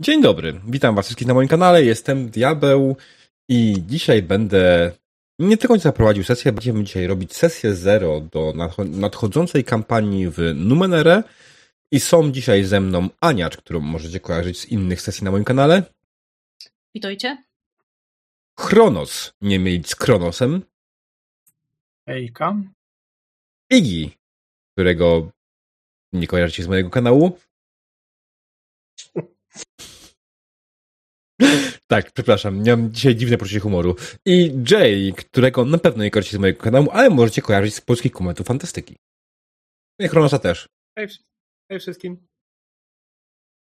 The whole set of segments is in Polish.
Dzień dobry, witam was wszystkich na moim kanale, jestem Diabeł i dzisiaj będę nie tylko zaprowadził sesję, będziemy dzisiaj robić sesję zero do nadchodzącej kampanii w Numenere i są dzisiaj ze mną Aniacz, którą możecie kojarzyć z innych sesji na moim kanale. Witajcie. Chronos, nie mylić z Kronosem. Ejka. Igi, którego nie kojarzycie z mojego kanału. Tak, przepraszam, miałem dzisiaj dziwne poczucie humoru. I Jay, którego na pewno nie kojarzycie z mojego kanału, ale możecie kojarzyć z polskich komentów fantastyki. I Chronosa też. Hej, hej wszystkim.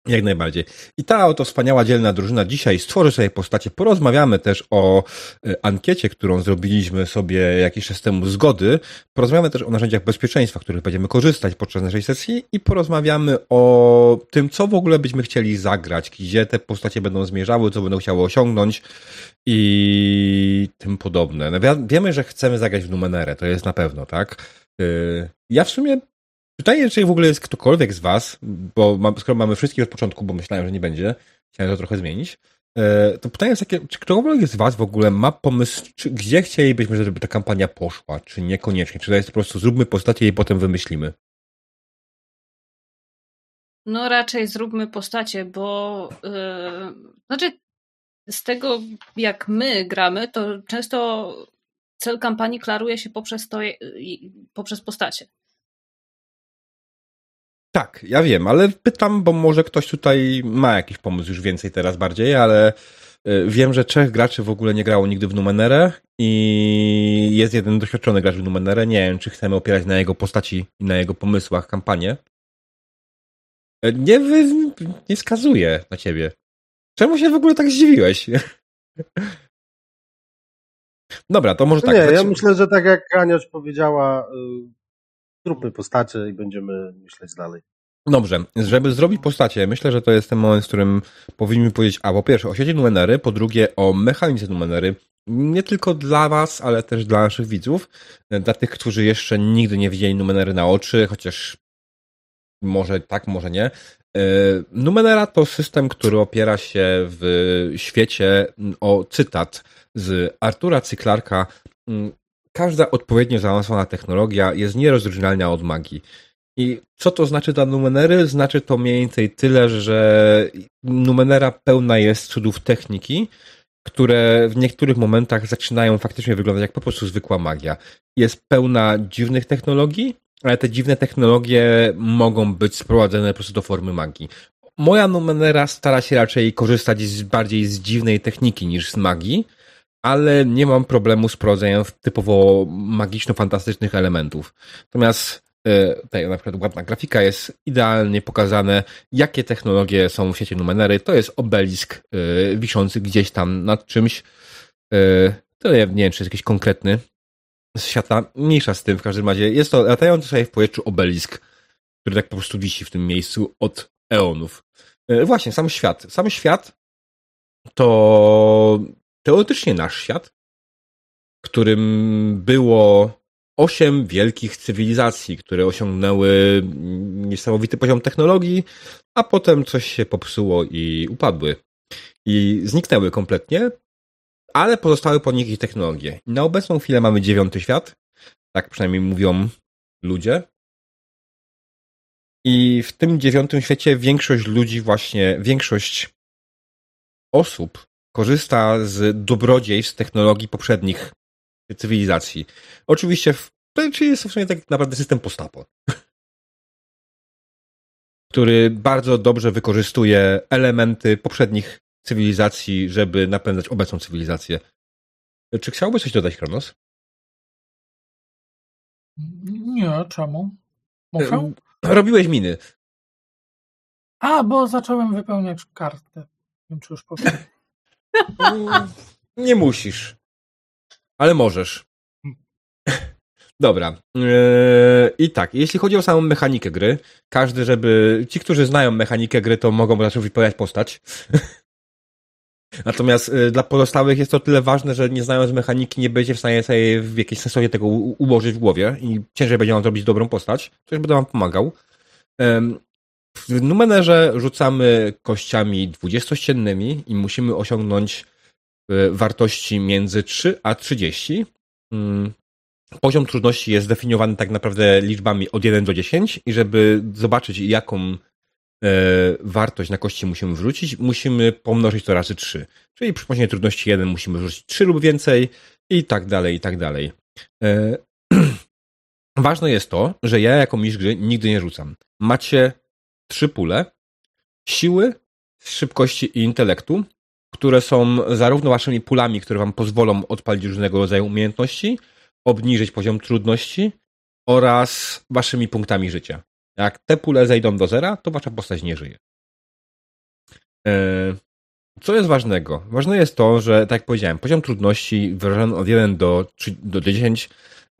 Jak najbardziej. I ta oto wspaniała, dzielna drużyna dzisiaj stworzy sobie postacie. Porozmawiamy też o e, ankiecie, którą zrobiliśmy sobie jakiś czas temu zgody. Porozmawiamy też o narzędziach bezpieczeństwa, których będziemy korzystać podczas naszej sesji i porozmawiamy o tym, co w ogóle byśmy chcieli zagrać, gdzie te postacie będą zmierzały, co będą chciały osiągnąć i tym podobne. No, wiemy, że chcemy zagrać w Numenerę, to jest na pewno, tak? E, ja w sumie Pytanie, czy w ogóle jest ktokolwiek z Was, bo mam, skoro mamy wszystkich od początku, bo myślałem, że nie będzie, chciałem to trochę zmienić, e, to pytanie jest takie, czy ktokolwiek z Was w ogóle ma pomysł, czy, gdzie chcielibyśmy, żeby ta kampania poszła, czy niekoniecznie, czy to jest po prostu zróbmy postacie i potem wymyślimy? No raczej zróbmy postacie, bo yy, znaczy z tego jak my gramy, to często cel kampanii klaruje się poprzez to, poprzez postacie. Tak, ja wiem, ale pytam, bo może ktoś tutaj ma jakiś pomysł już więcej teraz bardziej, ale y, wiem, że trzech graczy w ogóle nie grało nigdy w Numenerę i jest jeden doświadczony gracz w Numenerę. Nie wiem, czy chcemy opierać na jego postaci i na jego pomysłach kampanię. Y, nie, nie wskazuję na ciebie. Czemu się w ogóle tak zdziwiłeś? Dobra, to może tak. Nie, ja myślę, że tak jak Aniacz powiedziała, y, zróbmy postacie i będziemy myśleć dalej. Dobrze, żeby zrobić postacie, myślę, że to jest ten moment, w którym powinniśmy powiedzieć, a po pierwsze o sieci Numenery, po drugie o mechanice Numenery, nie tylko dla Was, ale też dla naszych widzów, dla tych, którzy jeszcze nigdy nie widzieli Numenery na oczy, chociaż może tak, może nie. E, Numenera to system, który opiera się w świecie o cytat z Artura Cyklarka, każda odpowiednio zaawansowana technologia jest nierozróżnialna od magii. I co to znaczy dla Numenery? Znaczy to mniej więcej tyle, że Numenera pełna jest cudów techniki, które w niektórych momentach zaczynają faktycznie wyglądać jak po prostu zwykła magia. Jest pełna dziwnych technologii, ale te dziwne technologie mogą być sprowadzone po prostu do formy magii. Moja Numenera stara się raczej korzystać z, bardziej z dziwnej techniki niż z magii, ale nie mam problemu z prowadzeniem typowo magiczno-fantastycznych elementów. Natomiast e, tutaj na przykład ładna grafika jest idealnie pokazane, jakie technologie są w sieci Numenery. To jest obelisk e, wiszący gdzieś tam nad czymś. E, to nie, wiem, czy jest jakiś konkretny z świata. Mniejsza z tym w każdym razie. Jest to latający sobie w powietrzu obelisk, który tak po prostu wisi w tym miejscu od eonów. Właśnie, sam świat. Sam świat to teoretycznie nasz świat, którym było osiem wielkich cywilizacji, które osiągnęły niesamowity poziom technologii, a potem coś się popsuło i upadły. I zniknęły kompletnie, ale pozostały po nich ich technologie. Na obecną chwilę mamy dziewiąty świat, tak przynajmniej mówią ludzie. I w tym dziewiątym świecie większość ludzi właśnie, większość osób korzysta z dobrodziejstw technologii poprzednich cywilizacji. Oczywiście, w, czyli jest w sumie tak naprawdę system postapo, który bardzo dobrze wykorzystuje elementy poprzednich cywilizacji, żeby napędzać obecną cywilizację. Czy chciałbyś coś dodać, Kronos? Nie, czemu? Muszę? Robiłeś miny. A, bo zacząłem wypełniać kartę. Nie wiem, czy już powiem. Nie musisz. Ale możesz. Dobra. Eee, I tak, jeśli chodzi o samą mechanikę gry, każdy, żeby. Ci, którzy znają mechanikę gry, to mogą zacząć wypowiadać postać. Natomiast e, dla pozostałych jest to tyle ważne, że nie znając mechaniki, nie będziecie w stanie sobie w jakiejś sensownie tego ułożyć w głowie i ciężej będzie wam zrobić dobrą postać. Coś będę wam pomagał. W numenerze rzucamy kościami dwudziestościennymi i musimy osiągnąć y, wartości między 3 a 30. Mm, poziom trudności jest zdefiniowany tak naprawdę liczbami od 1 do 10 i żeby zobaczyć jaką e, wartość na kości musimy wrzucić, musimy pomnożyć to razy 3. Czyli przy poziomie trudności 1 musimy wrzucić 3 lub więcej i tak dalej, i tak dalej. E, ważne jest to, że ja jako mistrz gry nigdy nie rzucam. Macie trzy pule siły, szybkości i intelektu, które są zarówno waszymi pulami, które wam pozwolą odpalić różnego rodzaju umiejętności, obniżyć poziom trudności oraz waszymi punktami życia. Jak te pule zejdą do zera, to wasza postać nie żyje. E, co jest ważnego? Ważne jest to, że, tak jak powiedziałem, poziom trudności wyrażony od 1 do, 3, do 10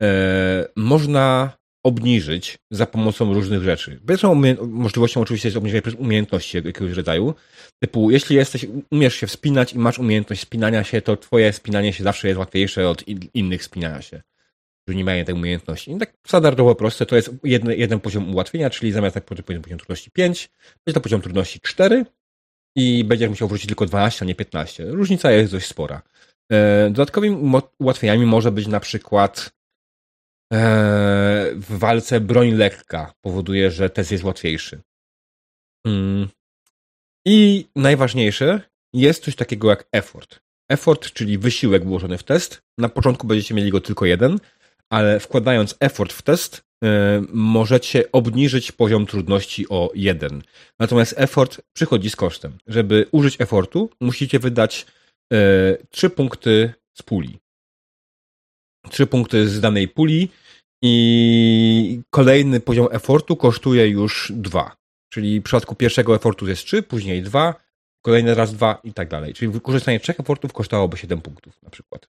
e, można obniżyć za pomocą różnych rzeczy. Pierwszą możliwością oczywiście jest obniżenie przez umiejętności jakiegoś rodzaju. Typu, jeśli jesteś, umiesz się wspinać i masz umiejętność spinania się, to twoje spinanie się zawsze jest łatwiejsze od innych spinania się, którzy nie mają tej umiejętności. I tak standardowo proste to jest jeden, jeden poziom ułatwienia, czyli zamiast tak poziom, poziom trudności 5, będzie to poziom trudności 4 i będziesz musiał wrócić tylko 12, a nie 15. Różnica jest dość spora. E, dodatkowymi ułatwieniami może być na przykład w walce broń lekka. Powoduje, że test jest łatwiejszy. Mm. I najważniejsze jest coś takiego jak effort. Effort, czyli wysiłek włożony w test. Na początku będziecie mieli go tylko jeden, ale wkładając effort w test, E, możecie obniżyć poziom trudności o jeden. Natomiast effort przychodzi z kosztem. Żeby użyć effortu, musicie wydać e, trzy punkty z puli. Trzy punkty z danej puli i kolejny poziom effortu kosztuje już dwa. Czyli w przypadku pierwszego effortu jest trzy, później dwa, kolejny raz dwa i tak dalej. Czyli wykorzystanie trzech effortów kosztowałoby 7 punktów na przykład.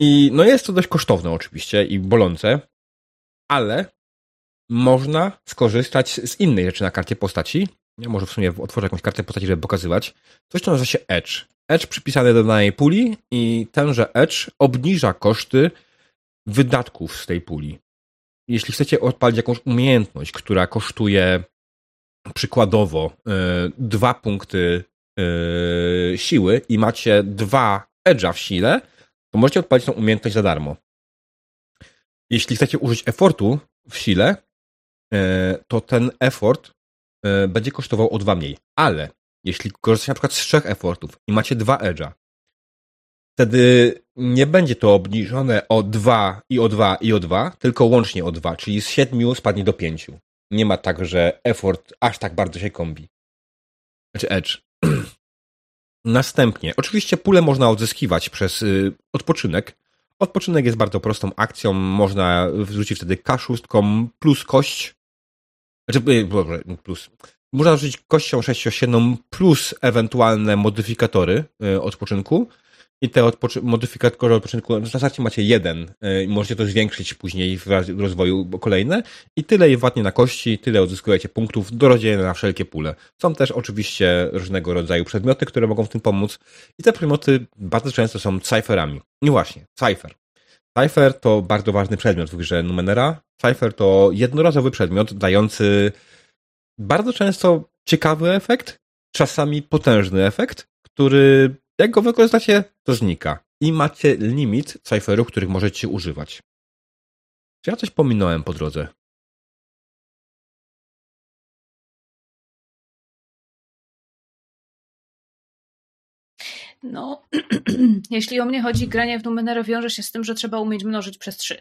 I no jest to dość kosztowne oczywiście i bolące, ale można skorzystać z innej rzeczy na karcie postaci. Ja może w sumie otworzę jakąś kartę postaci, żeby pokazywać. Coś, co nazywa się Edge. Edge przypisany do danej puli i tenże Edge obniża koszty wydatków z tej puli. Jeśli chcecie odpalić jakąś umiejętność, która kosztuje przykładowo y, dwa punkty y, siły i macie dwa edge'a w sile, to możecie odpalić tą umiejętność za darmo. Jeśli chcecie użyć effortu w sile, e, to ten effort będzie kosztował o dwa mniej. Ale jeśli korzystacie na przykład z trzech effortów i macie dwa edge'a, wtedy nie będzie to obniżone o dwa i o dwa i o dwa, tylko łącznie o dwa, czyli z siedmiu spadnie do pięciu. Nie ma tak, że effort aż tak bardzo się kombi. Znaczy edge. Następnie, oczywiście pulę można odzyskiwać przez y, odpoczynek, Odpoczynek jest bardzo prostą akcją, można wrzucić wtedy K6 plus kość, znaczy, y, plus, można wrzucić kością sześciosienną plus ewentualne modyfikatory y, odpoczynku i te odpoczy- modyfikatory odpoczynku, na starcie macie jeden y, i możecie to zwiększyć później w rozwoju kolejne i tyle je wadnie na kości, tyle odzyskujecie punktów do rozdzielenia na wszelkie pule. Są też oczywiście różnego rodzaju przedmioty, które mogą w tym pomóc i te przedmioty bardzo często są cyferami. I właśnie, cyfer. Cypher to bardzo ważny przedmiot w grze Numenera. Cypher to jednorazowy przedmiot dający bardzo często ciekawy efekt, czasami potężny efekt, który jak go wykorzystacie, to znika. I macie limit cyferów, których możecie używać. Czy ja coś pominąłem po drodze? No, jeśli o mnie chodzi, granie w Numenera wiąże się z tym, że trzeba umieć mnożyć przez trzy.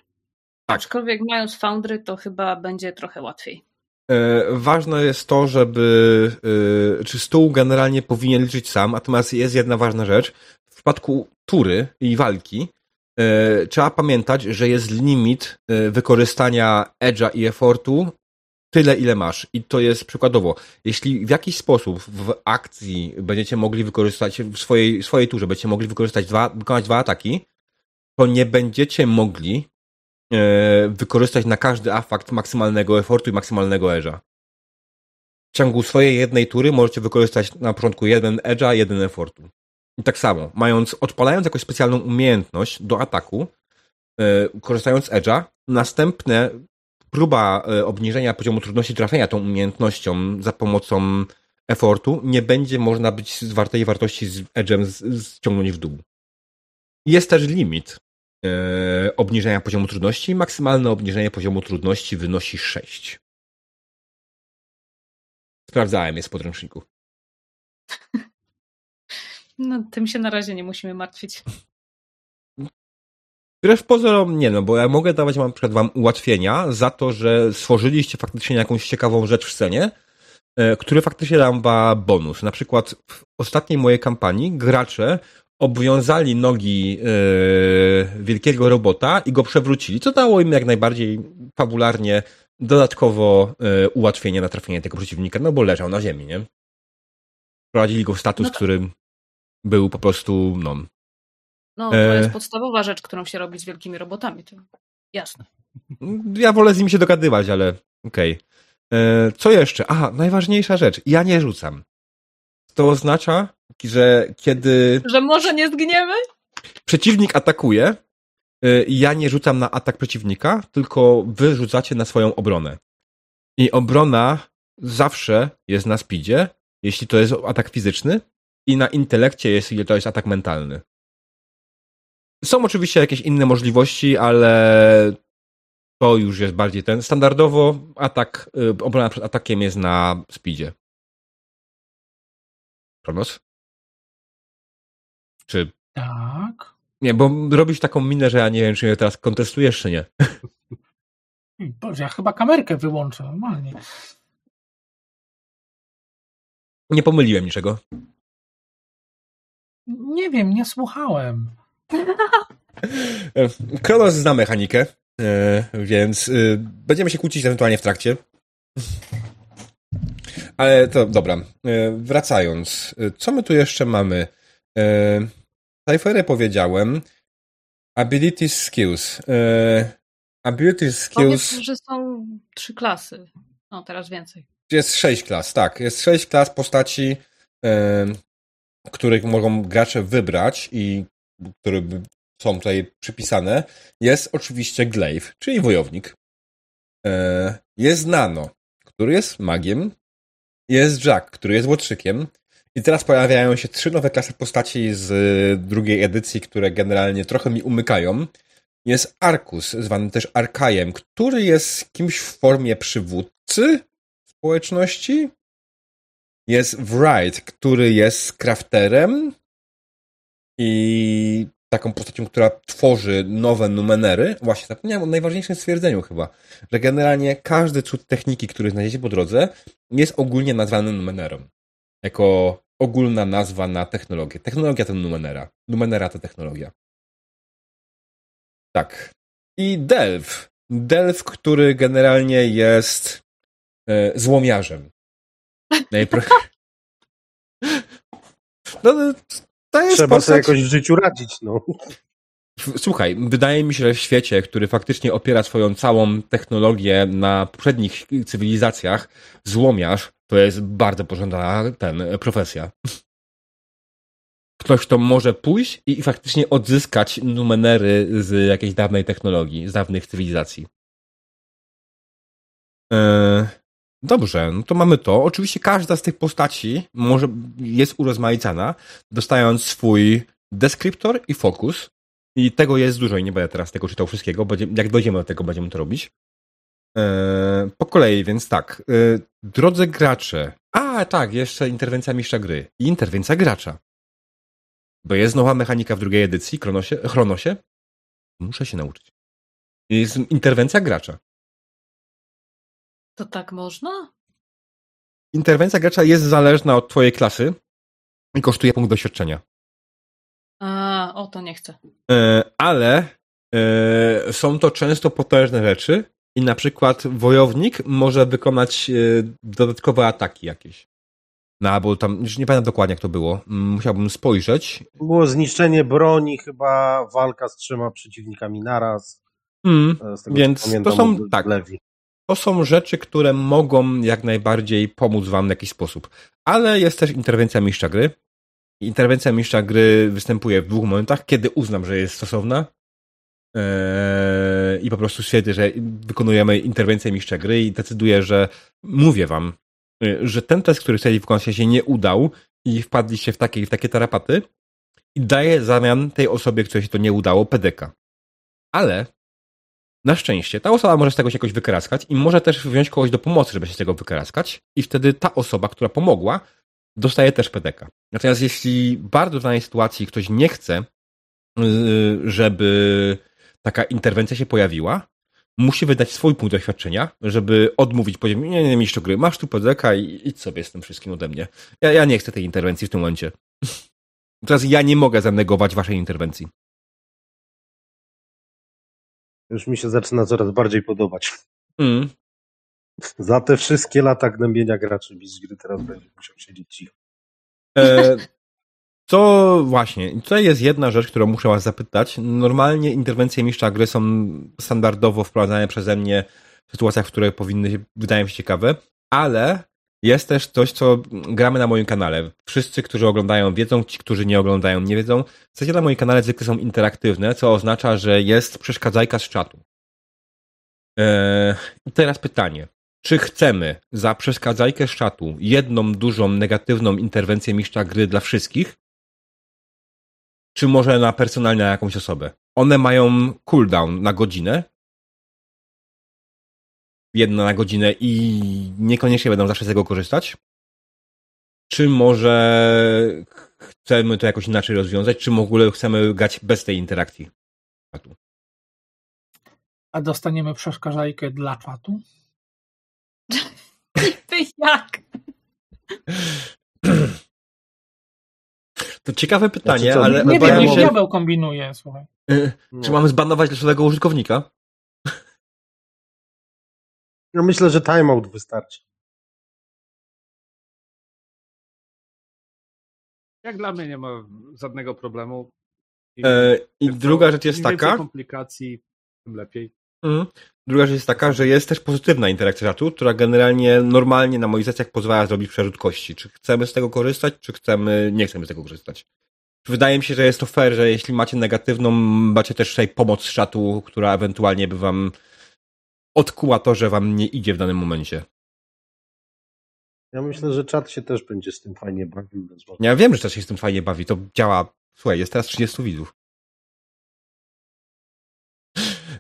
Tak. Aczkolwiek mając foundry, to chyba będzie trochę łatwiej. E, ważne jest to, żeby e, czy stół generalnie powinien liczyć sam, natomiast jest jedna ważna rzecz. W przypadku tury i walki e, trzeba pamiętać, że jest limit wykorzystania edge'a i effortu tyle, ile masz. I to jest przykładowo, jeśli w jakiś sposób w akcji będziecie mogli wykorzystać, w swojej, swojej turze będziecie mogli wykorzystać dwa, wykonać dwa ataki, to nie będziecie mogli e, wykorzystać na każdy afakt maksymalnego effortu i maksymalnego edge'a. W ciągu swojej jednej tury możecie wykorzystać na początku jeden edge'a, jeden effortu. I tak samo, mając, odpalając jakąś specjalną umiejętność do ataku, e, korzystając edge'a, następne próba e, obniżenia poziomu trudności trafienia tą umiejętnością za pomocą effortu, nie będzie można być z wartej wartości z edge'em ściągnąć w dół. Jest też limit e, obniżenia poziomu trudności. Maksymalne obniżenie poziomu trudności wynosi 6. Sprawdzałem jest w podręczniku. No, tym się na razie nie musimy martwić. Wbrew pozorom nie, no bo ja mogę dawać wam, na przykład wam ułatwienia za to, że stworzyliście faktycznie jakąś ciekawą rzecz w scenie, e, który faktycznie dam wam bonus. Na przykład w ostatniej mojej kampanii gracze obwiązali nogi e, wielkiego robota i go przewrócili, co dało im jak najbardziej fabularnie dodatkowo e, ułatwienie na trafienie tego przeciwnika, no bo leżał na ziemi, nie? Wprowadzili go w status, No to- który był po prostu, no, No, to E. jest podstawowa rzecz, którą się robi z wielkimi robotami. To jasne. Ja wolę z nim się dogadywać, ale okej. E, Co jeszcze? Aha, najważniejsza rzecz. Ja nie rzucam. To oznacza, że kiedy Że może nie zgniemy? przeciwnik atakuje, e, ja nie rzucam na atak przeciwnika, tylko wy rzucacie na swoją obronę. I obrona zawsze jest na speedzie, jeśli to jest atak fizyczny, i na intelekcie, jeśli to jest atak mentalny. Są oczywiście jakieś inne możliwości, ale to już jest bardziej ten. Standardowo atak, y, obrona przed atakiem jest na speedzie. Kronos? Czy. Tak. Nie, bo robisz taką minę, że ja nie wiem, czy mnie teraz kontestujesz, czy nie. Boże, ja chyba kamerkę wyłączę normalnie. Nie pomyliłem niczego. Nie wiem, nie słuchałem. Kronos zna mechanikę, e, więc e, będziemy się kłócić ewentualnie w trakcie. Ale to dobra. E, Wracając, co my tu jeszcze mamy? Cypherę powiedziałem. Abilities skills. Abilities skills. Powiedz, że są trzy klasy. No, teraz więcej. Jest sześć klas, tak. Jest sześć klas postaci, których mogą gracze wybrać i które są tutaj przypisane. Jest oczywiście Glaive, czyli wojownik. E, jest Nano, który jest magiem. Jest Jack, który jest łotrzykiem. I teraz pojawiają się trzy nowe klasy postaci z e, drugiej edycji, które generalnie trochę mi umykają. Jest Arkus, zwany też Arkajem, który jest kimś w formie przywódcy społeczności. Jest Wright, który jest crafterem i taką postacią, która tworzy nowe numenery. Właśnie, zapomniałem o najważniejszym stwierdzeniu chyba, że generalnie każdy cud techniki, który znajdziecie po drodze, jest ogólnie nazwany numenerem. Jako ogólna nazwa na technologię. Technologia to numenera. Numenera to technologia. Tak. I Delv. Delv, który generalnie jest e, złomiarzem. Najpro... no, to jest Trzeba sobie postać... jakoś w życiu radzić, no. Słuchaj, wydaje mi się, że w świecie, który faktycznie opiera swoją całą technologię na poprzednich cywilizacjach, złomiarz to jest bardzo pożądana ten, profesja. Ktoś, kto może pójść i faktycznie odzyskać numenery z jakiejś dawnej technologii, z dawnych cywilizacji. Eee, dobrze, no to mamy to. Oczywiście każda z tych postaci może jest urozmaicana, dostając swój deskriptor i fokus. I tego jest dużo i nie będę teraz tego czytał wszystkiego, bo jak dojdziemy do tego, będziemy to robić. Eee, po kolei, więc tak. Eee, drodzy gracze. A, tak, jeszcze interwencja mistrza gry. I interwencja gracza. Bo jest nowa mechanika w drugiej edycji, Chronosie. Chronosie. Muszę się nauczyć. Jest interwencja gracza. To tak można? Interwencja gracza jest zależna od twojej klasy i kosztuje punkt doświadczenia. A, o to nie chcę. E, ale e, są to często potężne rzeczy i na przykład wojownik może wykonać e, dodatkowe ataki jakieś. No, albo tam, już nie pamiętam dokładnie jak to było. Mm, Musiałbym spojrzeć. Było zniszczenie broni, chyba walka z trzema przeciwnikami naraz. Mm, e, Z tego, Więc pamiętam, to są- tak. Lewi. To są rzeczy, które mogą jak najbardziej pomóc wam w jakiś sposób. Ale jest też interwencja mistrza gry. Interwencja mistrza gry występuje w dwóch momentach, kiedy uznam, że jest stosowna i po prostu stwierdzi, że wykonujemy interwencję mistrza gry i decyduje, że mówię wam, że ten test, który chcieli wykonać się nie udał i wpadliście w takie, w takie tarapaty i daje zamian tej osobie, której się to nie udało, PDK. Ale na szczęście ta osoba może z tego się jakoś wykraskać i może też wziąć kogoś do pomocy, żeby się z tego wykraskać i wtedy ta osoba, która pomogła, dostaje też PDK. Natomiast jeśli bardzo w danej sytuacji ktoś nie chce, y, żeby taka interwencja się pojawiła, musi wydać swój punkt doświadczenia, żeby odmówić, powiedzieć, nie, nie, mistrzu gry, masz tu PDK i idź sobie z tym wszystkim ode mnie. Ja, ja nie chcę tej interwencji w tym momencie. Teraz ja nie mogę zanegować waszej interwencji. Już mi się zaczyna coraz bardziej podobać. Mm. Za te wszystkie lata gnębienia graczy mistrz gry teraz będzie musiał siedzieć cicho. E, to właśnie, tutaj jest jedna rzecz, którą muszę was zapytać. Normalnie interwencje mistrza gry są standardowo wprowadzane przeze mnie w sytuacjach, w których powinny, wydają się ciekawe, ale jest też coś, co gramy na moim kanale. Wszyscy, którzy oglądają, wiedzą, ci, którzy nie oglądają, nie wiedzą. Sesje na moim kanale zwykle są interaktywne, co oznacza, że jest przeszkadzajka z czatu. Eee, teraz pytanie. Czy chcemy za przeszkadzajkę z czatu jedną dużą negatywną interwencję mistrza gry dla wszystkich? Czy może na personalnie na jakąś osobę? One mają cooldown na godzinę, jedna na godzinę i niekoniecznie będą zawsze z tego korzystać? Czy może chcemy to jakoś inaczej rozwiązać, czy w ogóle chcemy grać bez tej interakcji? A dostaniemy przeszkadzajkę dla czatu? Ty jak? To ciekawe pytanie, Znaczy ale Nie wiem, się, diabeł kombinuje, słuchaj. y, czy mamy zbanować losowego użytkownika? No myślę, że timeout wystarczy. Jak dla mnie nie ma żadnego problemu. Im E, I druga rzecz jest im więcej taka, komplikacji, tym lepiej. Mhm. Druga rzecz jest taka, że jest też pozytywna interakcja czatu, która generalnie normalnie na moich sesjach pozwala zrobić przerzut kości. Czy chcemy z tego korzystać, czy chcemy, nie chcemy z tego korzystać. Wydaje mi się, że jest to fair, że jeśli macie negatywną, macie też tutaj pomoc z czatu, która ewentualnie by wam odkuła to, że wam nie idzie w danym momencie. Ja myślę, że czat się też będzie z tym fajnie bawił. Ja wiem, że czat się z tym fajnie bawi, to działa. Słuchaj, jest teraz 30 widzów.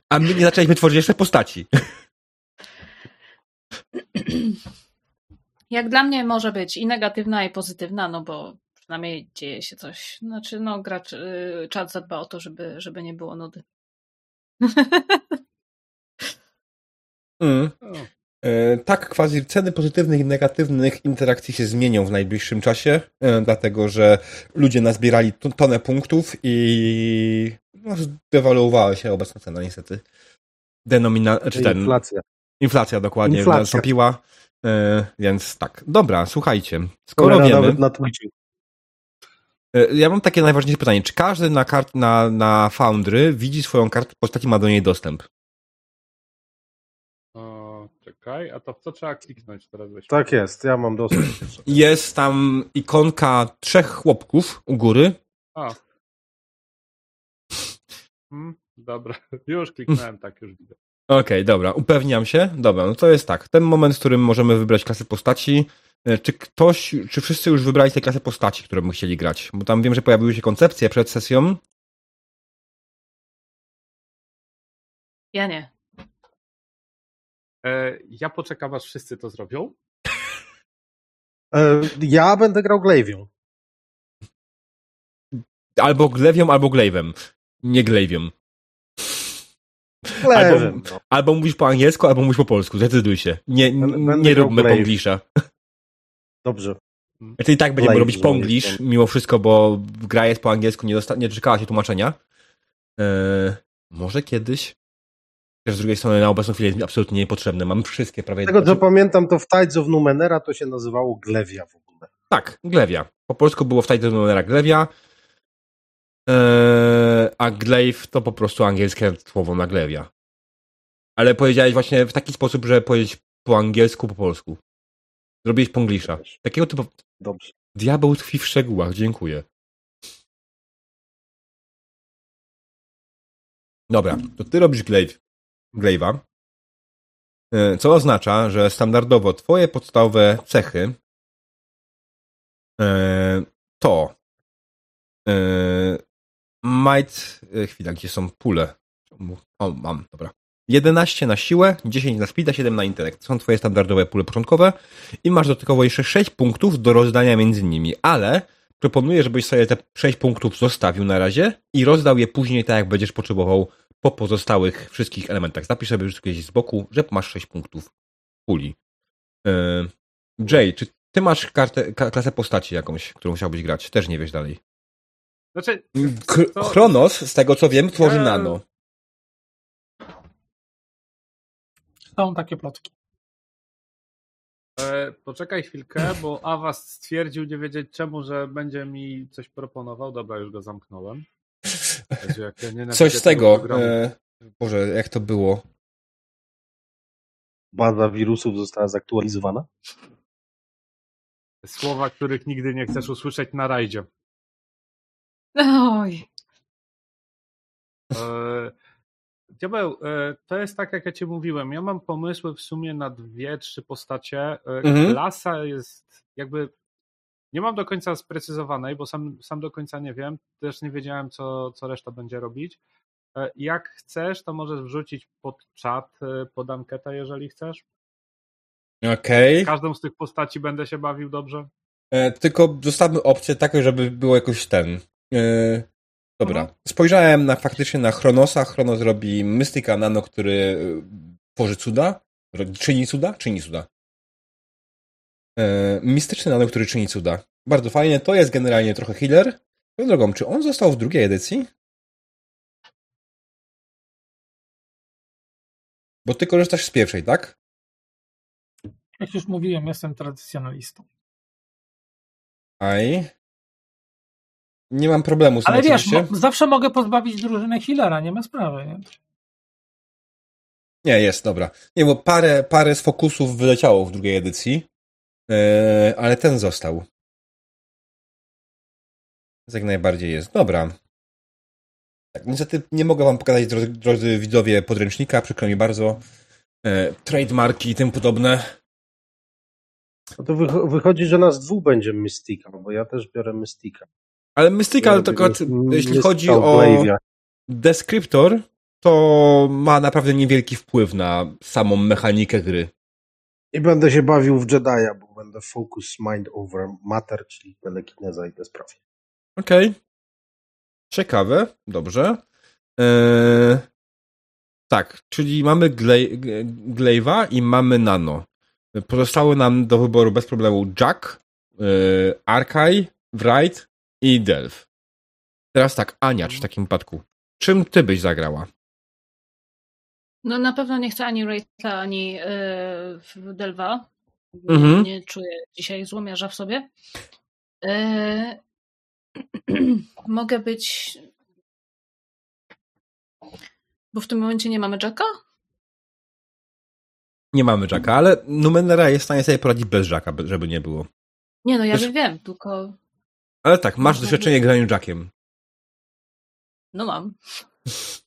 A my nie zaczęliśmy tworzyć jeszcze postaci. Jak dla mnie może być i negatywna, i pozytywna, no bo przynajmniej dzieje się coś. Znaczy, no, gracz, y, czat zadba o to, żeby, żeby nie było nudy. Mm. E, Tak, quasi ceny pozytywnych i negatywnych interakcji się zmienią w najbliższym czasie, e, dlatego że ludzie nazbierali tonę punktów i no, zdewaluowała się obecna cena niestety. Denomina, czy ten, Inflacja. inflacja dokładnie Inflacja. nastąpiła, e, więc tak. Dobra, słuchajcie, skoro wiemy, nawet na Twitchu. ja mam takie najważniejsze pytanie, czy każdy na, kart, na, na Foundry widzi swoją kartę postaci, ma do niej dostęp? Czekaj, a to w co trzeba kliknąć teraz? Weź. Tak jest, ja mam dostęp. Jest tam ikonka trzech chłopków u góry, A. Hmm, dobra, już kliknąłem, tak, już widzę. Okej, dobra, upewniam się. Dobra, no to jest tak. Ten moment, w którym możemy wybrać klasę postaci. E, Czy ktoś, czy wszyscy już wybrali te klasy postaci, które by chcieli grać? Bo tam wiem, że pojawiły się koncepcje przed sesją. Ja nie. E, ja poczekam, aż wszyscy to zrobią. E, Ja będę grał Glaivią. Albo Glewią, albo Glaive'em. Nie Glaivią. Glaive'em. no. Albo mówisz po angielsku, albo mówisz po polsku. Zdecyduj się. Nie, Będę nie róbmy ponglisza. Dobrze. Znaczy i tak będziemy robić jest mimo wszystko, bo gra jest po angielsku, nie, dosta- nie doczekała się tłumaczenia. Eee, może kiedyś. Też z drugiej strony na obecną chwilę jest absolutnie niepotrzebne. Mam wszystkie prawie... Z tego co pamiętam, to w Tides of Numenera to się nazywało Glewia w ogóle. Tak, Glewia. Po polsku było w Title Numenera Glewia, eee, a Glaive to po prostu angielskie słowo na Glewia. Ale powiedziałeś właśnie w taki sposób, że powiedzieć po angielsku, po polsku. Zrobiłeś ponglisza. Takiego typu... Dobrze. Diabeł tkwi w szczegółach, dziękuję. Dobra, to ty robisz glaive, glaive'a, e, co oznacza, że standardowo twoje podstawowe cechy e, to e, might, chwila, gdzie są pule? O, mam, dobra. 11 na siłę, 10 na speeda, 7 na intelekt. Są twoje standardowe pule początkowe i masz dodatkowo jeszcze 6 punktów do rozdania między nimi, ale proponuję, żebyś sobie te 6 punktów zostawił na razie i rozdał je później tak, jak będziesz potrzebował po pozostałych wszystkich elementach. Zapisz sobie już gdzieś z boku, że masz 6 punktów puli. Yy, Jay, czy ty masz kartę, ka- klasę postaci jakąś, którą chciałbyś grać? Też nie wiesz dalej. Znaczy, to- Chronos, z tego co wiem, tworzy Ja- nano. Są takie plotki. e, poczekaj chwilkę, bo Avast stwierdził nie wiedzieć czemu, że będzie mi coś proponował. Dobra, już go zamknąłem. Ja Coś z tego. programu. E, Boże, jak to było? Baza wirusów została zaktualizowana. Słowa, których nigdy nie chcesz usłyszeć na rajdzie. Oj. E, Diabeł, e, to jest tak, jak ja ci mówiłem. Ja mam pomysły w sumie na dwie, trzy postacie. E, Mhm. Klasa jest jakby. Nie mam do końca sprecyzowanej, bo sam, sam do końca nie wiem. Też nie wiedziałem, co, co reszta będzie robić. E, Jak chcesz, to możesz wrzucić pod czat, e, pod anketę, jeżeli chcesz. Okej. Każdą z tych postaci będę się bawił dobrze. E, Tylko zostawmy opcję taką, żeby było jakoś ten. E, Dobra. Mhm. Spojrzałem na faktycznie na Chronosa. Chronos robi Mystyka Nano, który e, tworzy cuda. Czyni cuda? Czyni cuda. E, Mistyczny Nano, który czyni cuda. Bardzo fajnie. To jest generalnie trochę healer. Swoją drogą, czy on został w drugiej edycji? Bo ty korzystasz z pierwszej, tak? Jak już mówiłem, jestem tradycjonalistą. Aj. Nie mam problemu z tym Ale wiesz, mo- zawsze mogę pozbawić drużynę healera, nie ma sprawy. Nie? Nie, jest, dobra. Nie, bo parę, parę z fokusów wyleciało w drugiej edycji, ale ten został. Więc Jak najbardziej jest. Dobra. Tak, niestety nie mogę wam pokazać, drodzy, drodzy widzowie, podręcznika, przykro mi bardzo. E, trademarki i tym podobne. No to wycho- wychodzi, że nas dwóch będzie Mystika, bo ja też biorę Mystika. Ale Mystical, Ja akurat, jeśli chodzi o Glave'a. Descriptor, to ma naprawdę niewielki wpływ na samą mechanikę gry. I będę się bawił w Jedi'a, bo będę focus mind over matter, czyli telekineza i te sprawy. Okej. Ciekawe, dobrze. Eee, tak, czyli mamy Glaive'a i mamy Nano. Pozostały nam do wyboru bez problemu Jack, yy, Arkai, Wright i Delph. Teraz tak, Ania, czy w takim wypadku. Czym ty byś zagrała? No na pewno nie chcę ani Rachela, ani yy, Delva. Mhm. Nie czuję dzisiaj złomiarza w sobie. Yy, mogę być... Bo w tym momencie nie mamy Jacka? Nie mamy Jacka, ale Numenera jest w stanie sobie poradzić bez Jacka, żeby nie było. Nie no, ja Wiesz- wiem, tylko Ale tak, masz doświadczenie graniu Jackiem. no mam.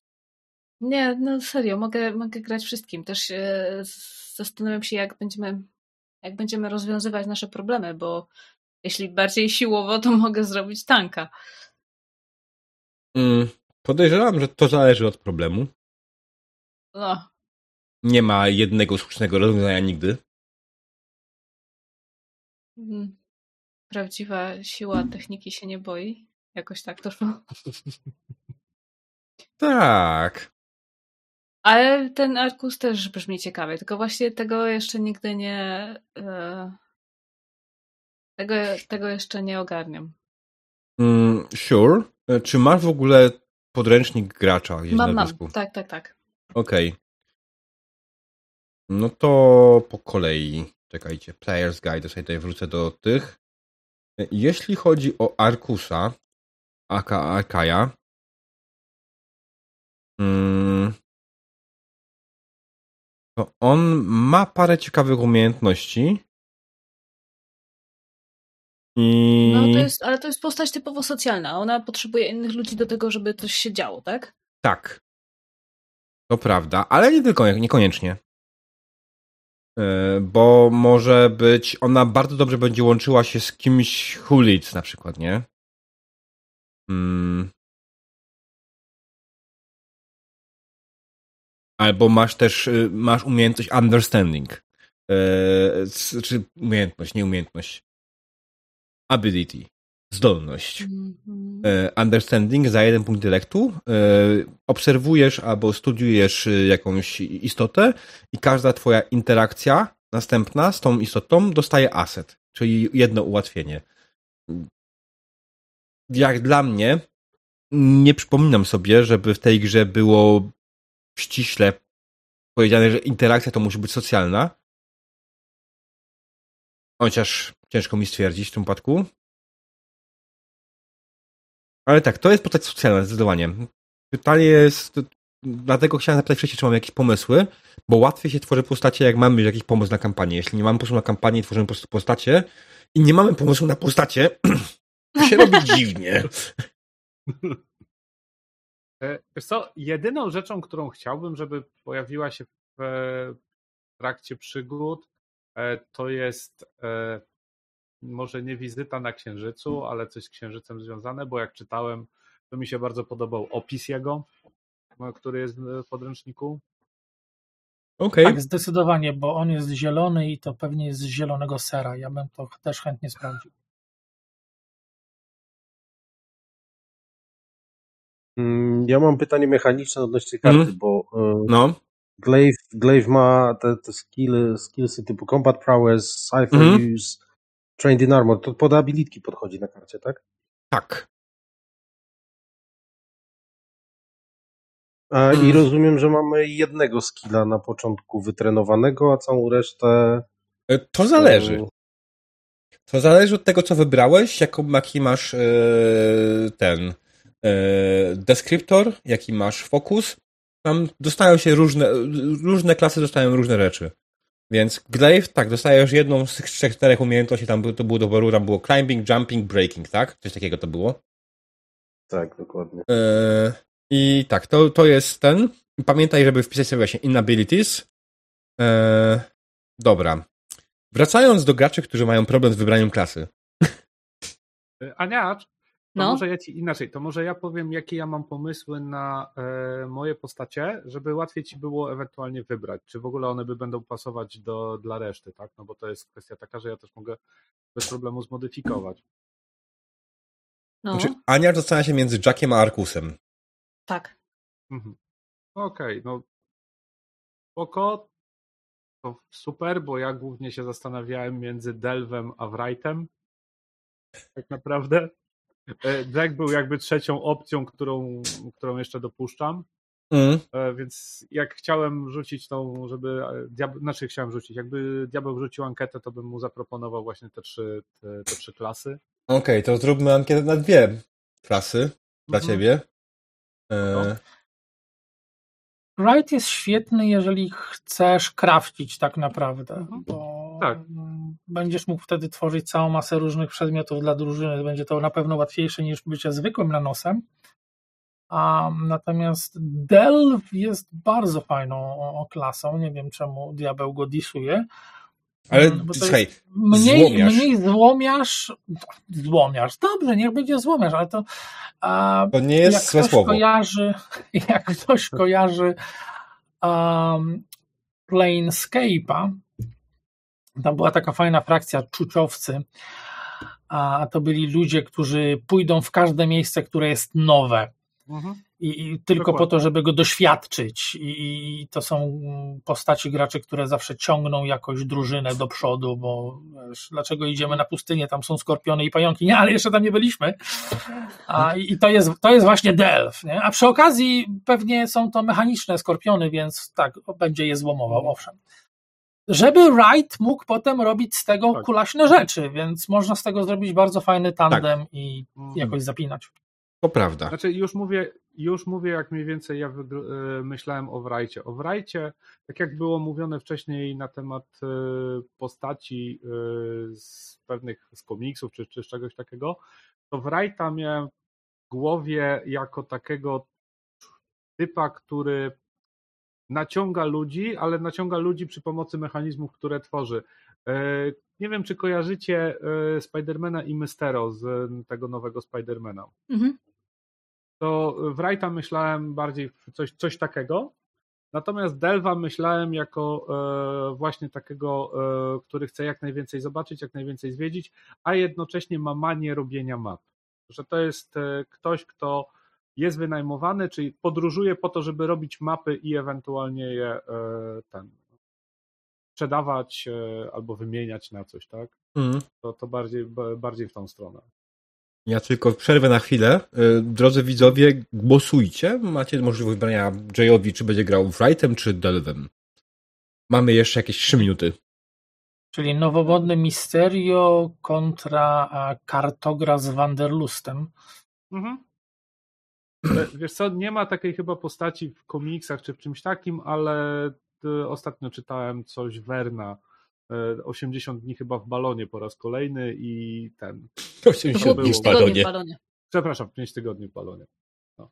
Nie, no serio, mogę, mogę grać wszystkim. Też się zastanawiam się, jak będziemy, jak będziemy rozwiązywać nasze problemy, bo jeśli bardziej siłowo, to mogę zrobić tanka. Mm, podejrzewam, że to zależy od problemu. No, Nie ma jednego słusznego rozwiązania nigdy. mm, prawdziwa siła techniki się nie boi. Jakoś tak to szło. Tak. Ale ten Arkus też brzmi ciekawie, tylko właśnie tego jeszcze nigdy nie. e, Tego, tego jeszcze nie ogarniam. Mm, sure. E, Czy masz w ogóle podręcznik gracza Mam, na mam. Tak, tak, tak. Okej. No to po kolei. Czekajcie. Player's Guide. Sobie tutaj wrócę do tych. E, Jeśli chodzi o Arkusa, aka Arkaja, mm, to on ma parę ciekawych umiejętności. I... No to jest, ale to jest postać typowo socjalna. Ona potrzebuje innych ludzi do tego, żeby coś się działo, tak? Tak. To prawda, ale nie tylko, niekoniecznie. E, bo może być, ona bardzo dobrze będzie łączyła się z kimś Hulic na przykład, nie? Hmm. Albo masz też, y, masz umiejętność understanding. Eee, czy umiejętność, nie umiejętność. Ability. Zdolność. Eee, understanding za jeden punkt intelektu. Eee, obserwujesz albo studiujesz y, jakąś istotę i każda twoja interakcja następna z tą istotą dostaje asset, czyli jedno ułatwienie. Jak dla mnie, nie przypominam sobie, żeby w tej grze było ściśle powiedziane, że interakcja to musi być socjalna. Chociaż ciężko mi stwierdzić w tym przypadku. Ale tak, to jest postać socjalna, zdecydowanie. Pytanie jest, dlatego chciałem zapytać wcześniej, czy mam jakieś pomysły, bo łatwiej się tworzy postacie, jak mamy jakiś pomysł na kampanię. Jeśli nie mamy pomysłu na kampanię tworzymy po prostu postacie i nie mamy pomysłu na postacie, to się robi dziwnie. E, wiesz co, jedyną rzeczą, którą chciałbym, żeby pojawiła się w trakcie przygód, e, to jest e, może nie wizyta na Księżycu, ale coś z Księżycem związane, bo jak czytałem, to mi się bardzo podobał opis jego, który jest w podręczniku. Okay. Tak, zdecydowanie, bo on jest zielony i to pewnie jest z zielonego sera. Ja bym to też chętnie sprawdził. Ja mam pytanie mechaniczne odnośnie karty, Mm. bo e, No. Glaive, Glaive ma te, te skill, skillsy typu Combat Prowess, Cypher Mhm. Use, Trained in Armor. To pod abilitki podchodzi na karcie, tak? Tak. A, I Mm. rozumiem, że mamy jednego skilla na początku wytrenowanego, a całą resztę... E, To zależy. e, To zależy od tego, co wybrałeś, jaką, jaki masz e, ten e, deskriptor, jaki masz fokus. Tam dostają się różne, różne klasy dostają różne rzeczy. Więc Glaive, tak, dostajesz jedną z tych trzech, czterech umiejętności, tam to było do wyboru, tam było climbing, jumping, breaking, tak? Coś takiego to było. Tak, dokładnie. E, I tak, to, to jest ten. Pamiętaj, żeby wpisać sobie właśnie inabilities. E, dobra. Wracając do graczy, którzy mają problem z wybraniem klasy. Ania, to No. może ja ci inaczej, to może ja powiem, jakie ja mam pomysły na e, moje postacie, żeby łatwiej ci było ewentualnie wybrać, czy w ogóle one by będą pasować do, dla reszty, tak? No bo to jest kwestia taka, że ja też mogę bez problemu zmodyfikować. No, Znaczy, Ania zastanawia się między Jackiem a Arkusem. tak. Mhm. Okej, no spoko, to super, bo ja głównie się zastanawiałem między Delwem a Wrightem, tak naprawdę. E, Jack był jakby trzecią opcją, którą, którą jeszcze dopuszczam. Mm. E, Więc jak chciałem rzucić tą, żeby. e, Diab... Znaczy, chciałem rzucić. Jakby diabeł wrzucił ankietę, to bym mu zaproponował właśnie te trzy, te, te trzy klasy. Okej, to zróbmy ankietę na dwie klasy dla Mhm. ciebie. E, No. Wright jest świetny, jeżeli chcesz craftić tak naprawdę, Mhm. bo Tak. będziesz mógł wtedy tworzyć całą masę różnych przedmiotów dla drużyny. Będzie to na pewno łatwiejsze niż bycie zwykłym lanosem. A, natomiast Delv jest bardzo fajną klasą. Nie wiem, czemu diabeł go disuje. ale Mm, słuchaj, mniej, złomiarz. mniej złomiarz. Złomiarz. Dobrze, niech będzie złomiarz, ale to. A, to nie jest jak złe ktoś słowo. kojarzy, jak ktoś kojarzy um, Planescape'a, tam była taka fajna frakcja czuciowcy, a to byli ludzie, którzy pójdą w każde miejsce, które jest nowe. Mhm. I, i tylko Dokładnie. po to, żeby go doświadczyć. I, I to są postaci graczy, które zawsze ciągną jakoś drużynę do przodu, bo wiesz, dlaczego idziemy na pustynię, tam są skorpiony i pająki, nie, ale jeszcze tam nie byliśmy. A, I to jest, to jest właśnie Delf. Nie? A przy okazji pewnie są to mechaniczne skorpiony, więc tak, będzie je złomował, owszem. Żeby Wright mógł potem robić z tego Tak. kulaśne rzeczy, więc można z tego zrobić bardzo fajny tandem i Mhm. jakoś zapinać. To prawda. Znaczy, już mówię, już mówię, jak mniej więcej ja e, myślałem o Wrajcie. O Wrajcie, tak jak było mówione wcześniej na temat e, postaci e, z pewnych z komiksów czy, czy z czegoś takiego, to Wrajta miałem w głowie jako takiego typa, który naciąga ludzi, ale naciąga ludzi przy pomocy mechanizmów, które tworzy. E, nie wiem, czy kojarzycie e, Spidermana i Mystero z tego nowego Spidermana. Mhm. To w Wrighta myślałem bardziej w coś, coś takiego, natomiast Delva myślałem jako e, właśnie takiego, e, który chce jak najwięcej zobaczyć, jak najwięcej zwiedzić, a jednocześnie ma manię robienia map. Że to jest e, ktoś, kto jest wynajmowany, czyli podróżuje po to, żeby robić mapy i ewentualnie je e, ten sprzedawać e, albo wymieniać na coś, tak? Mm. To, to bardziej, ba- bardziej w tą stronę. Ja tylko przerwę na chwilę. Y, Drodzy widzowie, głosujcie. Macie możliwość wybrania Jayowi, czy będzie grał Wrightem, czy Delvem. Mamy jeszcze jakieś 3 minuty. Czyli nowomodny Misterio kontra a, kartogra z Wanderlustem. Mhm. E, Wiesz co, nie ma takiej chyba postaci w komiksach czy w czymś takim, ale e, ostatnio czytałem coś Werna. e, 80 dni chyba w balonie po raz kolejny i ten. 80 było dni w balonie. w balonie. Przepraszam, 5 tygodni w balonie. No.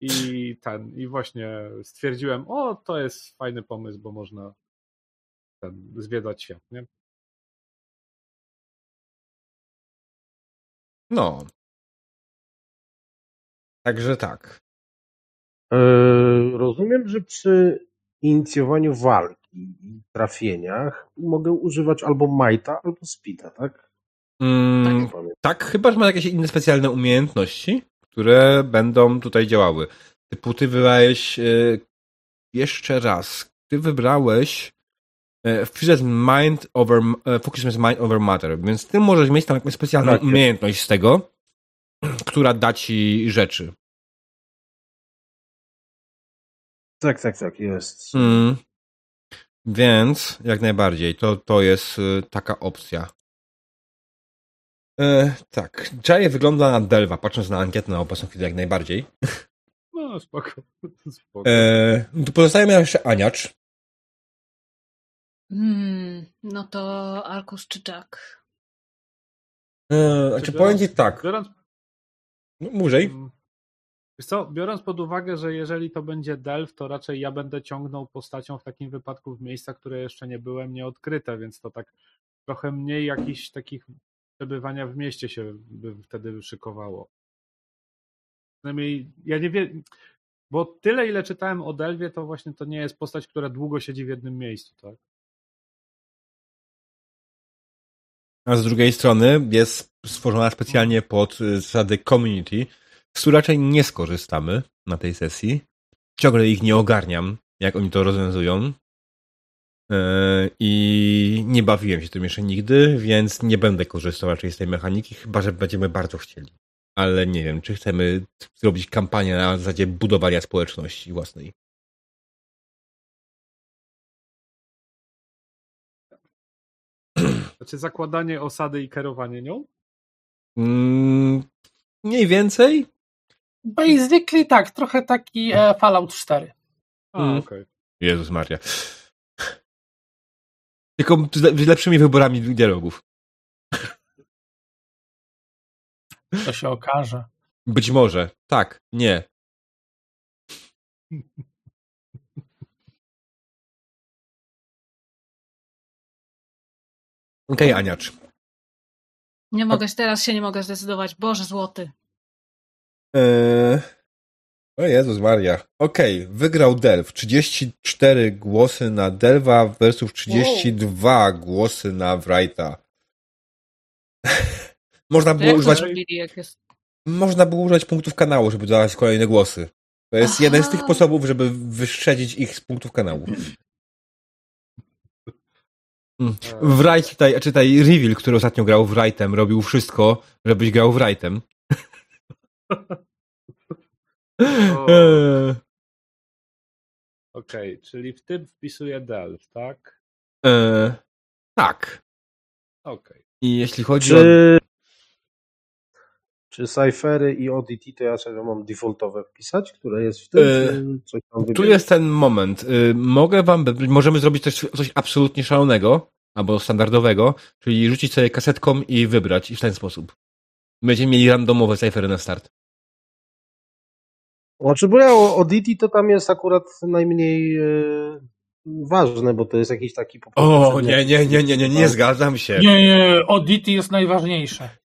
I ten, i właśnie stwierdziłem, o, to jest fajny pomysł, bo można ten, zwiedzać świat, nie? No. Także tak. E, Rozumiem, że przy inicjowaniu walki i trafieniach mogę używać albo Mighta, albo Speeda, tak? Mm, pamiętam. tak, chyba, że ma jakieś inne specjalne umiejętności, które będą tutaj działały. Typu ty wybrałeś e, jeszcze raz. Ty wybrałeś e, Fuse Mind over, Focus Mind over Matter, więc ty możesz mieć tam jakąś specjalną Tak umiejętność z tego, która da ci rzeczy. Tak, tak, tak, jest. Mm. Więc jak najbardziej, to, to jest y, taka opcja. E, tak, Jay wygląda na Delva, patrząc na ankietę na obecną chwilę jak najbardziej. No, spoko. spoko. E, tu pozostaje mi jeszcze Aniacz. Hmm, no to Arkus czy Jack? E, znaczy powiem ci tak, Biorąc, no. Wiesz co, biorąc pod uwagę, że jeżeli to będzie Delf, to raczej ja będę ciągnął postacią w takim wypadku w miejsca, które jeszcze nie byłem nieodkryte, więc to tak trochę mniej jakichś takich przebywania w mieście się by wtedy szykowało. Przynajmniej ja nie wiem, bo tyle ile czytałem o Delwie, to właśnie to nie jest postać, która długo siedzi w jednym miejscu, tak? A z drugiej strony jest stworzona specjalnie pod y, zasady community, z której raczej nie skorzystamy na tej sesji. Ciągle ich nie ogarniam, jak oni to rozwiązują. E, I nie bawiłem się tym jeszcze nigdy, więc nie będę korzystał raczej z tej mechaniki, chyba że będziemy bardzo chcieli. Ale nie wiem, czy chcemy zrobić kampanię na zasadzie budowania społeczności własnej. Znaczy zakładanie osady i kierowanie nią? Mm, mniej więcej. Basically tak, trochę taki e, Fallout 4. A, Mm. okej. Jezus Maria. Tylko z lepszymi wyborami dialogów. To się okaże. Być może. Tak. Nie. Okej, okay, Aniacz. Nie mogę, teraz się nie mogę zdecydować. Boże złoty. Eee... O Jezus Maria. Okej, wygrał Delv. 34 głosy na Delva versus 32 głosy na Wrighta. Można było używać zrobili, jest... Można było używać punktów kanału, żeby dawać kolejne głosy. To jest Aha. jeden z tych sposobów, żeby wyszczedzić ich z punktów kanału. Mm. Wright tutaj, czytaj, Reveal, który ostatnio grał Wrightem, robił wszystko, żebyś grał Wrightem. O. Eee, Okej, czyli w tym wpisuję Delf, tak? eee, tak. Okej. I jeśli chodzi o... Czy, Cyphery i Oddity to ja sobie mam defaultowe wpisać, które jest w tym, czy coś tam Tu jest ten moment. Y, Mogę wam, możemy zrobić też coś absolutnie szalonego, albo standardowego, czyli rzucić sobie kasetką i wybrać i w ten sposób. Będziemy mieli randomowe cyfery na start. Znaczy, bo ja o to tam jest akurat najmniej e, ważne, bo to jest jakiś taki... po prostu O, przedmiot. nie, nie, nie, nie, nie, nie zgadzam się. Nie, nie, Oddity jest najważniejsze.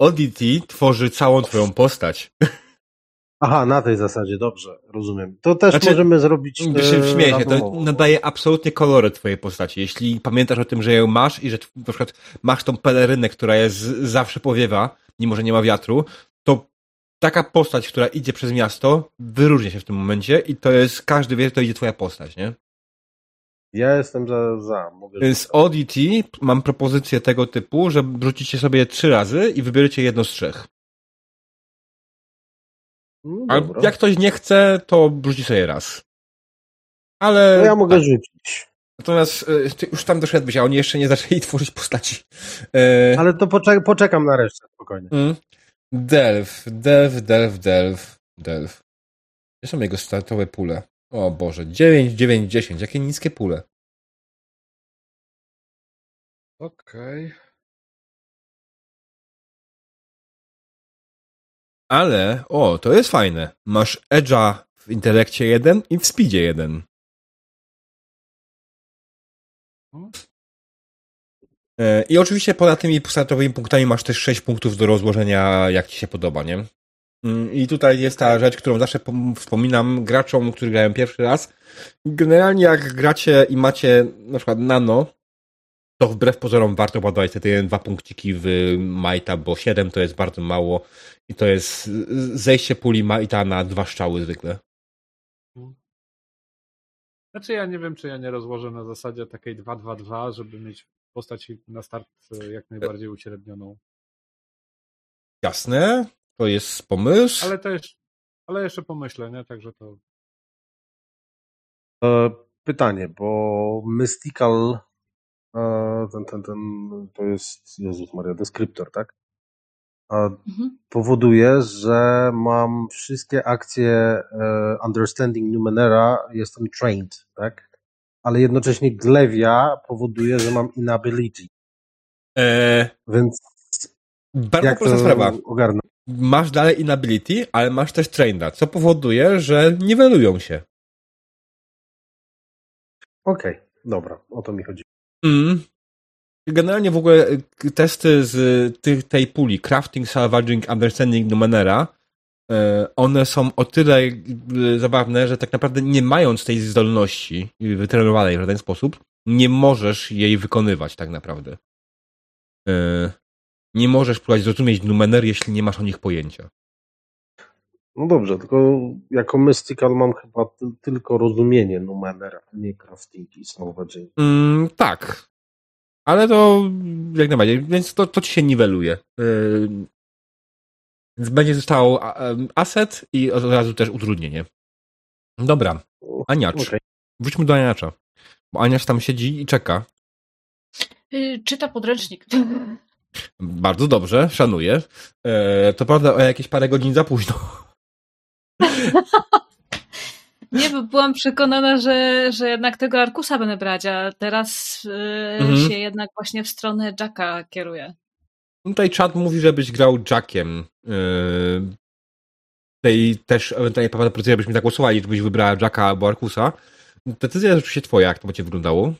Oddity tworzy całą twoją postać. Aha, na tej zasadzie, dobrze, rozumiem. To też Znaczy, możemy zrobić To się e, śmieję się, to nadaje absolutnie kolory twojej postaci. Jeśli pamiętasz o tym, że ją masz i że na przykład masz tą pelerynę, która jest zawsze powiewa, mimo że nie ma wiatru, to taka postać, która idzie przez miasto, wyróżnia się w tym momencie i to jest, każdy wie, że to idzie twoja postać, nie? Ja jestem za, za mogę Z Oddity mam propozycję tego typu, że wrzucicie sobie trzy razy i wybierzecie jedno z trzech. No, A dobra. jak ktoś nie chce, to wrzuci sobie raz. Ale... No ja mogę tak. rzucić. Natomiast y, ty już tam doszedłeś, a oni jeszcze nie zaczęli tworzyć postaci. E, Ale to poczek- poczekam na resztę, spokojnie. mm. Delf, Delf, Delf, Delf, Delf. Gdzie są jego startowe pule? O Boże, 9, 9, 10. Jakie niskie pule. Okej. Ale, o, to jest fajne. Masz Edge'a w intelekcie 1 i w speedzie 1. E, I oczywiście poza tymi startowymi punktami masz też 6 punktów do rozłożenia, jak ci się podoba, nie? Mm, I tutaj jest ta rzecz, którą zawsze pom- wspominam graczom, którzy grają pierwszy raz. Generalnie jak gracie i macie na przykład nano, to wbrew pozorom warto ładować te jeden, dwa punkciki w Majta, bo 7 to jest bardzo mało i to jest zejście puli Majta na dwa strzały zwykle. Znaczy ja nie wiem, czy ja nie rozłożę na zasadzie takiej 2-2-2, żeby mieć postać na start jak najbardziej uśrednioną. Jasne, to jest pomysł. Ale jeszcze, ale jeszcze pomyślę, nie? Także to E, pytanie, bo Mystical e, ten, ten, ten, to jest, Jezus Maria, deskryptor, tak? A Mhm. powoduje, że mam wszystkie akcje e, Understanding Numenera, jestem trained, tak? Ale jednocześnie Glevia powoduje, że mam inability. Eee, Więc bardzo jak prosta to sprawa. ogarnę? Masz dalej inability, ale masz też trainda, co powoduje, że niwelują się. Okej, dobra, o to mi chodzi. Mm. Generalnie w ogóle y, testy z tych, tej puli Crafting, Salvaging, Understanding Numenera e, one są o tyle y, zabawne, że tak naprawdę nie mając tej zdolności y, wytrenowanej w żaden sposób, nie możesz jej wykonywać tak naprawdę. Nie możesz próbować zrozumieć Numener, jeśli nie masz o nich pojęcia. No dobrze, tylko jako Mystical mam chyba ty- tylko rozumienie Numenera, a nie crafting i salvaging. Mm, tak. Ale to jak najbardziej, więc to, to ci się niweluje. Yy, więc będzie został a- em, asset i od razu też utrudnienie. Dobra, Aniacz. Okej. Wróćmy do Aniacza. Bo Aniacz tam siedzi i czeka. Y, Czyta podręcznik. Bardzo dobrze, szanuję. E, to prawda, o jakieś parę godzin za późno. Nie, bo byłam przekonana, że, że jednak tego Arkusa będę brać, a teraz y, Mhm. się jednak właśnie w stronę Jacka kieruję. Tutaj czat mówi, żebyś grał Jackiem. Yy, Tutaj też ewentualnie pada propozycja, żebyśmy zagłosowali, żebyś wybrała Jacka albo Arkusa. Decyzja jest oczywiście twoja, jak to będzie wyglądało.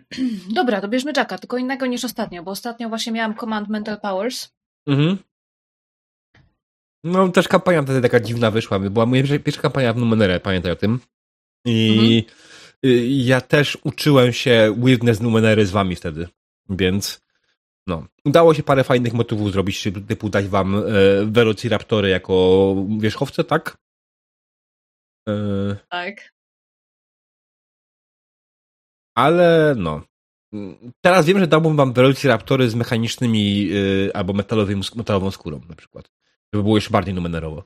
Dobra, to bierzmy Jacka, tylko innego niż ostatnio, bo ostatnio właśnie miałam Command Mental Powers. Mhm. No, też kampania wtedy taka dziwna wyszła. Była moja pierwsza, kampania w Numenere, pamiętaj o tym. I y, ja też uczyłem się Weirdness Numenery z wami wtedy. Więc no, udało się parę fajnych motywów zrobić, typu dać wam e, Velociraptory jako wierzchowce, tak? E, Tak. Ale no. Teraz wiem, że dałbym wam Velociraptory z mechanicznymi y, albo metalowym, metalową skórą na przykład. Żeby było jeszcze bardziej numenerowo.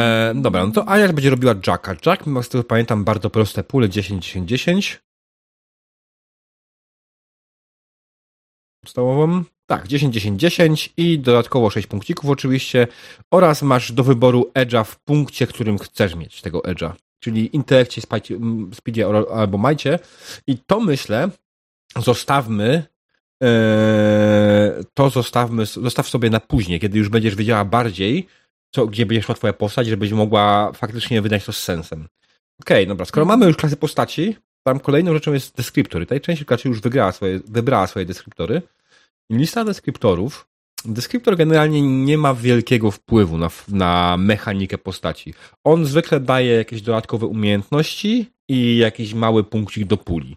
E, dobra, no to Ania będzie robiła Jacka. Jack ma z tego pamiętam bardzo proste pule 10, 10, 10. Podstawową. Tak, 10, 10, 10 i dodatkowo 6 punkcików oczywiście. Oraz masz do wyboru edge'a w punkcie, którym chcesz mieć tego edge'a. Czyli intelekcie, speedzie albo majcie. I to myślę, zostawmy e, to zostawmy, zostaw sobie na później, kiedy już będziesz wiedziała bardziej, co, gdzie będzie szła twoja postać, żebyś mogła faktycznie wydać to z sensem. Okej, okay, dobra, skoro mamy już klasy postaci, tam kolejną rzeczą jest deskryptor. I tutaj część graczy już wygrała swoje, wybrała swoje deskryptory. Lista deskryptorów. Deskryptor generalnie nie ma wielkiego wpływu na, na mechanikę postaci. On zwykle daje jakieś dodatkowe umiejętności i jakiś mały punkcik do puli.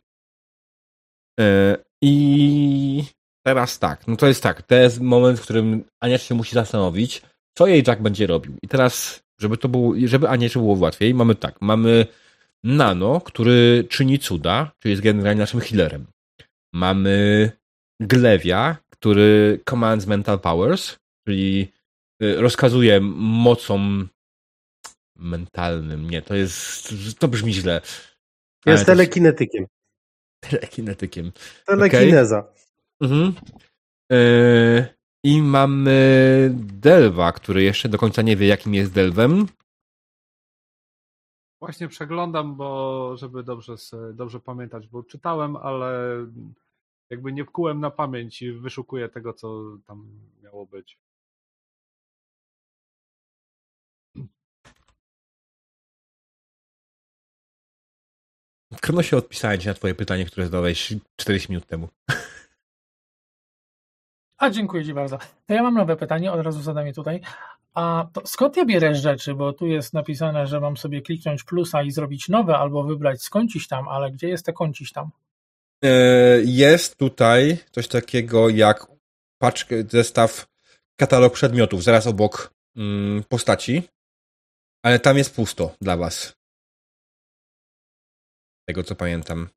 Yy, I teraz tak, no to jest tak, to jest moment, w którym Ania się musi zastanowić, co jej Jack będzie robił. I teraz, żeby to było, żeby Aniecie było łatwiej, mamy tak, mamy Nano, który czyni cuda, czyli jest generalnie naszym healerem. Mamy Glewia, który commands mental powers, czyli y, rozkazuje mocą mentalnym. Nie, to jest, to brzmi źle. Jest telekinetykiem. Telekinetykiem. Telekineza. Okay. Mhm. Yy, I mamy Delwa, który jeszcze do końca nie wie, jakim jest Delwem. Właśnie przeglądam, bo żeby dobrze, dobrze pamiętać, bo czytałem, ale jakby nie wkułem na pamięć i wyszukuję tego, co tam miało być. Trudno się odpisałem ci na twoje pytanie, które zadałeś 40 minut temu. A dziękuję ci bardzo. To ja mam nowe pytanie, od razu zadam je tutaj. A to skąd ja bierę rzeczy? Bo tu jest napisane, że mam sobie kliknąć plusa i zrobić nowe, albo wybrać skącić tam, ale gdzie jest te kącić tam? E, jest tutaj coś takiego jak paczkę, zestaw, katalog przedmiotów, zaraz obok mm, postaci, ale tam jest pusto dla was. Tego co pamiętam.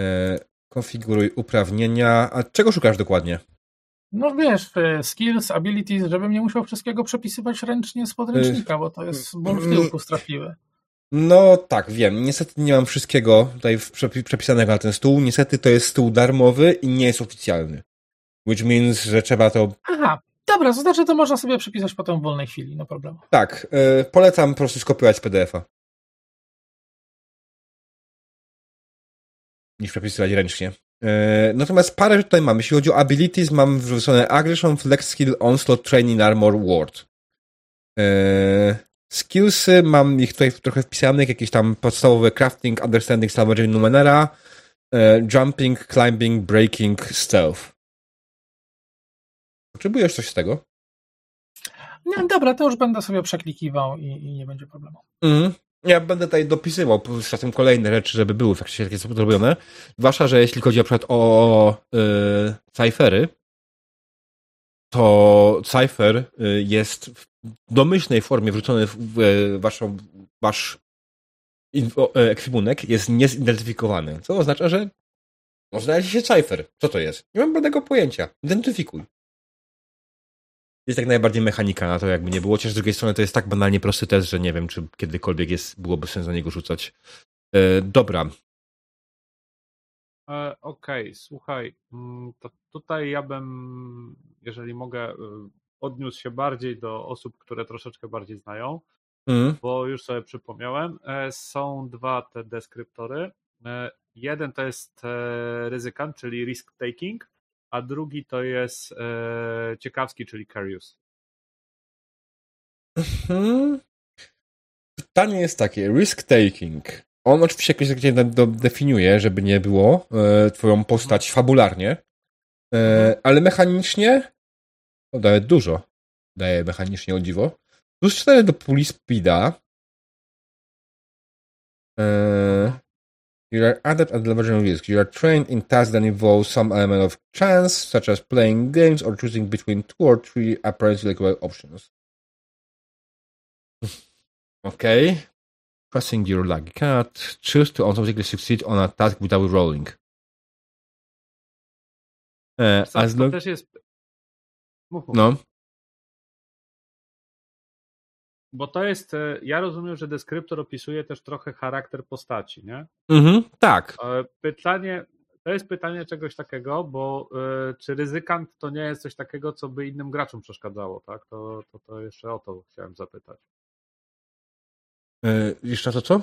E, konfiguruj uprawnienia. A czego szukasz dokładnie? No wiesz, skills, abilities, żebym nie musiał wszystkiego przepisywać ręcznie z podręcznika, bo to jest ból w tyłku straszliwy. No tak, wiem. Niestety nie mam wszystkiego tutaj przepisanego na ten stół. Niestety to jest stół darmowy i nie jest oficjalny. Which means, że trzeba to... Aha, dobra, to znaczy to można sobie przepisać potem w wolnej chwili, no problemu. Tak, yy, polecam po prostu skopiować PDF-a. Niż przepisywać ręcznie. E, natomiast parę tutaj mam. Jeśli chodzi o abilities, mam wrzucone Aggression, Flex Skill, Onslaught, Training, Armor, Ward. E, skillsy mam ich tutaj trochę wpisanych, jakieś tam podstawowe crafting, understanding, salvaging numenera, e, jumping, climbing, breaking, stealth. Potrzebujesz coś z tego? No dobra, to już będę sobie przeklikiwał i, i nie będzie problemu. Mm. Ja będę tutaj dopisywał z czasem kolejne rzeczy, żeby były faktycznie takie zrobione. Zwłaszcza, że jeśli chodzi na przykład o yy, cyfery, to cyfer y, jest w domyślnej formie wrzucony w waszą, wasz e, ekwipunek jest niezidentyfikowany. Co oznacza, że no, znaleźć się cyfer. Co to jest? Nie mam żadnego pojęcia. Identyfikuj jest jak najbardziej mechanika na to, jakby nie było. Chociaż z drugiej strony to jest tak banalnie prosty test, że nie wiem, czy kiedykolwiek jest, byłoby sens na niego rzucać. E, dobra. E, Okej, okay, słuchaj, mm, to tutaj ja bym, jeżeli mogę, e, odniósł się bardziej do osób, które troszeczkę bardziej znają, mm. bo już sobie przypomniałem, e, są dwa te deskryptory. Jeden to jest ryzykant, czyli risk taking, a drugi to jest e, ciekawski, czyli Carius. Mhm. Pytanie jest takie, risk taking. On oczywiście jakoś tak definiuje, żeby nie było e, twoją postać mhm. fabularnie, e, mhm. ale mechanicznie no, daje dużo. Daje mechanicznie o dziwo. Plus 4 do puli speeda. E, You are adept at leveraging risk. You are trained in tasks that involve some element of chance, such as playing games or choosing between two or three apparently equal options. okay. Pressing your lucky card. Choose to automatically succeed on a task without rolling. Uh, as long... też jest... No. Bo to jest, e, ja rozumiem, że deskryptor opisuje też trochę charakter postaci, nie? Mhm, tak. E, pytanie, to jest pytanie czegoś takiego, bo y, czy ryzykant to nie jest coś takiego, co by innym graczom przeszkadzało, tak? To, to, to jeszcze o to chciałem zapytać. Yy, jeszcze to co?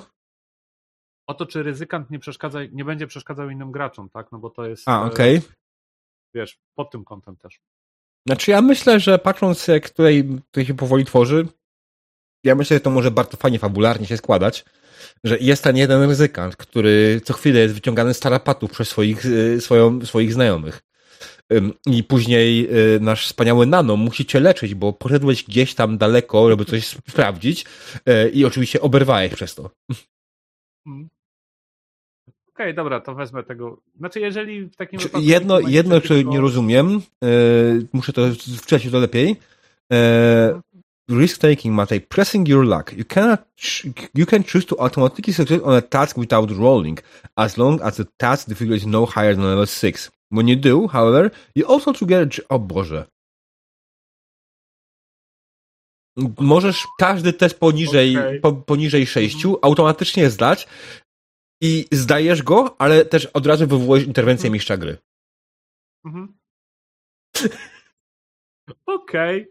O to, czy ryzykant nie przeszkadza, nie będzie przeszkadzał innym graczom, tak? No bo to jest. A, okej. Okay. Wiesz, pod tym kątem też. Znaczy ja myślę, że patrząc jak tutaj, tutaj się powoli tworzy, ja myślę, że to może bardzo fajnie fabularnie się składać, że jest ten jeden ryzykant, który co chwilę jest wyciągany z tarapatów przez swoich, y, swoją, swoich znajomych. I później y, nasz wspaniały Nano musi cię leczyć, bo poszedłeś gdzieś tam daleko, żeby coś sprawdzić y, i oczywiście oberwałeś przez to. Okej, dobra, to wezmę tego. Znaczy, jeżeli w takim Czy wypadku. jedno, jedno czy tylko- nie rozumiem, y, muszę to wcześniej to lepiej. E, risk taking, Matej. Pressing your luck. You cannot, you can choose to automatically succeed on a task without rolling, as long as the task difficulty is no higher than level 6. When you do, however, you also get, o Boże. Możesz każdy test poniżej, Okej. po, poniżej 6 automatycznie zdać i zdajesz go, ale też od razu wywołujesz interwencję mistrza gry. Mhm. Okej.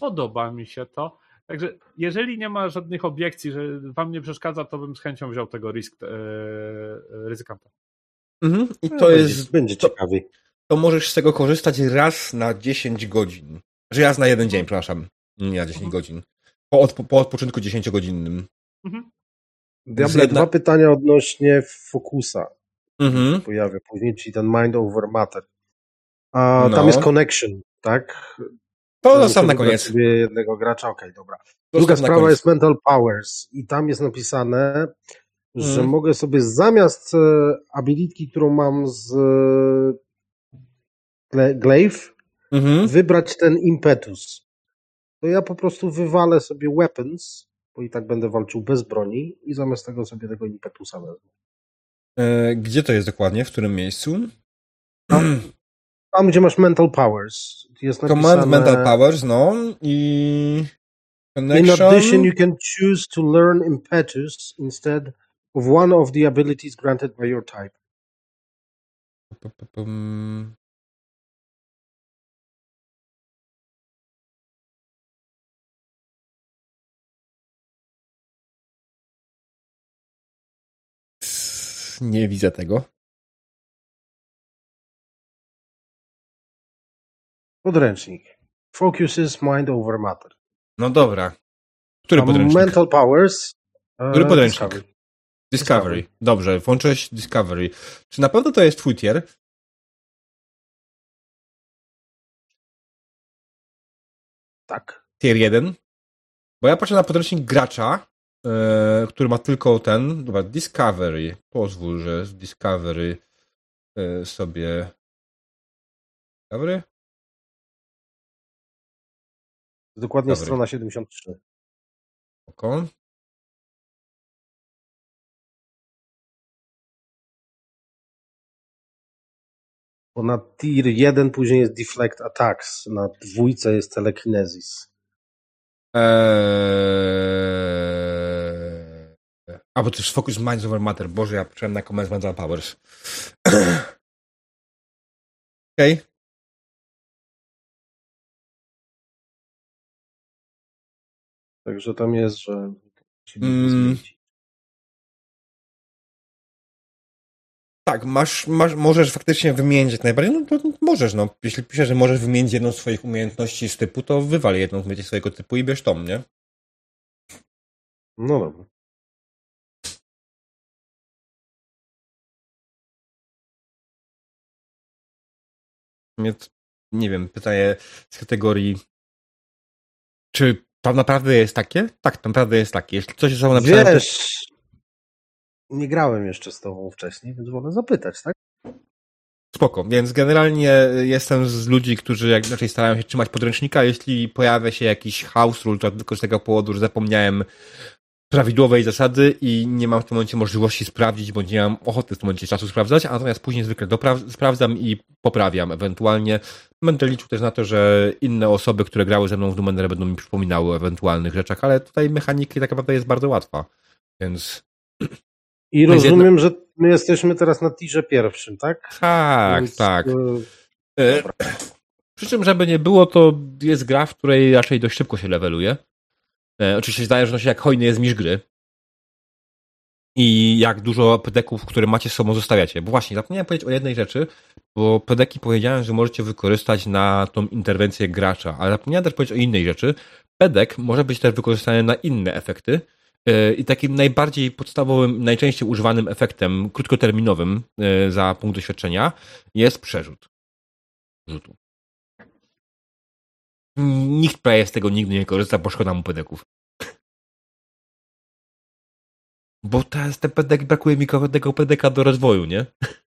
Podoba mi się to. Także jeżeli nie ma żadnych obiekcji, że wam nie przeszkadza, to bym z chęcią wziął tego risk, e, ryzykanta. Mhm. I No, to będzie, jest, Będzie to- ciekawiej. to możesz z tego korzystać raz na 10 godzin. Że raz na jeden dzień, przepraszam. Nie na 10 Mhm. godzin. Po, od, po odpoczynku 10-godzinnym. Mhm. Diable, jedna- dwa pytania odnośnie fokusa. Mhm. Pojawia później, czyli ten mind over matter. A No. tam jest connection, tak? To Muszę sam na koniec. sobie jednego gracza, okej, dobra. To Druga sprawa jest mental powers i tam jest napisane, że Mhm. mogę sobie zamiast e, abilitki, którą mam z e, Glaive, Mhm. wybrać ten impetus. To ja po prostu wywalę sobie weapons, bo i tak będę walczył bez broni i zamiast tego sobie tego impetusa wezmę. E, gdzie to jest dokładnie? W którym miejscu? Tam, gdzie masz mental powers, jest napisane... Command Mental Powers, no i In Connection. addition, you can choose to learn impetus instead of one of the abilities granted by your type. Nie widzę tego. Podręcznik. Focuses mind over matter. No dobra. Który podręcznik? Mental powers. e, Który podręcznik? Discovery. Discovery. Dobrze, włączyłeś Discovery. Czy na pewno to jest twój tier? Tak. Tier 1? Bo ja patrzę na podręcznik gracza, e, który ma tylko ten, dobra, Discovery. Pozwól, że z Discovery e, sobie... Discovery? Dokładnie Dobry. strona 73. Oko. Bo na tier 1 później jest deflect attacks, na dwójce jest telekinesis. Eee... A, bo to jest Focus Minds Over Matter. Boże, ja patrzyłem na Command Mental Powers. Okej. Także tam jest, że Mm. Tak, masz, masz, możesz faktycznie wymienić jak najbardziej, no to możesz, no. Jeśli piszesz, że możesz wymienić jedną z swoich umiejętności z typu, to wywal jedną z umiejętności swojego typu i bierz tą, nie? No dobra. Nie wiem, pytanie z kategorii czy to naprawdę jest takie? Tak, to naprawdę jest takie. Jeśli coś samo napisane, to Wiesz, nie grałem jeszcze z tobą wcześniej, więc wolę zapytać, tak? Spoko, więc generalnie jestem z ludzi, którzy jak raczej starają się trzymać podręcznika. Jeśli pojawia się jakiś house rule, to tylko z tego powodu, że zapomniałem prawidłowej zasady i nie mam w tym momencie możliwości sprawdzić, bądź nie mam ochoty w tym momencie czasu sprawdzać, a natomiast później zwykle sprawdzam i poprawiam ewentualnie. Będę liczył też na to, że inne osoby, które grały ze mną w Numenera będą mi przypominały o ewentualnych rzeczach, ale tutaj mechanika tak naprawdę jest bardzo łatwa, więc I rozumiem, że my jesteśmy teraz na tirze pierwszym, tak? tak, Więc, tak. e, E, Przy czym, żeby nie było, to jest gra, w której raczej dość szybko się leveluje. E, oczywiście no się jak hojny jest mistrz gry. i jak dużo pedeków, które macie z sobą zostawiacie. Bo właśnie, zapomniałem powiedzieć o jednej rzeczy, bo pedeki powiedziałem, że możecie wykorzystać na tą interwencję gracza, ale zapomniałem też powiedzieć o innej rzeczy. Pedek może być też wykorzystany na inne efekty yy, i takim najbardziej podstawowym, najczęściej używanym efektem krótkoterminowym yy, za punkt doświadczenia jest przerzut. Rzutu. Nikt prawie z tego nigdy nie korzysta, bo szkoda mu pedeków. Bo teraz ten pedek, brakuje mi tego pedeka do rozwoju, nie?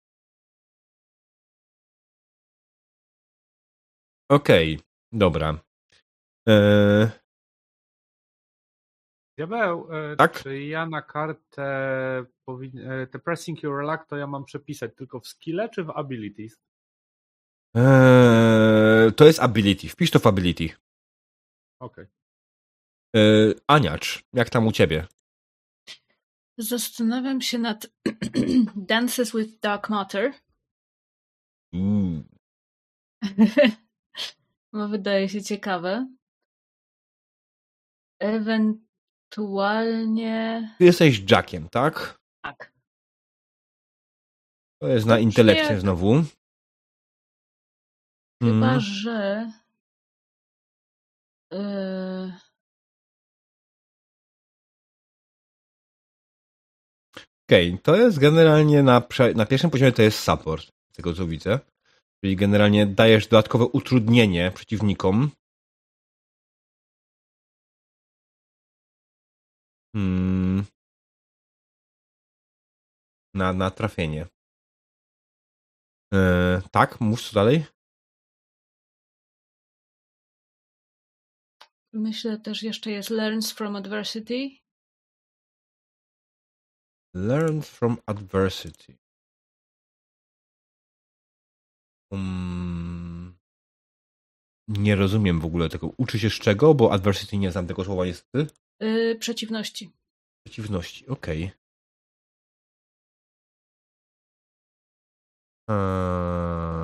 Okej, okay, dobra. Eee... Diabeł, e, tak? czy ja na kartę powin... e, te pressing your luck to ja mam przepisać tylko w skille czy w abilities? Eee, to jest ability. Wpisz to w ability. Okej. Okay. Eee, Aniacz, jak tam u ciebie? Zastanawiam się nad Dances with Dark Matter. Mm. Bo wydaje się ciekawe. Ewentualnie. Ty jesteś Jackiem, tak? Tak. To jest na intelekcie jak... znowu. Chyba, mm. że. Yy... Okej, okay, to jest generalnie na, na pierwszym poziomie to jest support, z tego co widzę. Czyli generalnie dajesz dodatkowe utrudnienie przeciwnikom. Hmm. Na, na trafienie. Yy, tak, mów co dalej. Myślę też jeszcze jest Learns from Adversity. Learn from adversity. Um, nie rozumiem w ogóle tego. Uczy się z czego? Bo adversity nie znam tego słowa niestety. Yy, przeciwności. Przeciwności, okej. Okay. Eee...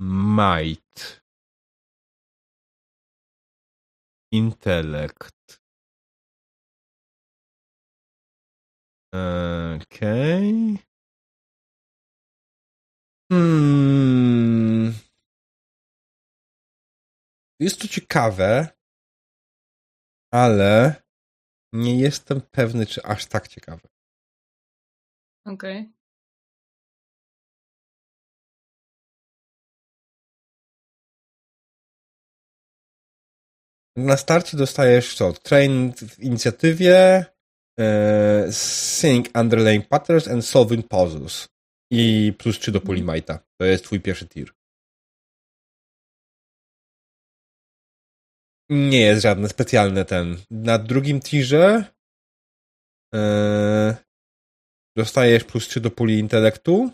Might. Intelekt. Okej. Okay. Hmm. Jest to ciekawe, ale nie jestem pewny, czy aż tak ciekawe. Okej. Okay. Na starcie dostajesz co? Train w inicjatywie, e, Sync Underlying Patterns and Solving Puzzles. I plus 3 do Polimajta. To jest twój pierwszy tier. Nie jest żadne specjalne ten. Na drugim tierze e, dostajesz plus 3 do puli intelektu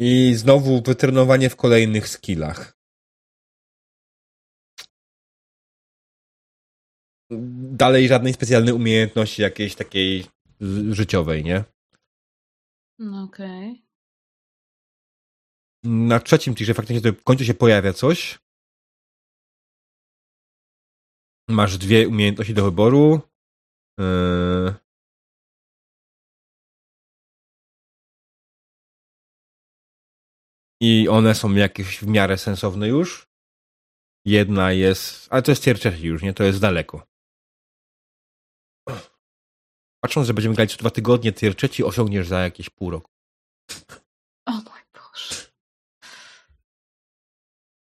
i znowu wytrenowanie w kolejnych skillach. Dalej żadnej specjalnej umiejętności jakiejś takiej życiowej, nie? No okej. Okay. Na trzecim tierze faktycznie w końcu się pojawia coś. Masz dwie umiejętności do wyboru. Yy... I one są jakieś w miarę sensowne już. Jedna jest, ale to jest tier już, nie? To jest daleko. Patrząc, że będziemy grać co dwa tygodnie, tier trzeci osiągniesz za jakieś pół roku. O mój Boże.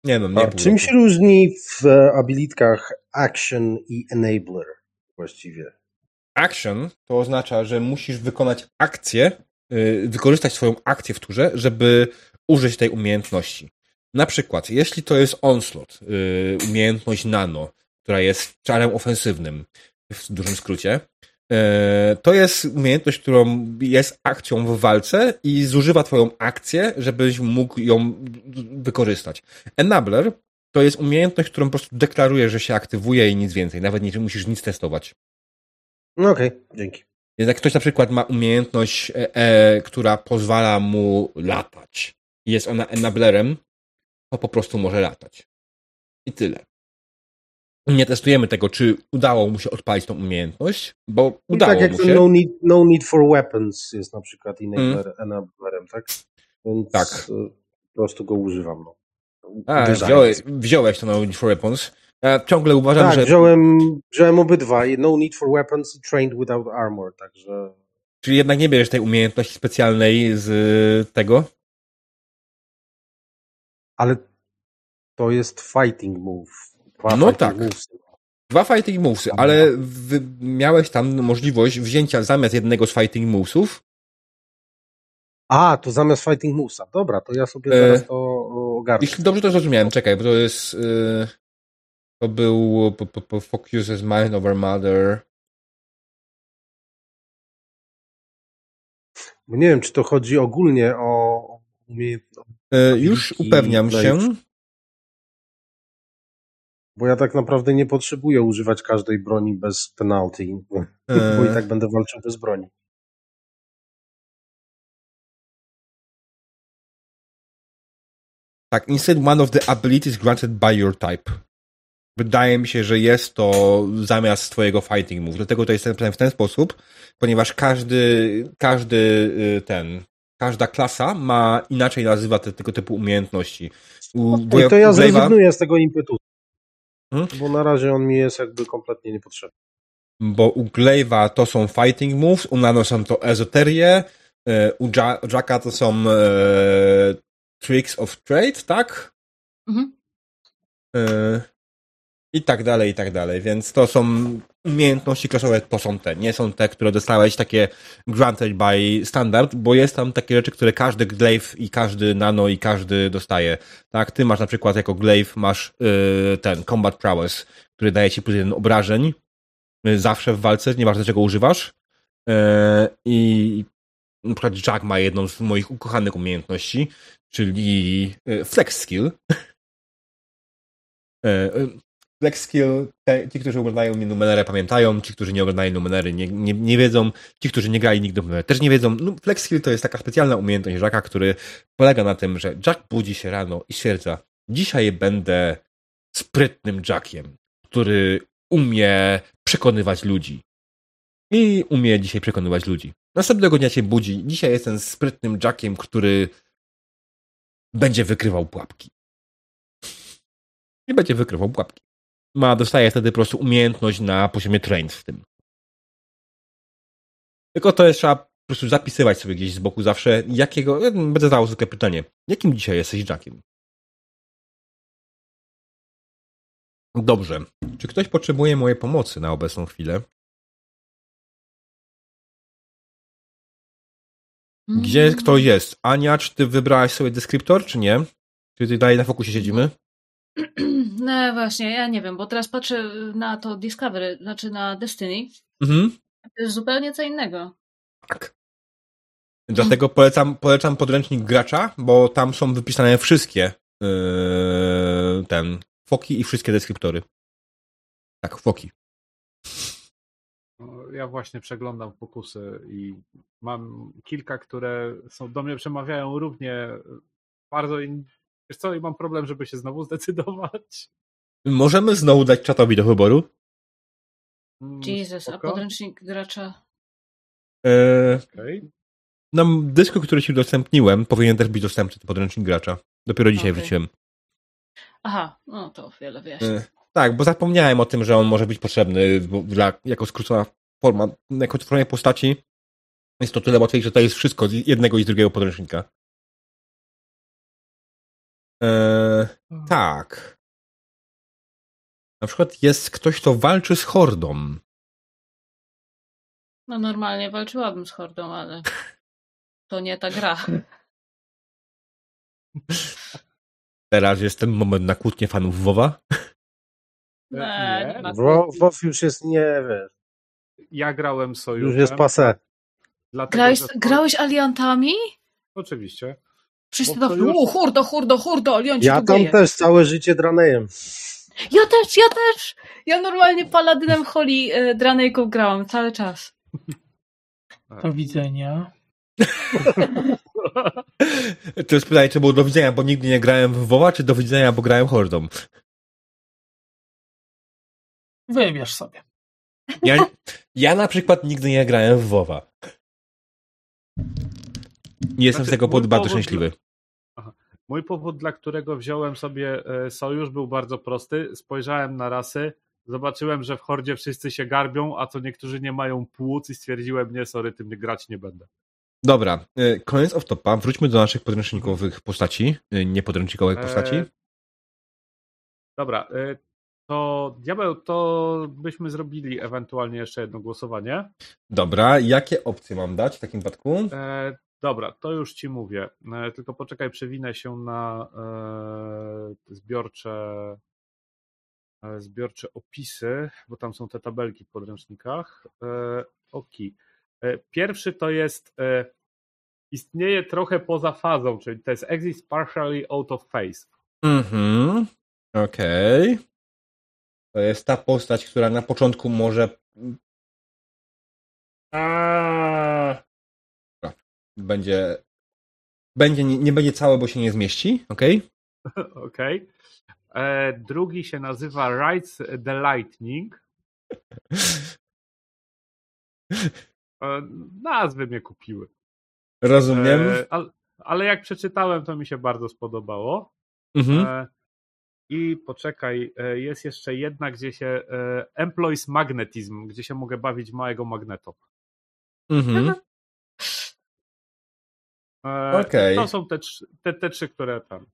Nie wiem, nie A czym się różni w e, abilitkach Action i Enabler właściwie? Action to oznacza, że musisz wykonać akcję, yy, wykorzystać swoją akcję w turze, żeby użyć tej umiejętności. Na przykład, jeśli to jest onslaught, yy, umiejętność nano, która jest czarem ofensywnym, w dużym skrócie, to jest umiejętność, którą jest akcją w walce i zużywa twoją akcję, żebyś mógł ją wykorzystać. Enabler to jest umiejętność, którą po prostu deklaruje, że się aktywuje i nic więcej. Nawet nie musisz nic testować. No okej, okay, dzięki. Więc jak ktoś na przykład ma umiejętność, e, e, która pozwala mu latać jest ona enablerem, to po prostu może latać. I tyle. Nie testujemy tego, czy udało mu się odpalić tą umiejętność, bo I udało tak jak mu się. no need, no need for weapons jest na przykład enabler, enablerem, tak? Więc Tak. y, po prostu go używam. No. A, wziąłeś, wziąłeś to No Need for Weapons. Ja ciągle uważam, Tak, że... wziąłem, wziąłem obydwa. No need for weapons i trained without armor, także Czyli jednak nie bierzesz tej umiejętności specjalnej z y, tego? ale to jest fighting move. Dwa No tak. Dwa fighting movesy, ale miałeś tam możliwość wzięcia zamiast jednego z fighting movesów A, to zamiast fighting movesa. Dobra, to ja sobie E, zaraz to ogarnę. Jeśli dobrze to zrozumiałem, czekaj, bo to jest. y, to był po, po, po Focus as Mind over Mother. Nie wiem, czy to chodzi ogólnie o umiejętność, Y, już upewniam się. Bo ja tak naprawdę nie potrzebuję używać każdej broni bez penalty, bo i E, tak będę walczył bez broni. Tak, instead one of the abilities granted by your type. Wydaje mi się, że jest to zamiast twojego fighting move. Dlatego to jest napisane w ten sposób, ponieważ każdy, każdy y, ten, każda klasa ma inaczej nazywa te, tego typu umiejętności. U, i to ja zrezygnuję z tego impetu, Hmm? bo na razie on mi jest jakby kompletnie niepotrzebny. bo u Glaive'a to są fighting moves, u Nano są to ezoterie, e, u Ja- Jacka to są e, tricks of trade, tak? Mhm. E, I tak dalej, i tak dalej. Więc to są umiejętności klasowe, to są te. Nie są te, które dostałeś takie granted by standard, bo jest tam takie rzeczy, które każdy glaive i każdy nano i każdy dostaje. Tak, ty masz na przykład jako glaive masz e, ten combat prowess, który daje ci plus jeden obrażeń y, zawsze w walce, nieważne czego używasz. E, I na przykład Jack ma jedną z moich ukochanych umiejętności, czyli e, flex skill. Flex skill, te, ci, którzy oglądają Numenerę pamiętają, ci, którzy nie oglądają Numenery nie, nie, nie wiedzą, ci, którzy nie grali nigdy w Numenerę też nie wiedzą. No, flex skill to jest taka specjalna umiejętność Jacka, który polega na tym, że Jack budzi się rano i stwierdza, dzisiaj będę sprytnym Jackiem, który umie przekonywać ludzi. I umie dzisiaj przekonywać ludzi. Następnego dnia się budzi. Dzisiaj jestem sprytnym Jackiem, który będzie wykrywał pułapki. I będzie wykrywał pułapki. Ma, dostaje wtedy po prostu umiejętność na poziomie trained w tym. Tylko to jest trzeba po prostu zapisywać sobie gdzieś z boku zawsze, jakiego, ja będę zadawał zwykle pytanie, jakim dzisiaj jesteś Jackiem? Dobrze. Czy ktoś potrzebuje mojej pomocy na obecną chwilę? Gdzie kto jest? Ania, czy ty wybrałaś sobie deskryptor, czy nie? Czy ty dalej na fokusie siedzimy? No właśnie, ja nie wiem, bo teraz patrzę na to Discovery, znaczy na Destiny. Mhm. To jest zupełnie co innego. Tak. Dlatego polecam, polecam podręcznik gracza, bo tam są wypisane wszystkie yy, ten foki i wszystkie deskryptory. Tak, foki. No, Ja właśnie przeglądam fokusy i mam kilka, które są do mnie przemawiają równie bardzo. In... Wiesz co, i mam problem, żeby się znowu zdecydować. Możemy znowu dać czatowi do wyboru. Mm, Jesus, a podręcznik gracza. Yy, Okej. na dysku, który ci udostępniłem, powinien też być dostępny ten podręcznik gracza. Dopiero dzisiaj Okej. wróciłem. Aha, no to wiele wyjaśnia. Yy, tak, bo zapomniałem o tym, że on może być potrzebny dla, jako skrócona forma, jako tworzenie postaci. Jest to tyle łatwiejsze, że to jest wszystko z jednego i z drugiego podręcznika. Eee, tak. Na przykład jest ktoś, kto walczy z hordą. No normalnie walczyłabym z hordą, ale to nie ta gra. Teraz jest ten moment na kłótnię fanów WoWa. Nie, nie WoW już jest, nie wiesz, Ja grałem sojuszem. już jest pase. Grałeś, grałeś aliantami? Oczywiście. Wszyscy Bo tam, sojusz- o, hurdo, hurdo, hurdo, alianci Ja tu tam geje. też całe życie dranejem. Ja też, ja też! Ja normalnie paladynem Holly e, Dranejką grałam cały czas. Do widzenia. To jest pytanie, czy było do widzenia, bo nigdy nie grałem w WoWa, czy do widzenia, bo grałem hordą. Wybierz sobie. Ja, ja na przykład nigdy nie grałem w WoWa. Nie jestem z Znaczy, tego mój powodu bardzo szczęśliwy. Mój powód, dla którego wziąłem sobie e, sojusz, był bardzo prosty. Spojrzałem na rasy, zobaczyłem, że w hordzie wszyscy się garbią, a co niektórzy nie mają płuc i stwierdziłem, nie, sorry, tym grać nie będę. Dobra, y, koniec off topa. Wróćmy do naszych podręcznikowych postaci, y, niepodręcznikowych postaci. E, Dobra, e, to diabeł, to byśmy zrobili ewentualnie jeszcze jedno głosowanie. Dobra, jakie opcje mam dać w takim wypadku? E, dobra, to już ci mówię. E, tylko poczekaj, przewinę się na e, zbiorcze, e, zbiorcze opisy, bo tam są te tabelki w podręcznikach. E, pierwszy to jest istnieje trochę poza fazą, czyli to jest exist partially out of phase. Mhm. Okej. To jest ta postać, która na początku może. A... Będzie. Będzie, nie, nie będzie całe, bo się nie zmieści, okej? Okej. E, Drugi się nazywa Rides the Lightning. E, Nazwy mnie kupiły. Rozumiem. E, al- ale jak przeczytałem, to mi się bardzo spodobało. Mhm. E, I poczekaj, jest jeszcze jedna, gdzie się Employees Magnetism, gdzie się mogę bawić małego magneto. Mhm. E, Okej. To są te, te, te trzy, które tam.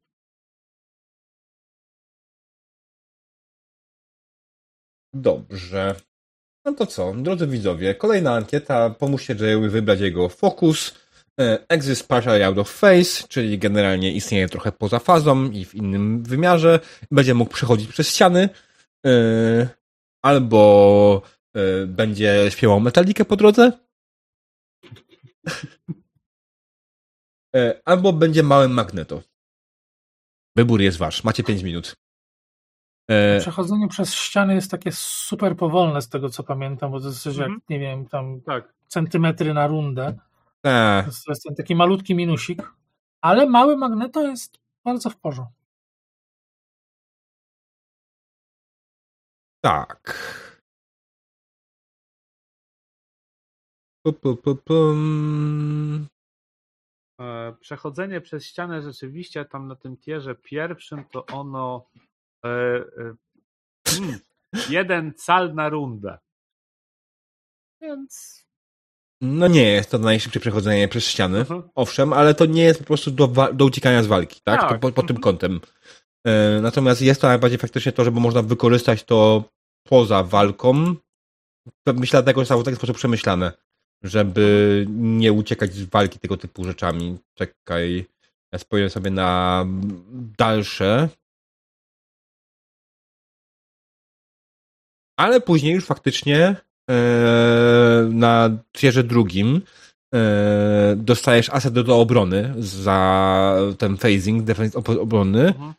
Dobrze. No to co, drodzy widzowie, kolejna ankieta. Pomóżcie Jayowi wybrać jego fokus. E, Exist partially out of phase, czyli generalnie istnieje trochę poza fazą i w innym wymiarze. Będzie mógł przechodzić przez ściany. E, Albo będzie śpiewał metalikę po drodze. E, Albo będzie małym magneto. Wybór jest wasz. Macie 5 minut. E, Przechodzenie przez ściany jest takie super powolne z tego, co pamiętam, bo to jest coś jak, Mhm. nie wiem, tam Tak. centymetry na rundę. tak. To jest, to jest ten taki malutki minusik, ale mały magneto jest bardzo w porządku. Tak. Pu, pu, pu, pum. E, Przechodzenie przez ścianę rzeczywiście tam na tym tierze pierwszym to ono e, e, mm, jeden cal na rundę. Więc No nie jest to najszybsze przechodzenie przez ściany. Mhm. Owszem, ale to nie jest po prostu do, do uciekania z walki, tak? Tak. To po, po tym Mhm. kątem. E, natomiast jest to najbardziej faktycznie to, żeby można wykorzystać to poza walką. Myślę, dlatego zostało w taki sposób przemyślane, żeby nie uciekać z walki tego typu rzeczami. Czekaj, ja spojrzę sobie na dalsze. Ale później już faktycznie e, na tierze drugim e, dostajesz aset do, do obrony za ten phasing, defense ob- obrony. Mhm.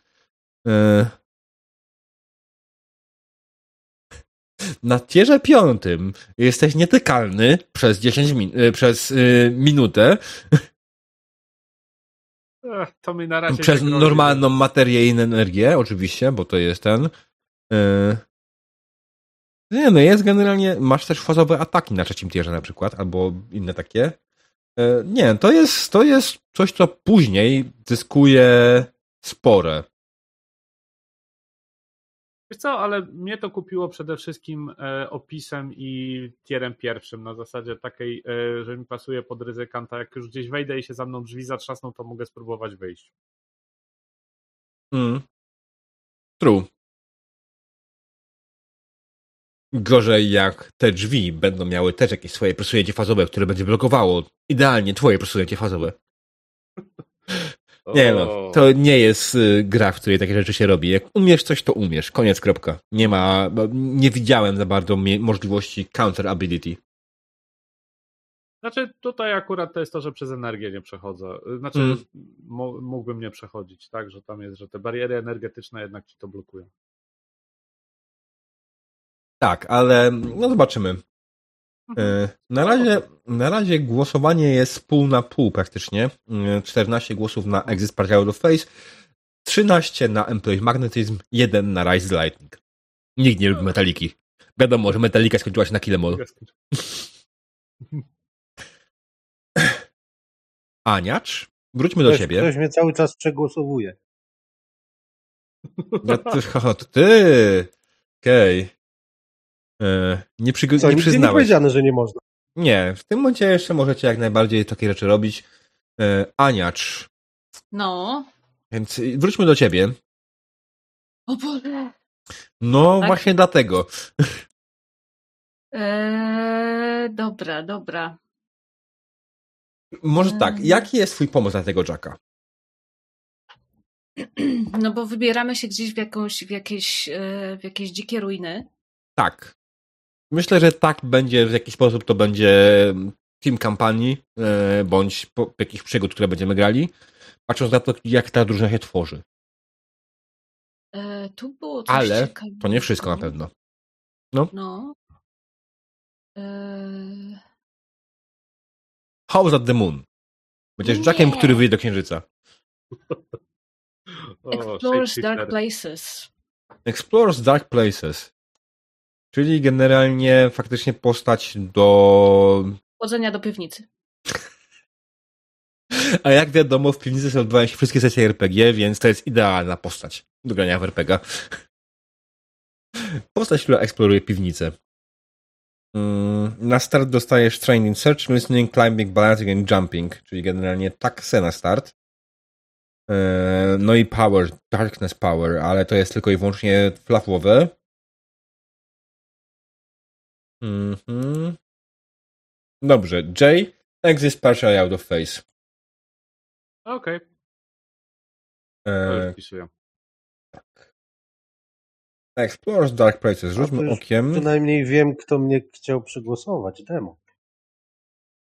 Na tierze piątym jesteś nietykalny przez 10 min- e, przez e, minutę Ech, to mi na razie przez normalną materię i energię, oczywiście, bo to jest ten. e, Nie, no jest generalnie, masz też fazowe ataki na trzecim tierze na przykład, albo inne takie. Nie, to jest, to jest coś, co później zyskuje spore. Wiesz co, ale mnie to kupiło przede wszystkim e, opisem i tierem pierwszym, na zasadzie takiej, e, że mi pasuje pod ryzykanta. Jak już gdzieś wejdę i się za mną drzwi zatrzasną, to mogę spróbować wyjść. Mm. True. Gorzej jak te drzwi będą miały też jakieś swoje presujęcie fazowe, które będzie blokowało idealnie twoje presujęcie fazowe. Nie no, to nie jest y, gra, w której takie rzeczy się robi. Jak umiesz coś, to umiesz. Koniec, kropka. Nie ma, nie widziałem za bardzo możliwości counter ability. Znaczy, tutaj akurat to jest to, że przez energię nie przechodzę. Znaczy, Mm. mógłbym nie przechodzić, tak? Że tam jest, że te bariery energetyczne jednak ci to blokują. Tak, ale no zobaczymy. E, Na razie, na razie głosowanie jest pół na pół praktycznie. E, 14 głosów na Exist Partial of Face, 13 na Employee Magnetism, 1 na Rise Lightning. Nikt nie lubi metaliki. Wiadomo, że Metallica skończyła się na Killemall. Aniacz, wróćmy do Ktoś, ciebie. ktoś mnie cały czas przegłosowuje. Ty, haha, to ty! Okej. E, Nie, przyg- Co, nie nigdy nie przyznałeś. powiedziane, że nie można. Nie, w tym momencie jeszcze możecie jak najbardziej takie rzeczy robić. E, Aniacz, No. więc y, wróćmy do ciebie. O Boże. No Tak? właśnie dlatego. Eee, dobra, dobra. Może tak, Mm. jaki jest twój pomysł na tego Jacka? No bo wybieramy się gdzieś w, jakąś, w, jakieś, e, w jakieś dzikie ruiny. Tak. Myślę, że tak będzie, w jakiś sposób to będzie team kampanii, e, bądź jakichś przygód, które będziemy grali, patrząc na to, jak ta drużyna się tworzy. E, tu było coś Ale ciekawego. to nie wszystko na pewno. No. E, House at the Moon. Będziesz Nie. Jackiem, który wyjdzie do Księżyca. Explores. Dark Places. Explores Dark Places. Czyli generalnie faktycznie postać do... Chodzenia do piwnicy. A jak wiadomo, w piwnicy sobie odbywają się wszystkie sesje RPG, więc to jest idealna postać do grania w RPG. Postać, która eksploruje piwnicę. Mm, Na start dostajesz Training Search, Listening, Climbing, Balancing and Jumping, czyli generalnie taksę na start. Eee, No i Power, Darkness Power, ale to jest tylko i wyłącznie flafowe. Mhm. Dobrze, J. Exist partially out of phase. Okej, to Eee, wpisuję. Explores Dark Places. Rzućmy okiem. Przynajmniej wiem, kto mnie chciał przegłosować. Demo.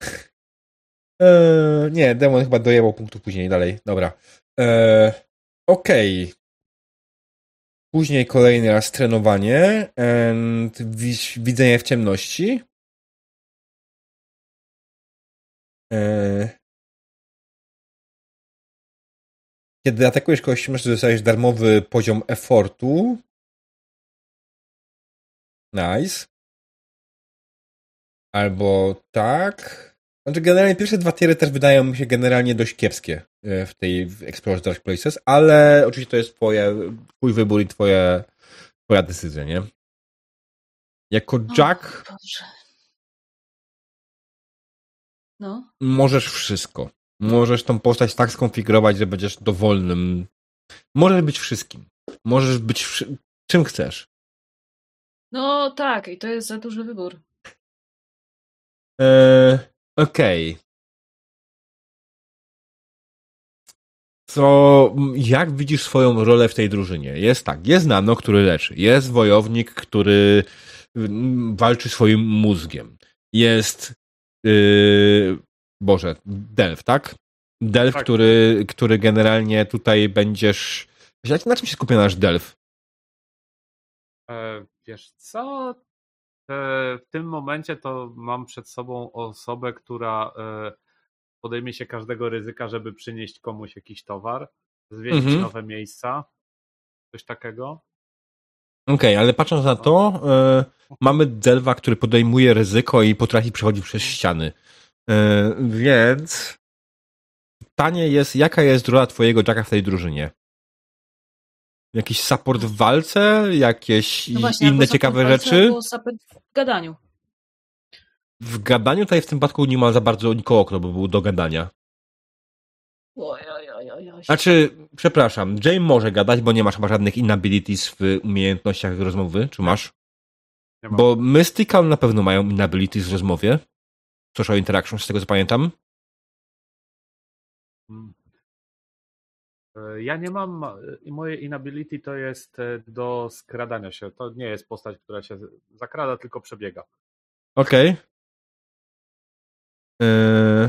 Eee, nie, demon chyba dojebał punktu później, dalej. Dobra. Eee, Okej. Później kolejny raz trenowanie and wi- widzenie w ciemności. Eee, kiedy atakujesz kogoś ciemności, dostajesz darmowy poziom effortu. Nice. Albo tak. Znaczy, generalnie pierwsze dwa tiery też wydają mi się generalnie dość kiepskie e, w tej w Explore Dark Places, ale oczywiście to jest twoje, twój wybór i twoje, twoja decyzja, nie? Jako Jack O. No. możesz wszystko. Możesz tą postać tak skonfigurować, że będziesz dowolnym. Możesz być wszystkim. Możesz być wszy- czym chcesz. No tak, i to jest za duży wybór. Eee, Okej. Co, jak widzisz swoją rolę w tej drużynie? Jest tak, jest Nano, który leczy. Jest wojownik, który mm, walczy swoim mózgiem. Jest yy, Boże, Delf, tak? Delf, Tak. Który, który generalnie tutaj będziesz... Na czym się skupia nasz Delf? E, wiesz co? E, w tym momencie to mam przed sobą osobę, która e, podejmie się każdego ryzyka, żeby przynieść komuś jakiś towar, zwiedzić Mhm. nowe miejsca, coś takiego. Okej, ale patrząc na to, e, mamy Delwa, który podejmuje ryzyko i potrafi przechodzić przez ściany. E, więc pytanie jest, jaka jest rola twojego Jacka w tej drużynie? Jakiś support w walce? Jakieś No właśnie, inne ciekawe w walce, rzeczy? Albo support w gadaniu. W gadaniu tutaj w tym przypadku nie ma za bardzo nikogo, kto by był do gadania. Oj, oj, oj, oj. Znaczy, przepraszam, Jay może gadać, bo nie masz chyba żadnych inabilities w umiejętnościach rozmowy, czy masz? Nie. Bo Mystical na pewno mają inabilities w rozmowie. Social interaction, z tego co pamiętam. Mm. E, Ja nie mam, e, moje inability to jest e, do skradania się. To nie jest postać, która się zakrada, tylko przebiega. Okej. Eee...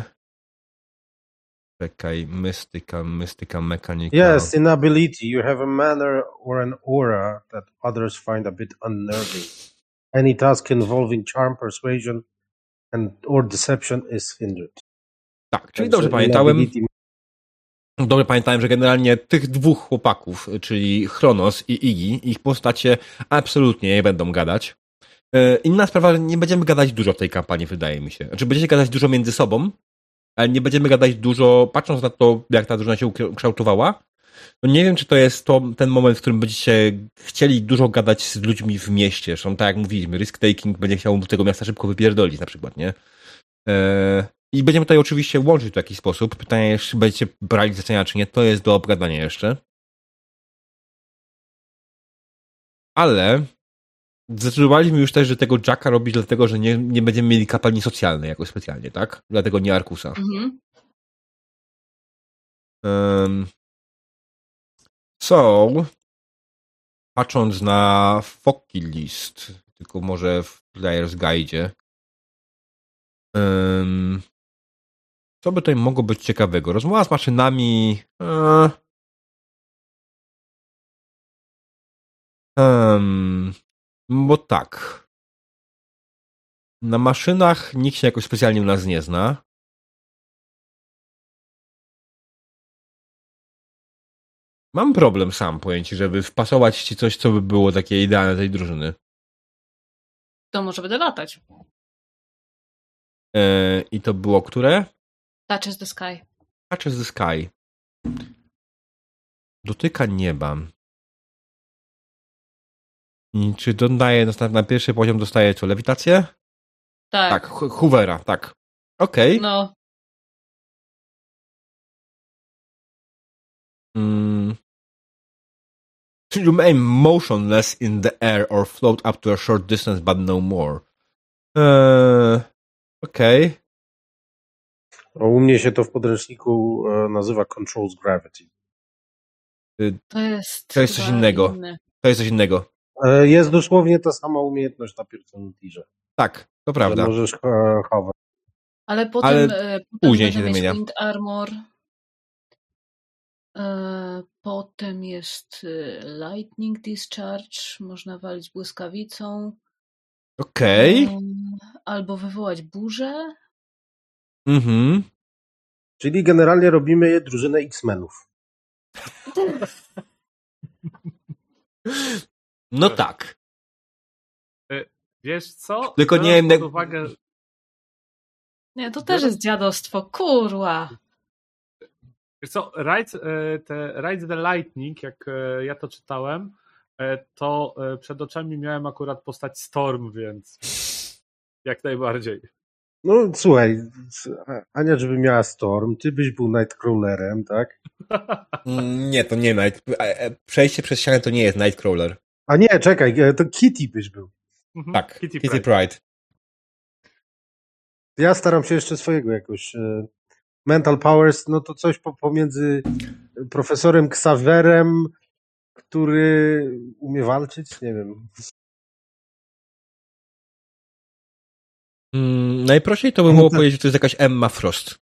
Czekaj, Mystical, Mystical Mechanical. Yes, inability. You have a manner or an aura that others find a bit unnerving. Any task involving charm, persuasion, and or deception is hindered. Tak, czyli Także dobrze pamiętałem. inability- Dobrze pamiętałem, że generalnie tych dwóch chłopaków, czyli Chronos i Iggy, ich postacie absolutnie nie będą gadać. E, inna sprawa, że nie będziemy gadać dużo w tej kampanii, wydaje mi się. Znaczy, będziecie gadać dużo między sobą, ale nie będziemy gadać dużo, patrząc na to, jak ta drużyna się ukształtowała. No nie wiem, czy to jest to, ten moment, w którym będziecie chcieli dużo gadać z ludźmi w mieście. Zresztą tak jak mówiliśmy, risk-taking będzie chciał tego miasta szybko wypierdolić na przykład, nie? E, I będziemy tutaj oczywiście łączyć w jakiś sposób. Pytanie, czy będziecie brali zlecenia, czy nie, to jest do obgadania jeszcze. Ale zdecydowaliśmy już też, że tego Jacka robić dlatego, że nie, nie będziemy mieli kapelni socjalnej jakoś specjalnie, tak? Dlatego nie Arkusa. Mhm. Um, so, patrząc na Foki list, tylko może w Player's Guide, um, co by tutaj mogło być ciekawego? Rozmowa z maszynami. E, um, bo tak. Na maszynach nikt się jakoś specjalnie u nas nie zna. Mam problem sam, pojęcie, żeby wpasować ci coś, co by było takie idealne tej drużyny. To może będę latać. E, I to było które? Touches the sky. Touches the sky. Dotyka nieba. I czy dodaje na, na pierwszy poziom dostaje co? Lewitację? Tak. Tak, Hoovera, tak. Okej. No, Mm. To remain motionless in the air or float up to a short distance but no more. Eee, Okej. O, U mnie się to w podręczniku e, nazywa Controls Gravity. to jest. To jest coś innego. inny. To jest coś innego. E, Jest dosłownie ta sama umiejętność na pierwszym tirze. Tak, to Że prawda. możesz e, chować. Ale potem, Ale potem później się zmienia. Wind Armor. Potem jest e, Lightning Discharge. Można walić błyskawicą. Okej. Em, Albo wywołać burzę. Mhm. Czyli generalnie robimy drużynę X-Menów. No tak. Wiesz co? Tylko nie Biorąc wiem, jak- pod uwagę, Nie, to też jest dziadostwo. Kurwa. Wiesz co, Ride, e, te Ride the Lightning, jak e, ja to czytałem, e, to e, przed oczami miałem akurat postać Storm, więc jak najbardziej. No słuchaj, Ania, żeby miała Storm, ty byś był Nightcrawlerem, tak? Mm, Nie, to nie Night. e, e, Przejście przez ścianę to nie jest Nightcrawler. A nie, czekaj, e, to Kitty byś był. Mhm. Tak, Kitty Kitty Pryde. Pride. Ja staram się jeszcze swojego jakoś. Mental Powers, no to coś po, pomiędzy profesorem Xaverem, który umie walczyć, nie wiem. Mm, najprościej to by było powiedzieć, że to jest jakaś Emma Frost.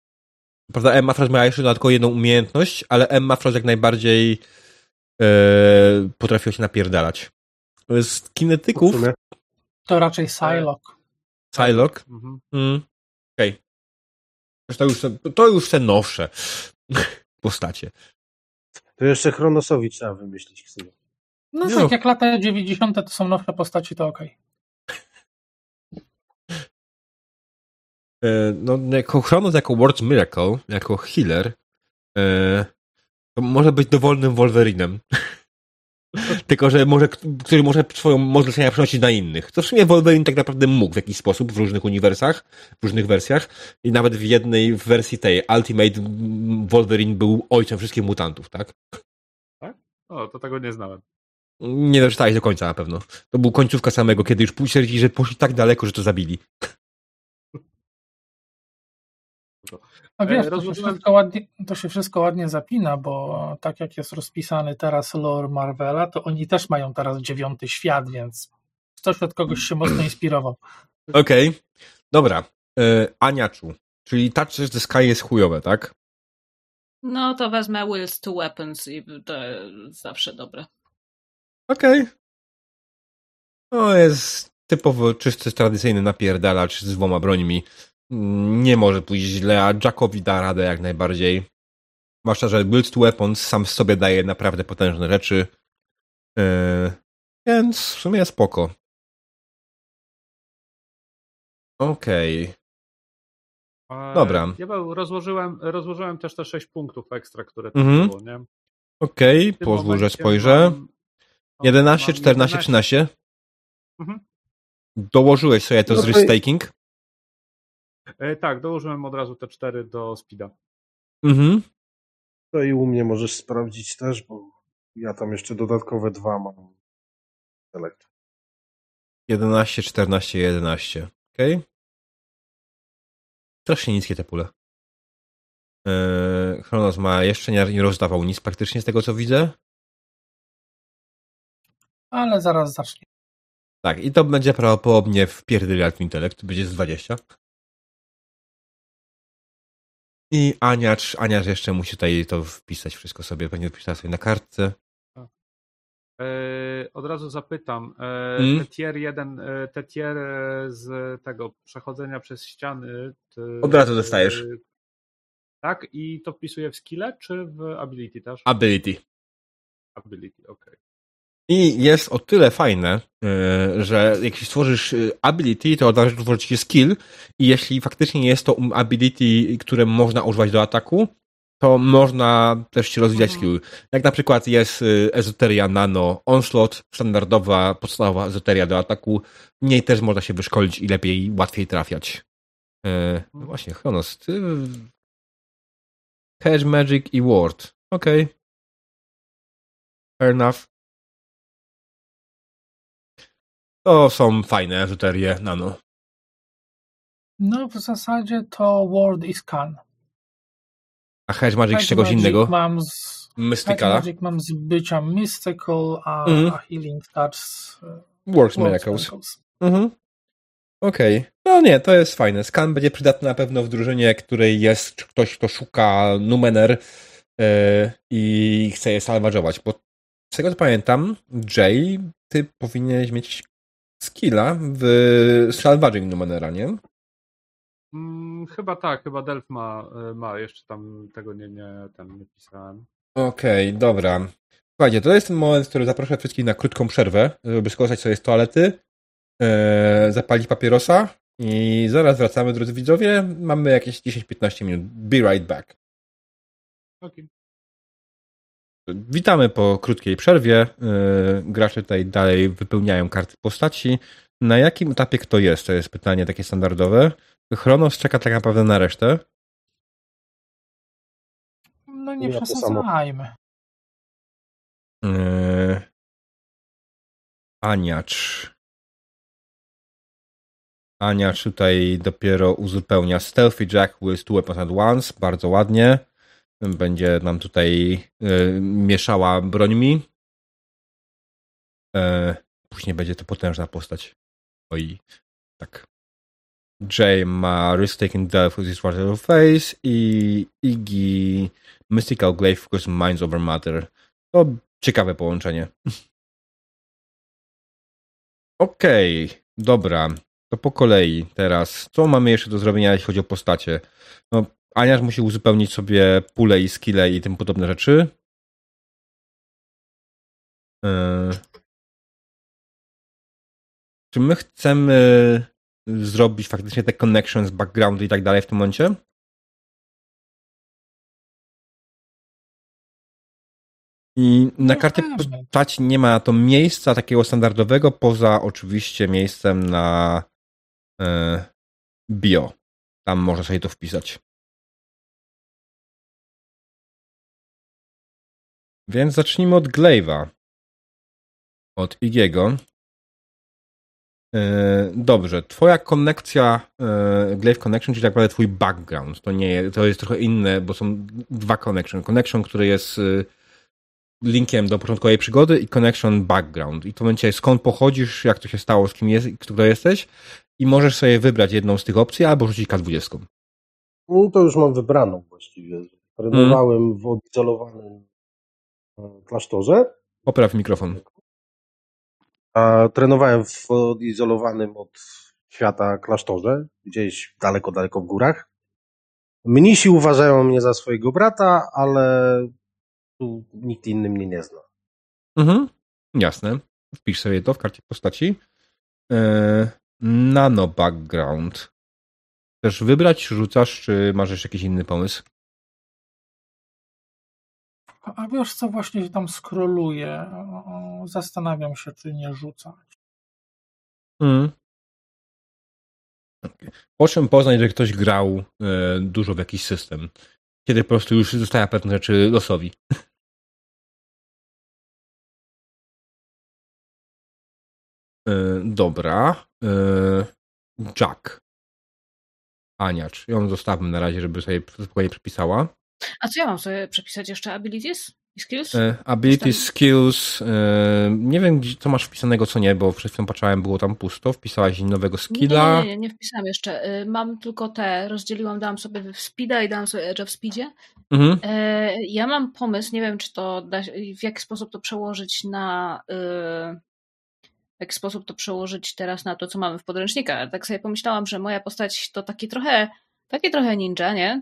Prawda, Emma Frost ma jeszcze dodatkowo jedną umiejętność, ale Emma Frost jak najbardziej e, potrafiła się napierdalać. Z kinetyków. To raczej Psylocke. Psylocke. Mhm. Mm. Okej. Okay. To, już, te- to już te nowsze postacie. To jeszcze Chronosowi trzeba wymyślić ksywę. No tak, no. jak lata 90. to są nowsze postaci, to okej. E, no, jako Chronos, jako World Miracle, jako healer, e, to może być dowolnym Wolverinem. Tylko, że może, który może swoją moc leczenia przenosić na innych. To w sumie Wolverine tak naprawdę mógł w jakiś sposób w różnych uniwersach, w różnych wersjach i nawet w jednej w wersji tej Ultimate Wolverine był ojcem wszystkich mutantów, tak? O, to tego nie znałem. Nie doczytałeś do końca na pewno. To był końcówka samego, kiedy już stwierdzili, że poszli tak daleko, że to zabili. A wiesz, E, to się, ładnie, to się wszystko ładnie zapina, bo tak jak jest rozpisany teraz lore Marvela, to oni też mają teraz dziewiąty świat, więc ktoś od kogoś się mocno inspirował. Okej, dobra. E, Aniaczu, czyli Touch the Sky jest chujowe, tak? No to wezmę Wills to Weapons i to zawsze dobre. Okej. To jest typowo czysty, tradycyjny napierdalacz z dwoma brońmi. Nie może pójść źle, a Jackowi da radę jak najbardziej. Zwłaszcza, że Build to Weapons sam sobie daje naprawdę potężne rzeczy. Yy, więc w sumie spoko. Okej. E, Dobra. Ja rozłożyłem, rozłożyłem też te 6 punktów ekstra, które tam Mhm. było, nie? Okej, tym pozwól, że spojrzę. mam- 11, mam 14, 11. 13. Mhm. Dołożyłeś sobie to No z risk taking? E, tak, dołożyłem od razu te 4 do speeda. Mhm. To i u mnie możesz sprawdzić też, bo ja tam jeszcze dodatkowe dwa mam. Select. 11, 14, 11. Okej. Strasznie niskie te pule. Eee, Chronos ma jeszcze nie, nie rozdawał nic praktycznie z tego co widzę. Ale zaraz zacznie. Tak, i to będzie prawdopodobnie w pierdylatu intelekt, będzie z 20. I Aniacz, Aniacz jeszcze musi tutaj to wpisać wszystko sobie, będzie wpisać sobie na kartce. E, od razu zapytam, e, Mm. te tier 1, e, te tier z tego przechodzenia przez ściany. Ty, Od razu dostajesz. tak, i to wpisuję w skille, czy w ability też? Ability. Ability, okej. I jest o tyle fajne, yy, że jeśli stworzysz yy, ability, to tworzy ci skill i jeśli faktycznie jest to um, ability, które można używać do ataku, to można też się rozwijać Mhm. skill. Jak na przykład jest yy, ezoteria nano onslaught, standardowa, podstawowa ezoteria do ataku, w niej też można się wyszkolić i lepiej, łatwiej trafiać. No właśnie, Chronos, ty... Hedge, Magic i Ward. Okej. Fair enough. To są fajne ezoterie nano. No w zasadzie to Word i Scan. A Hedge Magic z Hedge czegoś innego? Mam z, Hedge Mysticala? Magic mam z bycia Mystical, a, Mhm. a Healing Touch z e, Works World Miracles. Mhm. Okej. No nie, to jest fajne. Scan będzie przydatny na pewno w drużynie, której jest ktoś, kto szuka numener yy, i chce je salvage'ować, bo z tego co pamiętam, Jay, ty powinieneś mieć skilla w salvaging numenera, nie? Mm, chyba tak, chyba Delph ma, e, ma, jeszcze tam tego nie, nie, ten nie pisałem. Okej, dobra. Słuchajcie, to jest ten moment, w którym zaproszę wszystkich na krótką przerwę, żeby skorzystać sobie z toalety, e, zapalić papierosa i zaraz wracamy, drodzy widzowie. Mamy jakieś 10-15 minut. Be right back. Okej. Witamy po krótkiej przerwie. E, gracze tutaj dalej wypełniają karty postaci. Na jakim etapie kto jest? To jest pytanie takie standardowe. Chronos czeka tak naprawdę na resztę. No nie Ja przesadzajmy. Yy, Aniacz. Aniacz tutaj dopiero uzupełnia Stealthy Jack with two weapons at once. Bardzo ładnie. Będzie nam tutaj yy, mieszała brońmi. Yy, później będzie to potężna postać. Oj, tak. Jay ma Risk Taking Death with his Water Face i Iggy Mystical Glaive because Minds Over Matter. To ciekawe połączenie. Okej, dobra. To po kolei teraz. Co mamy jeszcze do zrobienia, jeśli chodzi o postacie? No, Aniasz musi uzupełnić sobie pule i skille i tym podobne rzeczy. Yy. Czy my chcemy zrobić faktycznie te connections, backgroundy i tak dalej w tym momencie? I na No karcie postaci nie ma to miejsca takiego standardowego, poza oczywiście miejscem na e, bio. Tam można sobie to wpisać. Więc zacznijmy od Glaive'a. Od Igiego. E, Dobrze, twoja konekcja e, Glaive Connection, czyli tak naprawdę twój background. To nie, to jest trochę inne, bo są dwa connection. Connection, który jest e, linkiem do początkowej przygody i connection background. I tym momencie skąd pochodzisz, jak to się stało, z kim jest, kto jesteś i możesz sobie wybrać jedną z tych opcji albo rzucić K20. No to już mam wybraną właściwie. Trenowałem w odizolowanym klasztorze. Popraw mikrofon. A trenowałem w odizolowanym od świata klasztorze, gdzieś daleko, daleko w górach. Mnisi uważają mnie za swojego brata, ale tu nikt inny mnie nie zna. Mhm. Jasne. Wpisz sobie to w karcie postaci. E, nano background. Chcesz wybrać, rzucasz, czy masz jakiś inny pomysł? A wiesz co, właśnie tam skroluję. Zastanawiam się, czy nie rzucać. Hmm. Po czym poznać, że ktoś grał e, dużo w jakiś system. Kiedy po prostu już zostaje pewne rzeczy losowi. e, dobra. E, Jack. Aniacz. Ją zostawmy na razie, żeby sobie spokojnie przepisała. A co ja mam sobie przepisać jeszcze? Abilities i skills? E, abilities, skills. E, nie wiem, co masz wpisanego, co nie, bo przed chwilą patrzałem, było tam pusto. Wpisałaś nowego skilla. Nie, nie, nie, nie wpisałam jeszcze. E, mam tylko te, rozdzieliłam, dałam sobie speeda i dałam sobie edge w speedzie. Mhm. E, ja mam pomysł, nie wiem, czy to da, w jaki sposób to przełożyć na w jaki sposób to przełożyć teraz na to, co mamy w podręcznikach. Tak sobie pomyślałam, że moja postać to taki trochę, taki trochę ninja, nie?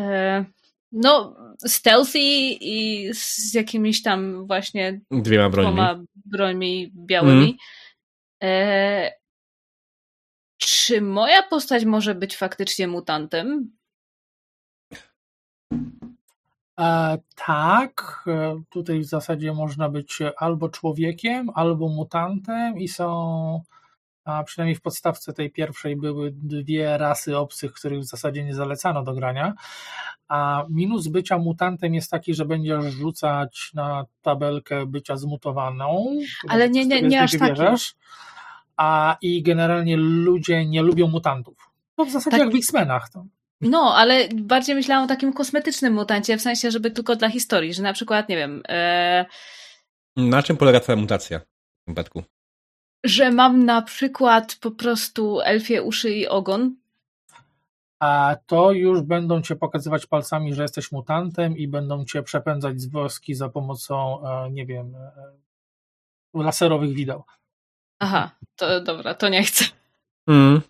E, no, stealthy i z jakimiś tam właśnie dwiema brońmi, dwoma brońmi białymi. Mm. czy moja postać może być faktycznie mutantem? E, tak, e, tutaj w zasadzie można być albo człowiekiem, albo mutantem i są, a przynajmniej w podstawce tej pierwszej były dwie rasy obcych, których w zasadzie nie zalecano do grania. A minus bycia mutantem jest taki, że będziesz rzucać na tabelkę bycia zmutowaną. Ale nie, nie, nie aż taki. A i generalnie ludzie nie lubią mutantów. To w zasadzie tak. jak w X-Menach. To. No, ale bardziej myślałam o takim kosmetycznym mutancie, w sensie, żeby tylko dla historii, że na przykład, nie wiem. E... Na czym polega Twoja mutacja w tym przypadku? Że mam na przykład po prostu elfie uszy i ogon. A to już będą cię pokazywać palcami, że jesteś mutantem i będą cię przepędzać z woski za pomocą, e, nie wiem, e, laserowych wideł. Aha, to dobra, to nie chcę. Mm.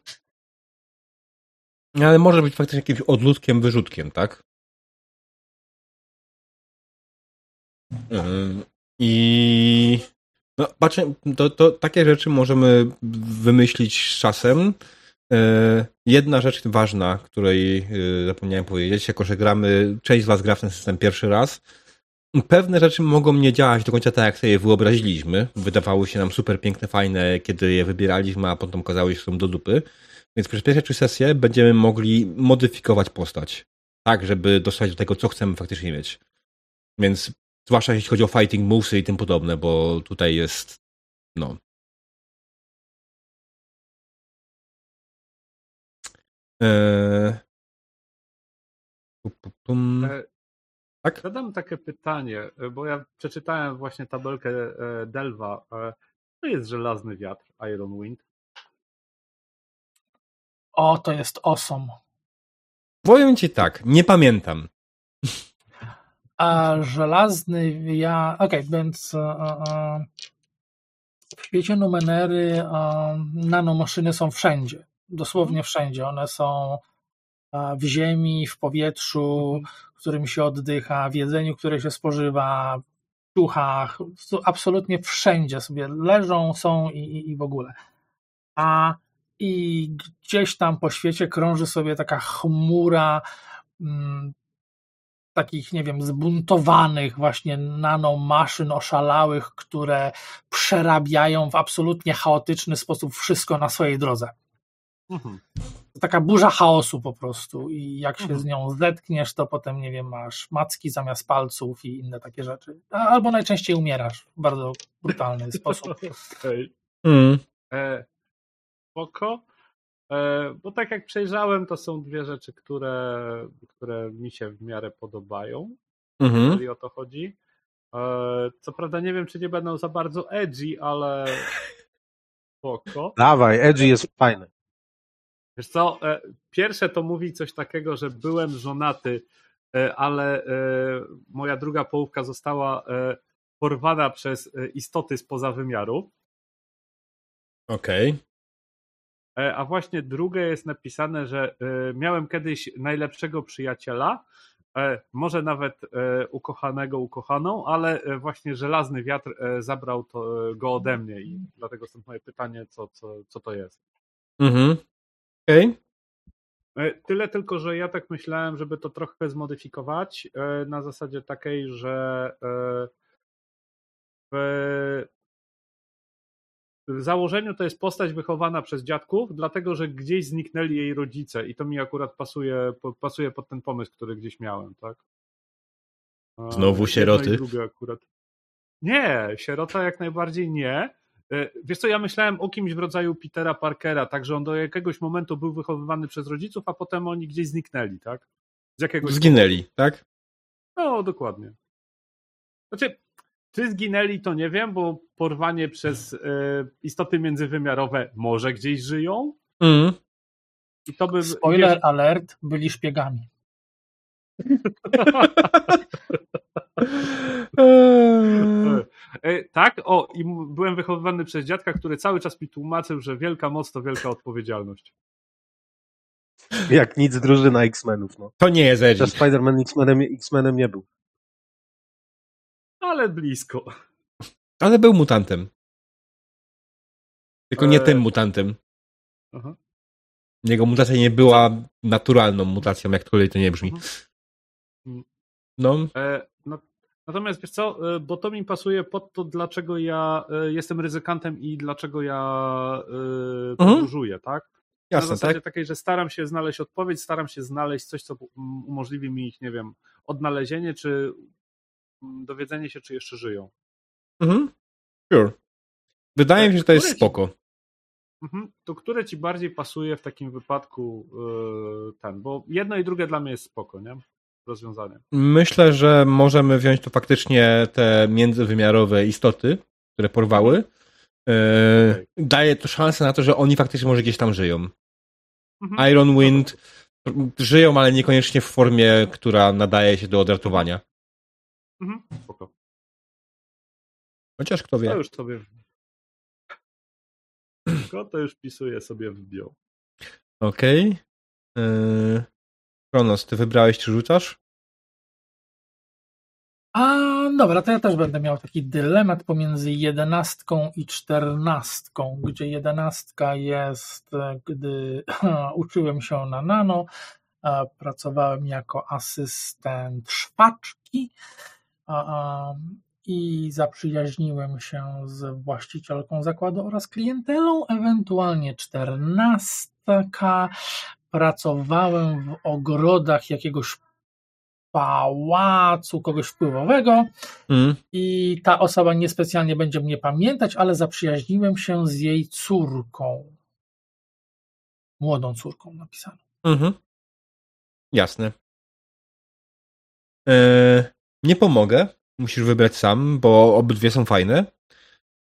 Ale może być faktycznie jakimś odludkiem, wyrzutkiem, tak? Yy, I no, patrzę, to, to takie rzeczy możemy wymyślić z czasem. Yy, jedna rzecz ważna, której yy, zapomniałem powiedzieć, jako że gramy, część z Was gra w ten system pierwszy raz, pewne rzeczy mogą nie działać do końca tak, jak sobie je wyobraziliśmy. Wydawały się nam super piękne, fajne, kiedy je wybieraliśmy, a potem okazało się, że są do dupy. Więc przez pierwsze trzy sesje będziemy mogli modyfikować postać. Tak, żeby dostać do tego, co chcemy faktycznie mieć. Więc zwłaszcza jeśli chodzi o fighting movesy i tym podobne, bo tutaj jest no. Eee... Tak? Zadam takie pytanie, bo ja przeczytałem właśnie tabelkę e, Delva. E, to jest żelazny wiatr, Iron Wind. O, to jest awesome. Powiem ci tak, nie pamiętam. A żelazny ja. Okej, okay, więc a, a, w świecie Numenery nanomaszyny są wszędzie. Dosłownie wszędzie. One są w ziemi, w powietrzu, którym się oddycha, w jedzeniu, które się spożywa, w duchach, absolutnie wszędzie sobie leżą, są i, i, i w ogóle. A i gdzieś tam po świecie krąży sobie taka chmura mm, takich, nie wiem, zbuntowanych właśnie nanomaszyn oszalałych, które przerabiają w absolutnie chaotyczny sposób wszystko na swojej drodze. Mhm. Taka burza chaosu po prostu i jak się mhm. z nią zetkniesz, to potem, nie wiem, masz macki zamiast palców i inne takie rzeczy. Albo najczęściej umierasz w bardzo brutalny sposób. Okay. Mm. E, spoko. E, bo tak jak przejrzałem, to są dwie rzeczy, które, które mi się w miarę podobają, mhm. jeżeli o to chodzi. E, co prawda nie wiem, czy nie będą za bardzo edgy, ale spoko. Dawaj, edgy jest fajny. Wiesz co, e, pierwsze to mówi coś takiego, że byłem żonaty, ale moja druga połówka została porwana przez istoty spoza wymiaru. Okej. Okay. E, a właśnie drugie jest napisane, że e, miałem kiedyś najlepszego przyjaciela, e, może nawet ukochanego, ukochaną, ale właśnie żelazny wiatr zabrał to, go ode mnie i dlatego stąd moje pytanie, co, co, co to jest. Mhm. Okej. E, Tyle tylko, że ja tak myślałem, żeby to trochę zmodyfikować na zasadzie takiej, że w w założeniu to jest postać wychowana przez dziadków, dlatego że gdzieś zniknęli jej rodzice i to mi akurat pasuje, pasuje pod ten pomysł, który gdzieś miałem, tak? E, Znowu sieroty? Nie, sierota jak najbardziej nie. E, Wiesz co, ja myślałem o kimś w rodzaju Petera Parkera, tak, że on do jakiegoś momentu był wychowywany przez rodziców, a potem oni gdzieś zniknęli, tak? Z jakiegoś Zginęli, tak? no, dokładnie. Znaczy, czy zginęli, to nie wiem, bo porwanie przez e, istoty międzywymiarowe może gdzieś żyją. Mhm. I to by. Spoiler wiesz- alert, byli szpiegami. E, tak, o, i byłem wychowywany przez dziadka, który cały czas mi tłumaczył, że wielka moc to wielka odpowiedzialność. Jak nic drużyna X-Menów. No. To nie jest. Też Spider-Man X-Menem, X-Menem nie był. Ale blisko. Ale był mutantem. Tylko nie tym mutantem. Aha. Jego mutacja nie była naturalną mutacją, jakkolwiek to nie brzmi. Mhm. No, E, no, natomiast wiesz co, e, bo to mi pasuje pod to, dlaczego ja e, jestem ryzykantem i dlaczego ja e, podróżuję, tak? Na jasne, zasadzie tak? takiej, że staram się znaleźć odpowiedź, staram się znaleźć coś, co um, umożliwi mi ich, nie wiem, odnalezienie, czy dowiedzenie się, czy jeszcze żyją. Mhm. Sure. Wydaje mi się, że to jest ci- spoko. Mhm. To które ci bardziej pasuje w takim wypadku e, ten? Bo jedno i drugie dla mnie jest spoko, nie? Rozwiązanie. Myślę, że możemy wziąć to faktycznie te międzywymiarowe istoty, które porwały. Eee, Okej. Daje to szansę na to, że oni faktycznie może gdzieś tam żyją. Mhm. Iron Wind żyją, ale niekoniecznie w formie, która nadaje się do odratowania. Mhm. Spoko. Chociaż kto To wie. już sobie. Tylko to już pisuję sobie w bio. Okej. Eee, Kronos, ty wybrałeś czy rzucasz? A dobra, to ja też będę miał taki dylemat pomiędzy jedenastką i czternastką, gdzie jedenastka jest, e, gdy uczyłem się na nano, e, pracowałem jako asystent a, i zaprzyjaźniłem się z właścicielką zakładu oraz klientelą, ewentualnie czternastka. Pracowałem w ogrodach jakiegoś pałacu kogoś wpływowego Mm. i ta osoba niespecjalnie będzie mnie pamiętać, ale zaprzyjaźniłem się z jej córką. Młodą córką napisano. Mhm. Jasne. Eee, nie pomogę. Musisz wybrać sam, bo obydwie są fajne.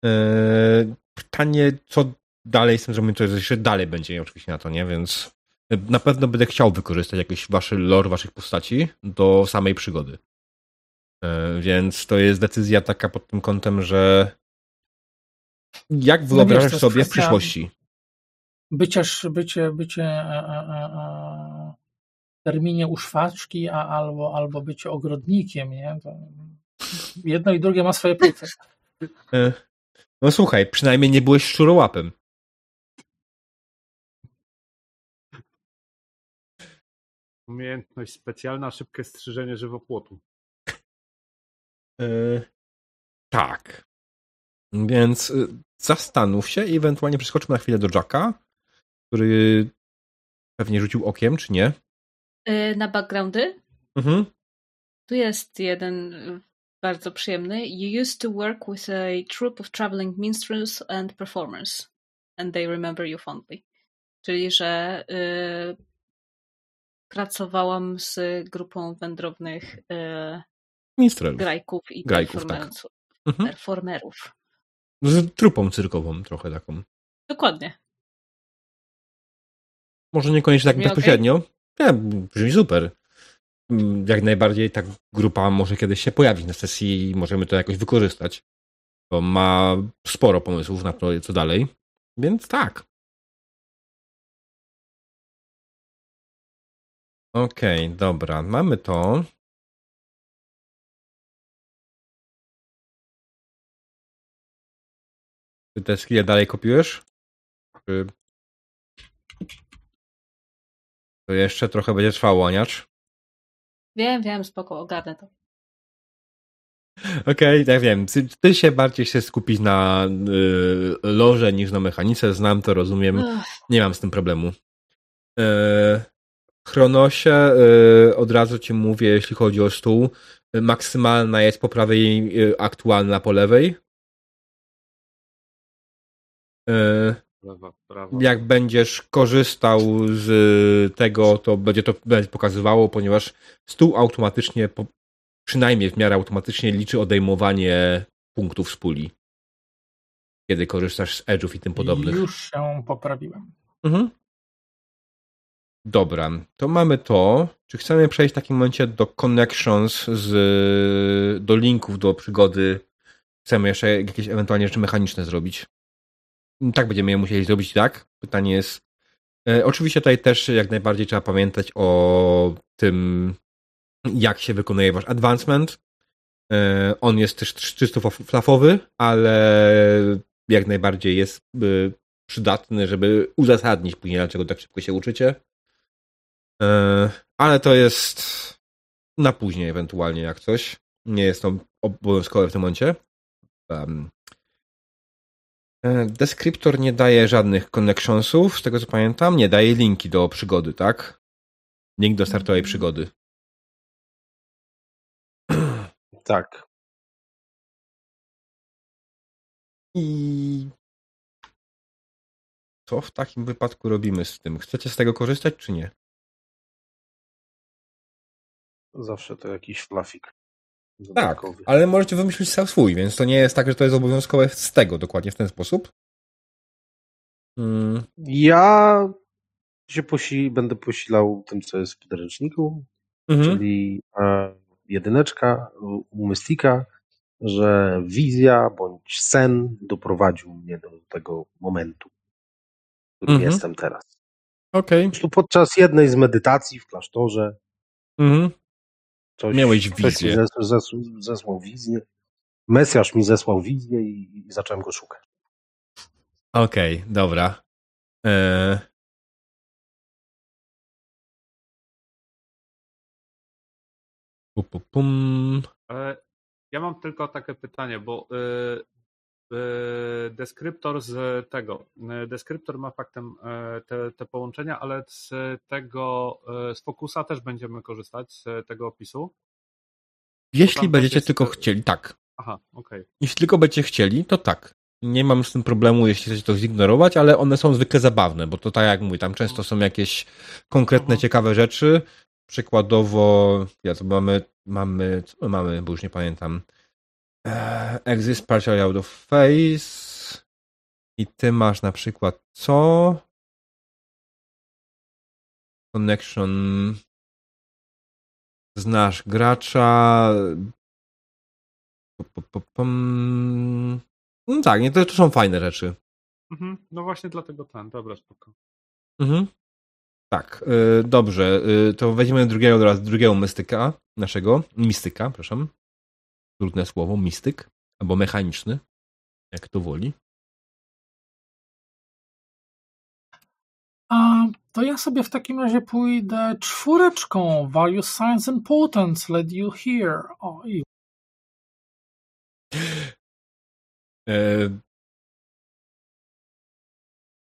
Eee, pytanie, co dalej z tym zrobimy, to jeszcze dalej będzie oczywiście na to, nie? Więc na pewno będę chciał wykorzystać jakiś waszy lore waszych postaci do samej przygody. Eee, więc to jest decyzja taka pod tym kątem, że jak wyobrażasz No jest sobie w przyszłości? Bycie, bycie, bycie e, e, e, e, w terminie uszwaczki, a albo, albo bycie ogrodnikiem, nie? To jedno i drugie ma swoje plusy. Eee, no słuchaj, przynajmniej nie byłeś szczurołapem. Umiejętność specjalna, szybkie strzyżenie żywopłotu. Yy, tak. Więc y, zastanów się i ewentualnie przeskoczmy na chwilę do Jacka, który pewnie rzucił okiem, czy nie? Y, Na backgroundy Mhm. tu jest jeden y, bardzo przyjemny. You used to work with a troupe of traveling minstrels and performers, and they remember you fondly. Czyli, że y, pracowałam z grupą wędrownych y, Minstrel. grajków i Grajków, tak. Mhm. performerów. Z trupą cyrkową trochę taką. Dokładnie. Może niekoniecznie tak bezpośrednio. Ja, brzmi super. Mm, jak najbardziej ta grupa może kiedyś się pojawić na sesji i możemy to jakoś wykorzystać. Bo ma sporo pomysłów na to, co dalej. Więc tak. Okej, okay, dobra. Mamy to. Ty te skille dalej kopiujesz? Czy to jeszcze trochę będzie trwało, Aniacz. Wiem, wiem, spoko, ogarnę to. Okej, tak wiem. Ty, się bardziej chcesz skupić na y, loże niż na mechanice. Znam to, rozumiem. Nie mam z tym problemu. E, Chronosie, e, od razu ci mówię, jeśli chodzi o stół, maksymalna jest po prawej, e, aktualna po lewej. E, Brawo, brawo. jak będziesz korzystał z tego, to będzie to będzie pokazywało, ponieważ stół automatycznie, przynajmniej w miarę automatycznie liczy odejmowanie punktów z puli. Kiedy korzystasz z edge'ów i tym podobnych. Już się poprawiłem. Mhm. Dobra, to mamy to. Czy chcemy przejść w takim momencie do connections, z, do linków do przygody? Chcemy jeszcze jakieś ewentualnie rzeczy mechaniczne zrobić? Tak będziemy je musieli zrobić, tak? Pytanie jest. E, oczywiście tutaj też jak najbardziej trzeba pamiętać o tym, jak się wykonuje wasz advancement. E, on jest też czysto flafowy, ale jak najbardziej jest przydatny, żeby uzasadnić później, dlaczego tak szybko się uczycie. E, ale to jest na później ewentualnie jak coś. Nie jest to obowiązkowe w tym momencie. Descriptor nie daje żadnych connectionsów, z tego co pamiętam. Nie daje linki do przygody, tak? Link do startowej przygody. Tak. I co w takim wypadku robimy z tym? Chcecie z tego korzystać, czy nie? Zawsze to jakiś flafik. Tak, ale możecie wymyślić sam swój, więc to nie jest tak, że to jest obowiązkowe z tego, dokładnie w ten sposób. Mm, Ja się posi będę posilał tym, co jest w podręczniku, mhm. czyli e, jedyneczka u Mystika, że wizja bądź sen doprowadził mnie do tego momentu, w którym Mhm. jestem teraz. Po prostu podczas jednej z medytacji w klasztorze Mhm. Coś, Miałeś ktoś wizję. mi zes, zes, zesłał wizję. Mesjasz mi zesłał wizję i, i zacząłem go szukać. Okej, dobra. E... Pu, pu, pum. E, Ja mam tylko takie pytanie, bo y, deskryptor z tego, y, deskryptor ma faktem y, te, te połączenia, ale z tego, z Focusa też będziemy korzystać z tego opisu. Jeśli będziecie jest- tylko chcieli, tak. Aha, okej. Jeśli tylko będziecie chcieli, to tak. Nie mam z tym problemu, jeśli chcecie to zignorować, ale one są zwykle zabawne, bo to tak jak mówię, tam często są jakieś konkretne, Mhm. ciekawe rzeczy. Przykładowo, ja to mamy, mamy, co my mamy, bo już nie pamiętam. Eee, exist partially out of face. I ty masz na przykład co? Connection. Znasz gracza. No tak, nie, to, to są fajne rzeczy. Mhm, no właśnie dlatego ten, dobra, spoko. Mhm. Tak, y, dobrze. Y, to weźmiemy drugiego drugiego mistyka naszego. Mistyka, przepraszam. Trudne słowo, mistyk. Albo mechaniczny. Jak to woli. A to ja sobie w takim razie pójdę czwóreczką. Value Science Importance led you here. O, i E,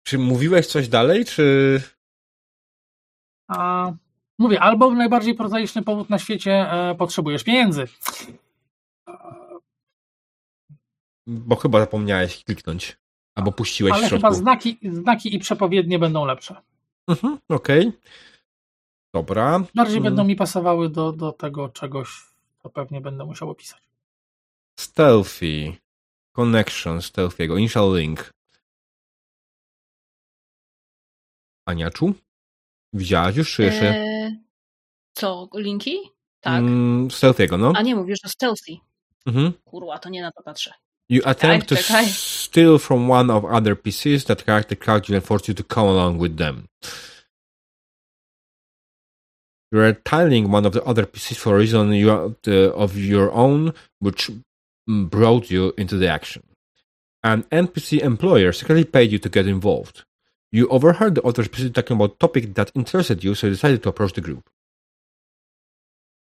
czy mówiłeś coś dalej, czy... A, mówię, albo najbardziej prozaiczny powód na świecie e, potrzebujesz pieniędzy. Bo chyba zapomniałeś kliknąć. Albo puściłeś Ale w środku. chyba znaki, znaki i przepowiednie będą lepsze. Mhm, Okej. Dobra. Bardziej Mm. będą mi pasowały do, do tego czegoś, co pewnie będę musiał opisać. Stealthy. Connection Stealthy'ego. Initial link. Aniaczu? Widziałaś już, czy jeszcze? E, co, linki? Tak. Mm, Stealthy'ego, no. A nie, mówisz o stealthy. Mhm. Kurwa, to nie na to patrzę. You attempt to steal from one of other PCs that character card will force you to come along with them. You are tiling one of the other PCs for a reason you are, the, of your own, which mm, brought you into the action. An NPC employer secretly paid you to get involved. You overheard the authors talking about topic that interested you, so you decided to approach the group.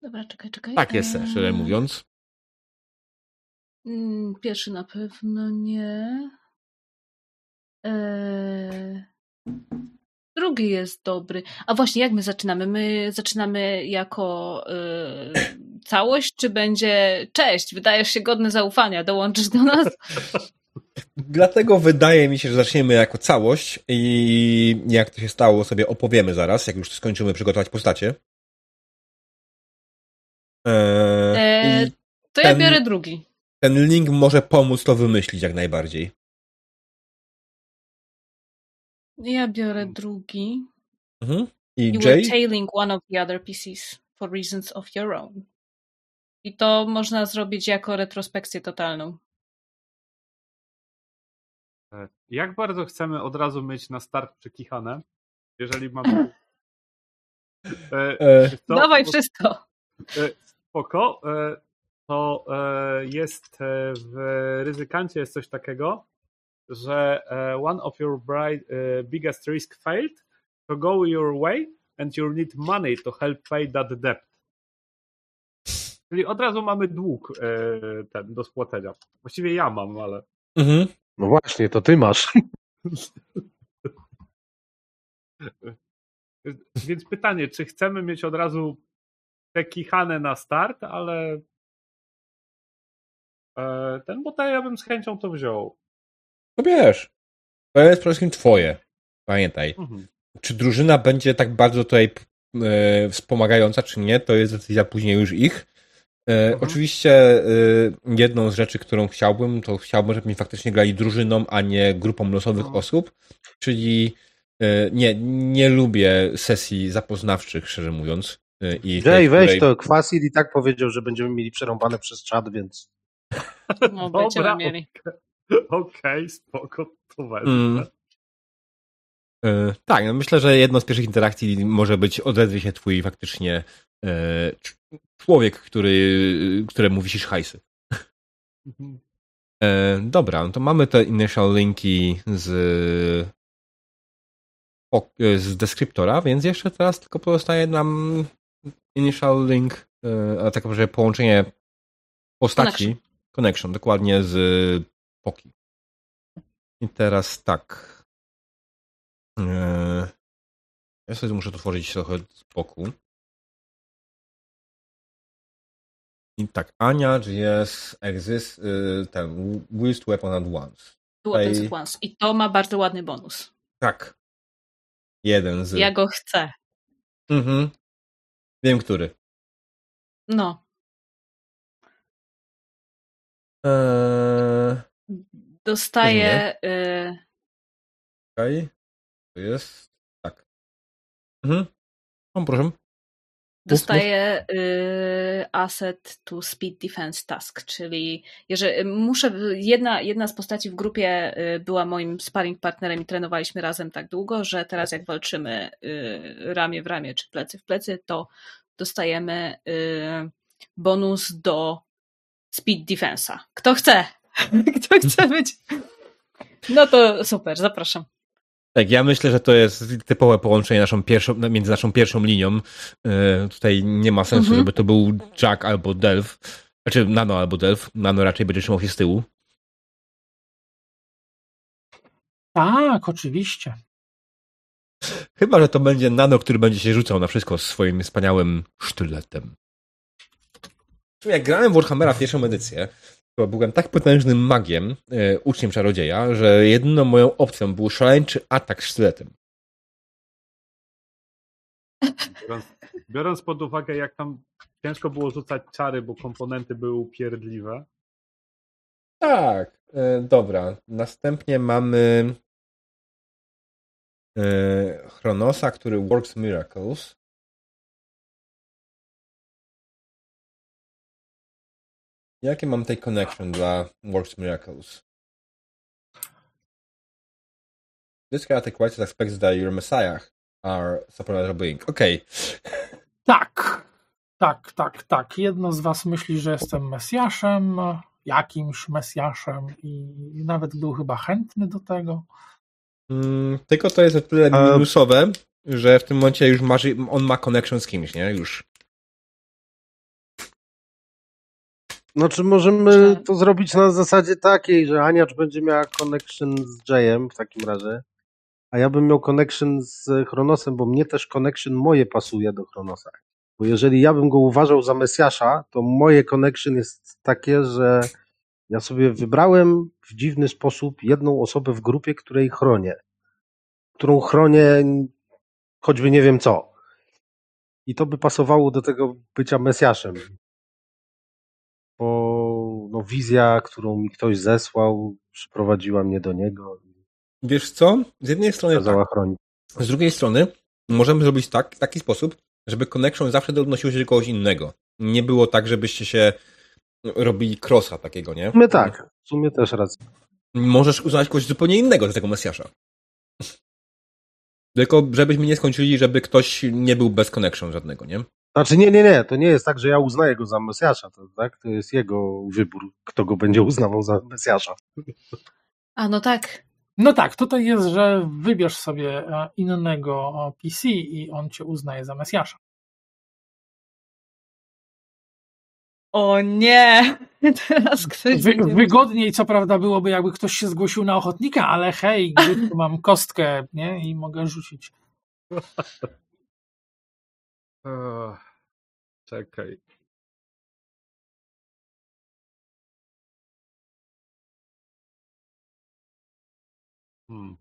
Dobra, czekaj, czekaj. Tak jest, szczerze mówiąc. Mm, Pierwszy na pewno nie. Eee, Drugi jest dobry. A właśnie, jak my zaczynamy? My zaczynamy jako e, całość, czy będzie cześć, wydajesz się godny zaufania, dołączysz do nas? Dlatego wydaje mi się, że zaczniemy jako całość i jak to się stało, sobie opowiemy zaraz, jak już skończymy przygotować postacie. Eee, Eee, To ja ten- biorę drugi. Ten link może pomóc to wymyślić jak najbardziej. Ja biorę drugi. Mhm. I You were Jay? tailing one of the other PCs for reasons of your own. I to można zrobić jako retrospekcję totalną. E, Jak bardzo chcemy od razu mieć na start przekichane, jeżeli mamy. E, E? Dawaj Bo- wszystko. e, Spoko. e, To e, jest e, w ryzykancie jest coś takiego, że e, one of your bright, biggest risk failed to go your way and you need money to help pay that debt. Czyli od razu mamy dług ten do spłacenia. Właściwie ja mam, ale mhm. No właśnie, to ty masz. Więc pytanie, czy chcemy mieć od razu przekichane na start, ale ten, bo to ja bym z chęcią to wziął. To wiesz. To jest przede wszystkim twoje. Pamiętaj. Mhm. Czy drużyna będzie tak bardzo tutaj e, wspomagająca, czy nie, to jest decyzja później już ich. E, Mhm. Oczywiście e, jedną z rzeczy, którą chciałbym, to chciałbym, żebyśmy faktycznie grali drużyną, a nie grupą losowych Mhm. osób. Czyli e, nie, nie lubię sesji zapoznawczych, szczerze mówiąc. E, I tej, Jay, weź której- to. Kwasil i tak powiedział, że będziemy mieli przerąbane przez czat, więc No, będziemy mieli. Okej, spoko, to wezmę. Mm. E, Tak, no myślę, że jedną z pierwszych interakcji może być odezwie się twój faktycznie cz- człowiek, który, któremu wisisz hajsy. Mhm. E, dobra, no to mamy te initial linki z, o, z deskriptora, więc jeszcze teraz tylko pozostaje nam initial link, e, a tak naprawdę połączenie postaci, connection, dokładnie z Poki. I teraz tak. E, ja sobie muszę to tworzyć trochę z boku. I tak, Ania, GS, Exist, y, ten, Whist Weapon at Once. Weapons at once. I to ma bardzo ładny bonus. Tak. Jeden z. Ja go chcę. Mhm. Wiem, który. No. Eee, Dostaję. Y, Okej. To jest. Tak. Mhm. No, proszę. dostaję y, asset to speed defense task, czyli jeżeli muszę. Jedna, jedna z postaci w grupie y, była moim sparring partnerem i trenowaliśmy razem tak długo, że teraz jak walczymy y, ramię w ramię czy plecy w plecy, to dostajemy y, bonus do speed defensa. Kto chce? Kto chce być? No to super, zapraszam. Tak, ja myślę, że to jest typowe połączenie naszą pierwszą, między naszą pierwszą linią. E, tutaj nie ma sensu, Mhm. żeby to był Jack albo Delph. Znaczy Nano albo Delph. Nano raczej będzie trzymał się z tyłu. Tak, oczywiście. Chyba, że to będzie Nano, który będzie się rzucał na wszystko swoim wspaniałym sztyletem. Jak grałem w Warhammera pierwszą edycję, to byłem tak potężnym magiem, e, uczniem czarodzieja, że jedyną moją opcją był szaleńczy atak sztyletem. Biorąc, biorąc pod uwagę, jak tam ciężko było rzucać czary, bo komponenty były upierdliwe. Tak, e, dobra. Następnie mamy e, Chronosa, który works miracles. Jakie mam tutaj connection dla works miracles? This chaotic rites expects that your messiah are supernatural being. Okej. Tak, tak, tak, tak. Jedno z was myśli, że jestem Mesjaszem, jakimś Mesjaszem i nawet był chyba chętny do tego. Mm, tylko to jest o tyle minusowe, że w tym momencie już masz, on ma connection z kimś, nie? Już. Znaczy możemy Że- to zrobić na zasadzie takiej, że Aniacz będzie miała connection z Jayem w takim razie, a ja bym miał connection z Chronosem, bo mnie też connection moje pasuje do Chronosa. Bo jeżeli ja bym go uważał za Mesjasza, to moje connection jest takie, że ja sobie wybrałem w dziwny sposób jedną osobę w grupie, której chronię. Którą chronię choćby nie wiem co. I to by pasowało do tego bycia Mesjaszem bo no, wizja, którą mi ktoś zesłał, przyprowadziła mnie do niego Wiesz co? Z jednej strony tak, kazała chronić. z drugiej strony możemy zrobić tak, w taki sposób, żeby connection zawsze odnosił się do kogoś innego. Nie było tak, żebyście się robili crossa takiego, nie? Sumie tak, w sumie też racja. Możesz uznać kogoś zupełnie innego za tego Mesjasza. Tylko żebyśmy nie skończyli, żeby ktoś nie był bez connection żadnego, nie? Znaczy nie, nie, nie, to nie jest tak, że ja uznaję go za Mesjasza, to, tak? to jest jego wybór, kto go będzie uznawał za Mesjasza. A no tak. No tak, tutaj jest, że wybierz sobie e, innego PC i on cię uznaje za Mesjasza. O nie! Teraz ktoś Wy, wygodniej, co prawda, byłoby, jakby ktoś się zgłosił na ochotnika, ale hej, mam kostkę nie? i mogę rzucić. Czekaj. Hmm.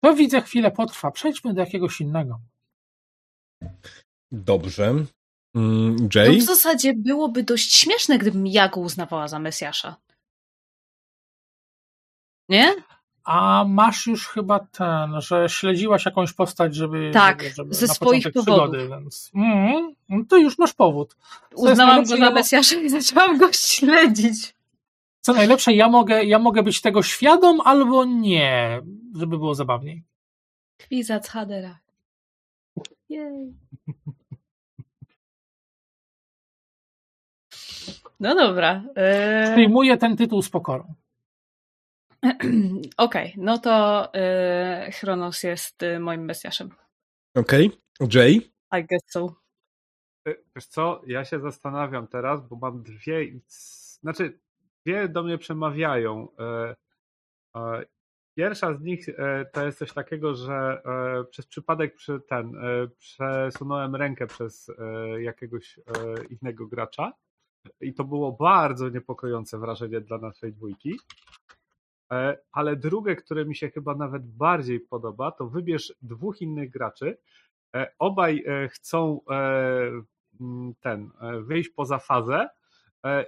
To widzę, chwilę potrwa. Przejdźmy do jakiegoś innego. Dobrze. Mm, Jay? w zasadzie byłoby dość śmieszne, gdybym ja go uznawała za Mesjasza. Nie? A masz już chyba ten, że śledziłaś jakąś postać, żeby. Tak, żeby, żeby ze na swoich powodów. Przygody, więc. Mm, no to już masz powód. jest Uznałam go za Mesjasza i zaczęłam go śledzić. Co najlepsze, ja mogę, ja mogę być tego świadom albo nie, żeby było zabawniej. Kwizac Hadera. Jej. No dobra. e, Przyjmuję ten tytuł z pokorą. Okej, no to e, Chronos jest e, moim Mesjaszem. Okej. Jay? I guess so. E, Wiesz co, ja się zastanawiam teraz, bo mam dwie, znaczy dwie do mnie przemawiają. Pierwsza z nich to jest coś takiego, że przez przypadek przy ten, przesunąłem rękę przez jakiegoś innego gracza i to było bardzo niepokojące wrażenie dla naszej dwójki. E, Ale drugie, które mi się chyba nawet bardziej podoba, to wybierz dwóch innych graczy. E, Obaj e, chcą ten wyjść poza fazę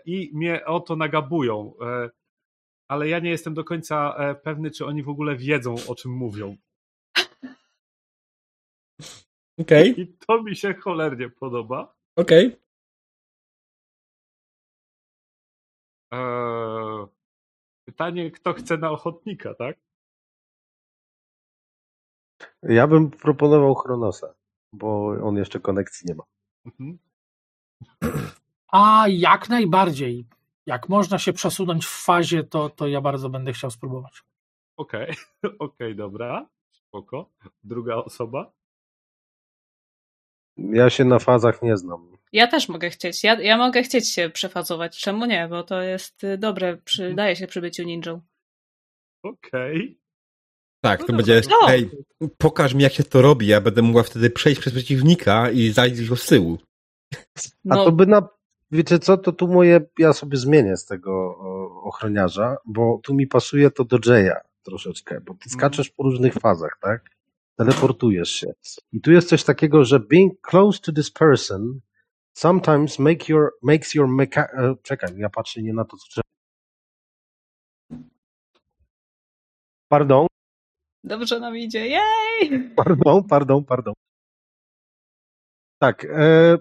i mnie o to nagabują. Ale ja nie jestem do końca pewny, czy oni w ogóle wiedzą, o czym mówią. Okej. I to mi się cholernie podoba. Okej. Eee, Pytanie, kto chce na ochotnika, tak? Ja bym proponował Chronosa, bo on jeszcze konekcji nie ma. Mhm. A jak najbardziej. Jak można się przesunąć w fazie, to, to ja bardzo będę chciał spróbować. Okej, okej, dobra. Spoko. Druga osoba. Ja się na fazach nie znam. Ja też mogę chcieć. Ja, ja mogę chcieć się przefazować. Czemu nie? Bo to jest y, dobre. Przydaje się przy byciu ninją. Okej. Tak, No to dobra, będzie. Ej, pokaż mi, jak się to robi. Ja będę mogła wtedy przejść przez przeciwnika i zajść go z tyłu. A No, to by na. Wiecie co, to tu moje. Ja sobie zmienię z tego ochroniarza, bo tu mi pasuje to do Jaya troszeczkę, bo ty skaczesz po różnych fazach, tak? Teleportujesz się. I tu jest coś takiego, że being close to this person sometimes make your, makes your mecha... e, Czekaj, ja patrzę nie na to, co. Pardon, dobrze nam idzie. Jej! pardon, pardon, pardon. Tak. E,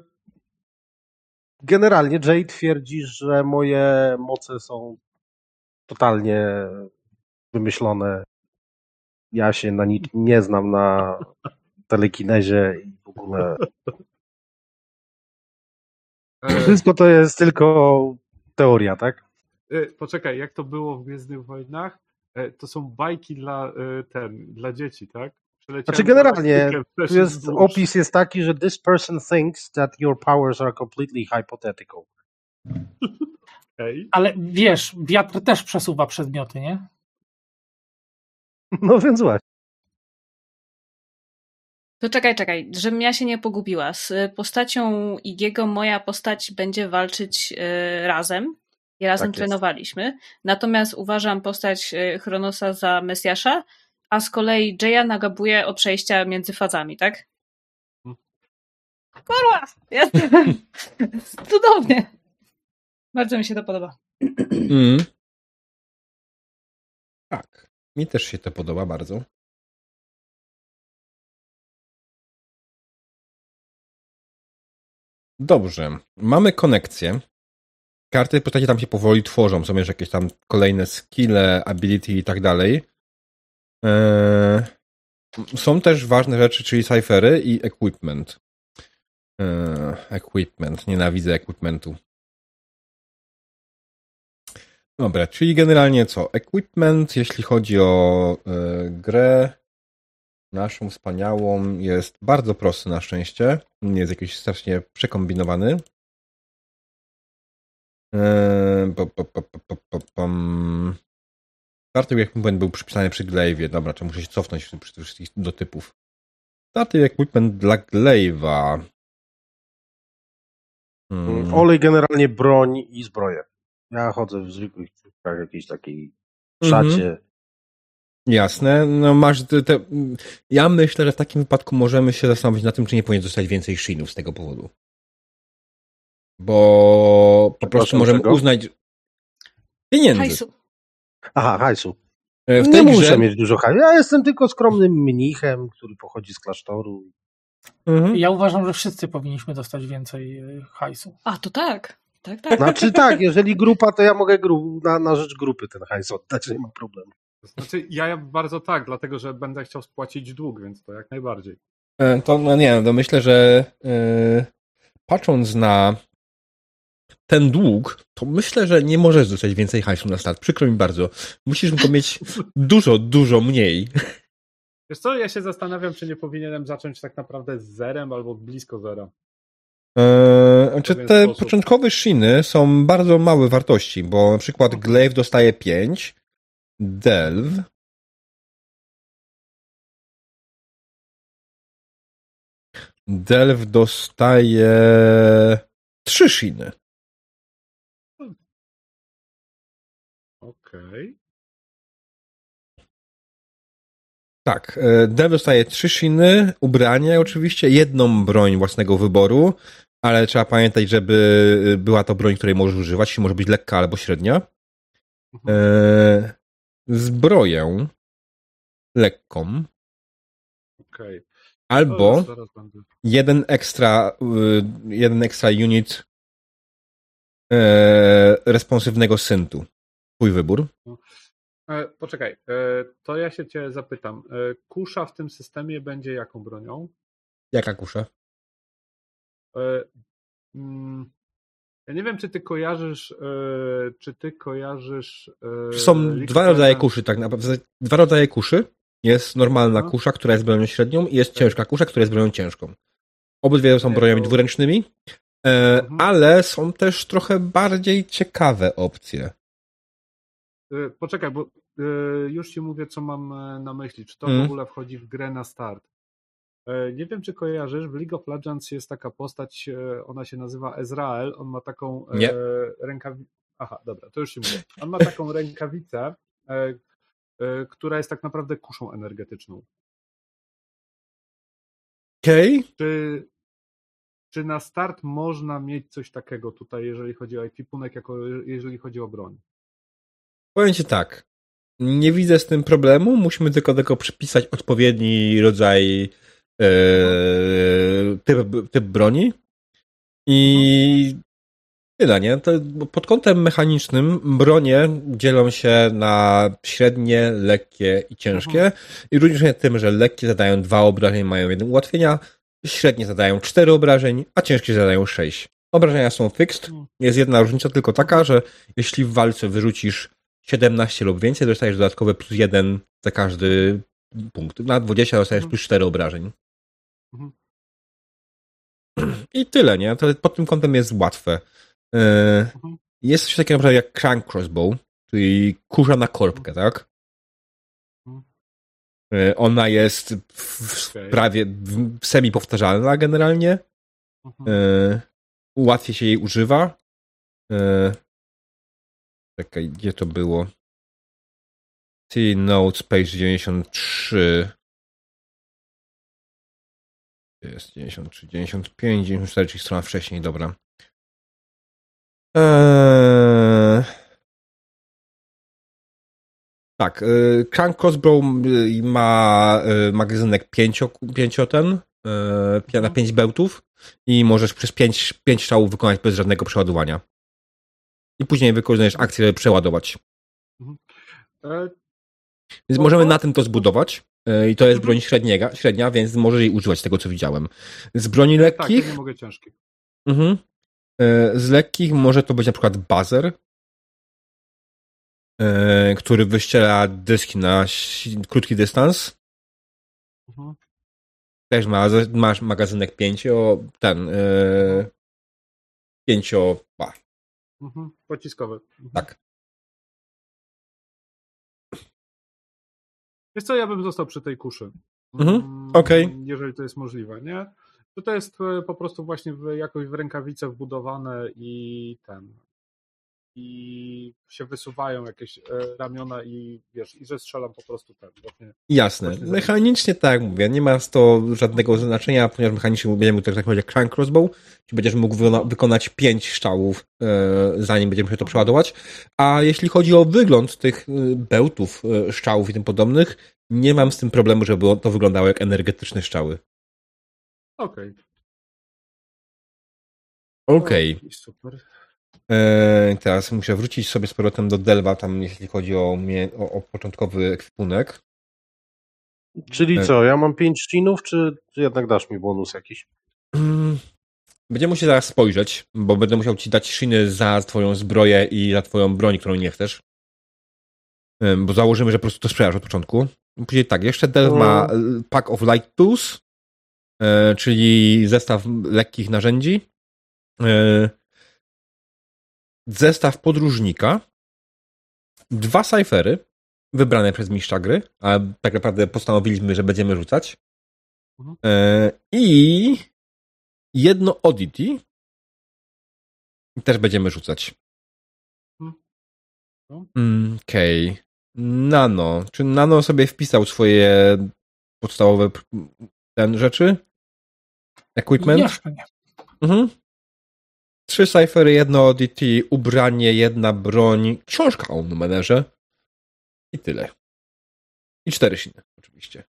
generalnie Jay twierdzi, że moje moce są totalnie wymyślone. Ja się na nic nie znam na telekinezie i w ogóle. E, Wszystko to jest tylko teoria, tak? e, poczekaj, jak to było w Gwiezdnych Wojnach? E, to są bajki dla ten, dla dzieci, tak? Przeleciałem Znaczy generalnie, jest, opis jest taki, że this person thinks that your powers are completely hypothetical. Okej. Ale wiesz, wiatr też przesuwa przedmioty, nie? No więc właśnie. To czekaj, czekaj, żebym ja się nie pogubiła. Z postacią Igiego moja postać będzie walczyć y, razem. I razem Tak trenowaliśmy. Natomiast uważam postać y, Chronosa za Mesjasza, a z kolei Jaya nagabuje o przejścia między fazami, tak? Hmm. Kurwa! Jest... Cudownie! Bardzo mi się to podoba. Mm. Tak. Mi też się to podoba bardzo. Dobrze. Mamy konekcję. Karty postaci tam się powoli tworzą. Są już jakieś tam kolejne skille, ability i tak dalej. Eee, są też ważne rzeczy, czyli cyfery i equipment. Eee, equipment. Nienawidzę equipmentu. Dobra, czyli generalnie co? Equipment, jeśli chodzi o y, grę naszą wspaniałą, jest bardzo prosty na szczęście. Nie jest jakiś strasznie przekombinowany. Yy, po, po. Starting Equipment był przypisany przy Glaive'ie. Dobra, czy muszę się cofnąć przy tych wszystkich do typów. Starting Equipment dla Glaive'a. Hmm. Olej generalnie broń i zbroję. Ja chodzę w zwykłych czubkach, jakiejś takiej Mhm. szacie. Jasne. No masz te, te, Ja myślę, że w takim wypadku możemy się zastanowić nad tym, czy nie powinien dostać więcej shinów z tego powodu. Bo po prostu możemy czego? uznać pieniędzy. Hajsu. Aha, hajsu. E, W Nie muszę grze... mieć dużo hajsu. Ja jestem tylko skromnym mnichem, który pochodzi z klasztoru. Mhm. Ja uważam, że wszyscy powinniśmy dostać więcej y, hajsu. A, to tak. Tak, tak. Znaczy tak, jeżeli grupa, to ja mogę gru- na, na rzecz grupy ten hajs oddać, nie ma problemu. Znaczy, ja bardzo tak, dlatego że będę chciał spłacić dług, więc to jak najbardziej. E, To no nie, no myślę, że e, patrząc na ten dług, to myślę, że nie możesz dostać więcej hajsu na start. Przykro mi bardzo. Musisz go mieć dużo, dużo mniej. Wiesz co, ja się zastanawiam, czy nie powinienem zacząć tak naprawdę z zerem albo blisko zera. Eee, znaczy pewien te sposób. początkowe shiny są bardzo małe wartości, bo na przykład Glaive dostaje 5, Delve Delve dostaje 3 shiny. Okej. Tak, e, Delve dostaje 3 shiny, ubranie oczywiście, jedną broń własnego wyboru, ale trzeba pamiętać, żeby była to broń, której możesz używać, może być lekka albo średnia. Mhm. E, zbroję lekką, Okej. albo Zaraz, zaraz będę. jeden ekstra, y, jeden ekstra unit e, responsywnego syntu. Twój wybór. E, poczekaj, e, to ja się cię zapytam. E, kusza w tym systemie będzie jaką bronią? Jaka kusza? E, mm, ja nie wiem, czy ty kojarzysz, e, czy ty kojarzysz. e, Są dwa rodzaje kuszy, tak naprawdę. Dwa rodzaje kuszy. Jest normalna No. kusza, która jest bronią średnią i jest ciężka kusza, która jest bronią ciężką. Obydwie są broniami dwuręcznymi, Mhm. ale są też trochę bardziej ciekawe opcje. Poczekaj, bo już ci mówię, co mam na myśli. Czy to Mm. w ogóle wchodzi w grę na start? E, Nie wiem, czy kojarzysz, w League of Legends jest taka postać, e, ona się nazywa Ezrael, on ma taką Nie. rękawicę. Aha, dobra, to już ci mówię. On ma taką rękawicę, e, e, która jest tak naprawdę kuszą energetyczną. Okej. Czy, czy na start można mieć coś takiego tutaj, jeżeli chodzi o ekwipunek, jako jeżeli chodzi o broń? Powiem ci tak. Nie widzę z tym problemu. Musimy tylko tylko przypisać odpowiedni rodzaj e, typ, typ broni. I Tyle, nie? To pod kątem mechanicznym bronie dzielą się na średnie, lekkie i ciężkie. I różnią się tym, że lekkie zadają dwa obrażenia, mają jeden ułatwienia, średnie zadają cztery obrażeń, a ciężkie zadają sześć. Obrażenia są fixed. Jest jedna różnica tylko taka, że jeśli w walce wyrzucisz 17 lub więcej, dostajesz dodatkowe plus jeden za każdy punkt. Na 20 dostajesz Mhm. plus 4 obrażeń. Mhm. I tyle, nie? To pod tym kątem jest łatwe. Yy, Mhm. Jest coś takiego jak crank crossbow, czyli kurza na korbkę, tak? Mhm. Yy, Ona jest w, prawie w- semi-powtarzalna generalnie. Yy, Łatwiej się jej używa. Czekaj, gdzie to było? T Notes page 93. Jest 93, 95, 94, czyli strona wcześniej, dobra. Eee... Tak, Crank Crossbow yy, ma yy, magazynek 5 ten, yy, na 5 bełtów i możesz przez 5, 5 strzałów wykonać bez żadnego przeładowania. I później wykonujesz akcję, żeby przeładować. E, Więc możemy na tym to zbudować. Yy, I to jest Mhm. broń średniego, średnia, więc możesz jej używać tego, co widziałem. Z broni tak, ja lekkich, nie mogę ciężkich. mhm, yy, z lekkich może to być na przykład bazer, yy, który wyściela dyski na krótki dystans. Mhm. Też ma, masz magazynek 5, ten, yy, 5, a, Mhm. Pociskowy. Mhm. tak. Wiesz co, ja bym został przy tej kuszy. Mhm, Mm, okej. Jeżeli to jest możliwe, nie? To to jest e, po prostu właśnie w, jakoś w rękawice wbudowane i ten. I się wysuwają jakieś e, ramiona i wiesz, i że strzelam po prostu ten. Właśnie. Jasne. Właśnie Mechanicznie tak jak mówię, nie ma to żadnego znaczenia, ponieważ mechanicznie będziemy mógł tak naprawdę crank crossbow, czyli będziesz mógł wykona- wykonać pięć strzałów, e, zanim będziemy się to przeładować. A jeśli chodzi o wygląd tych e, bełtów, e, strzałów i tym podobnych, nie mam z tym problemu, żeby to wyglądało jak energetyczne strzały. Okej. Okej. I Super. E, Teraz muszę wrócić sobie z powrotem do Delva, tam jeśli chodzi o, mnie, o, o początkowy ekwipunek. Czyli E. co, ja mam pięć szcinów, czy jednak dasz mi bonus jakiś? Mm, Będziemy musieli zaraz spojrzeć, bo będę musiał ci dać szyny za twoją zbroję i za twoją broń, którą nie chcesz. Ym, Bo założymy, że po prostu to sprzedaż od początku. Później tak, jeszcze Dell Mm. ma y, Pack of Light Tools, y, czyli zestaw lekkich narzędzi. Zestaw podróżnika. Dwa cyfery wybrane przez mistrza gry, a tak naprawdę postanowiliśmy, że będziemy rzucać. Mhm. Y, I jedno oddity też będziemy rzucać. Mhm. Okej. Nano. Czy Nano sobie wpisał swoje podstawowe ten rzeczy? Equipment? Jeszcze nie. Mhm. Trzy cyfery, jedno ODT, ubranie, jedna broń, książka o numerze i tyle. I cztery siny, oczywiście.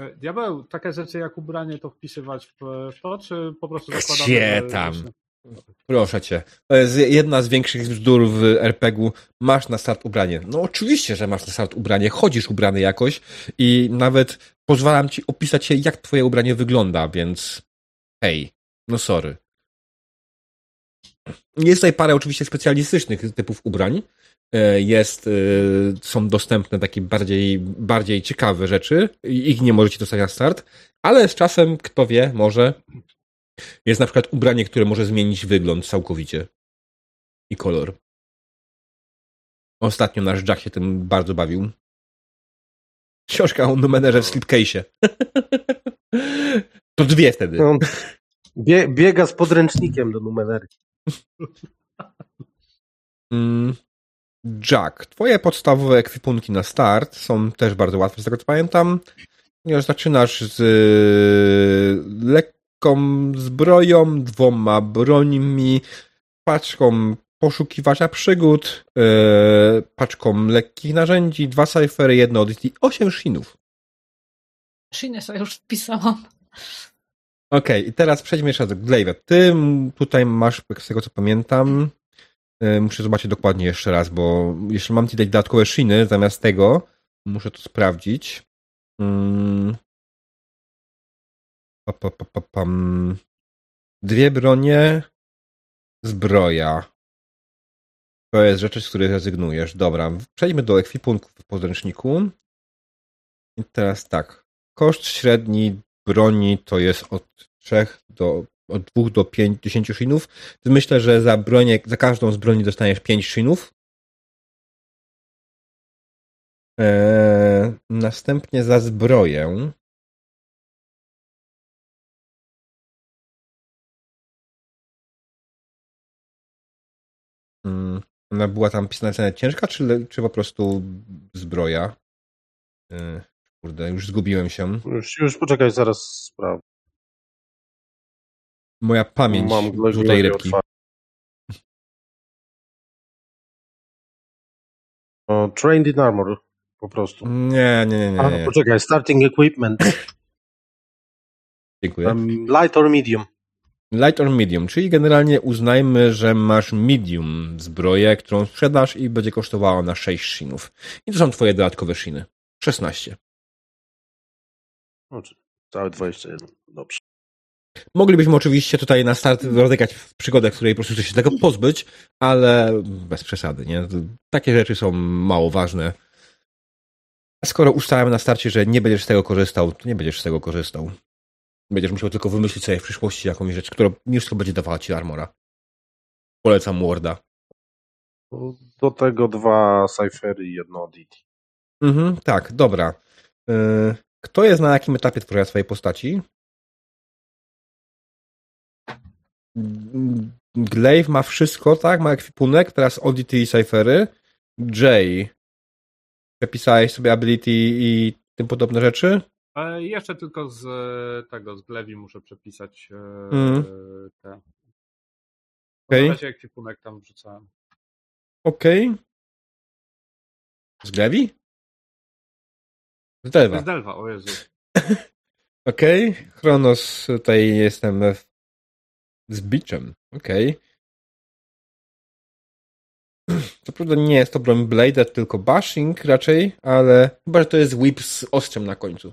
E, Diabeł, takie rzeczy jak ubranie to wpisywać w, to, czy po prostu zakładamy... Gdzie tam? Proszę cię. To jest jedna z większych bzdur w RPG-u. Masz na start ubranie. No oczywiście, że masz na start ubranie. Chodzisz ubrany jakoś i nawet pozwalam ci opisać się, jak twoje ubranie wygląda, więc hej, no sorry. Jest tutaj parę oczywiście specjalistycznych typów ubrań. E, Jest, e, są dostępne takie bardziej, bardziej ciekawe rzeczy. Ich nie możecie dostać na start, ale z czasem, kto wie, może jest na przykład ubranie, które może zmienić wygląd całkowicie. I kolor. Ostatnio nasz Jack się tym bardzo bawił. Książka o numerze w slipcase'ie. to dwie wtedy. No, bie, biega z podręcznikiem do numery. Mm, Jack, twoje podstawowe ekwipunki na start są też bardzo łatwe, z tego co pamiętam. Ponieważ zaczynasz z y, lekką zbroją, dwoma brońmi, paczką poszukiwacza przygód, y, paczką lekkich narzędzi, dwa cyfery, jedno odycji, osiem shinów. Shinesa już wpisałam. Okej, i teraz przejdźmy jeszcze do Glaive. Ty tutaj masz, z tego co pamiętam, y, muszę zobaczyć dokładnie jeszcze raz, bo jeśli mam ci dać dodatkowe shiny zamiast tego, muszę to sprawdzić. Mm. Dwie bronie, zbroja. To jest rzeczy, z których rezygnujesz. Dobra, przejdźmy do ekwipunku w podręczniku. I teraz tak. Koszt średni broni to jest od 3 do od 2 do 5, 10 shinów. Myślę, że za bronię, za każdą z broni dostaniesz 5 shinów. Eee, następnie za zbroję. Hmm, ona była tam pisana ciężka, czy, czy po prostu zbroja? Eee, kurde, już zgubiłem się. Już, już poczekaj, zaraz sprawdzę. Moja pamięć Mam tutaj rybki. O, trained in armor, po prostu. Nie, nie, nie, nie. A, nie. poczekaj, starting equipment. Dziękuję. Um, light or medium. Light or medium, czyli generalnie uznajmy, że masz medium zbroję, którą sprzedasz i będzie kosztowała na 6 shinów. I to są twoje dodatkowe shiny. 16. Znaczy, całe 21. Dobrze. Moglibyśmy oczywiście tutaj na start rozegać w przygodę, w której po prostu chcesz się tego pozbyć, ale bez przesady, nie? Takie rzeczy są mało ważne. Skoro ustalamy na starcie, że nie będziesz z tego korzystał, to nie będziesz z tego korzystał. Będziesz musiał tylko wymyślić sobie w przyszłości jakąś rzecz, która mimo wszystko będzie dawała ci armora. Polecam Worda. Do tego dwa cyfery i jedno DT. Mhm, tak, dobra. Yy, Kto jest na jakim etapie tworzenia swojej postaci? Glaive ma wszystko, tak? Ma ekwipunek, teraz Oddity i Cyphery. Jay, przepisałeś sobie ability i tym podobne rzeczy? E, jeszcze tylko z e, tego, z Glewi muszę przepisać e, Mhm. te. Na razie ekwipunek tam wrzucałem. Okej. Z Glewi? Z Delva. Z Delva, o Jezu. Okej. Chronos, tutaj jestem w... z Beachem. Okej. Co prawda nie jest to broń Blade, tylko bashing raczej, ale chyba, że to jest whip z ostrzem na końcu.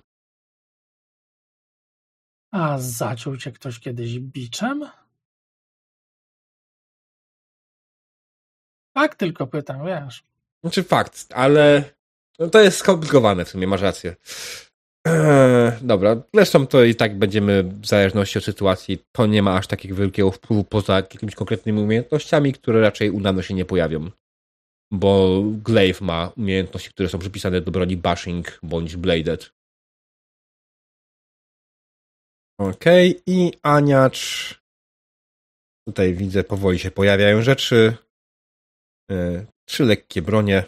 A zaciął cię ktoś kiedyś biczem? Tak, tylko pytam, wiesz. Znaczy fakt, ale no to jest skomplikowane w sumie, masz rację. Eee, dobra, zresztą to i tak będziemy w zależności od sytuacji, to nie ma aż takiego wielkiego wpływu poza jakimiś konkretnymi umiejętnościami, które raczej u nas się nie pojawią. Bo Glaive ma umiejętności, które są przypisane do broni Bashing bądź Bladed. Okej, i Aniacz. Tutaj widzę, powoli się pojawiają rzeczy. Eee, Trzy lekkie bronie.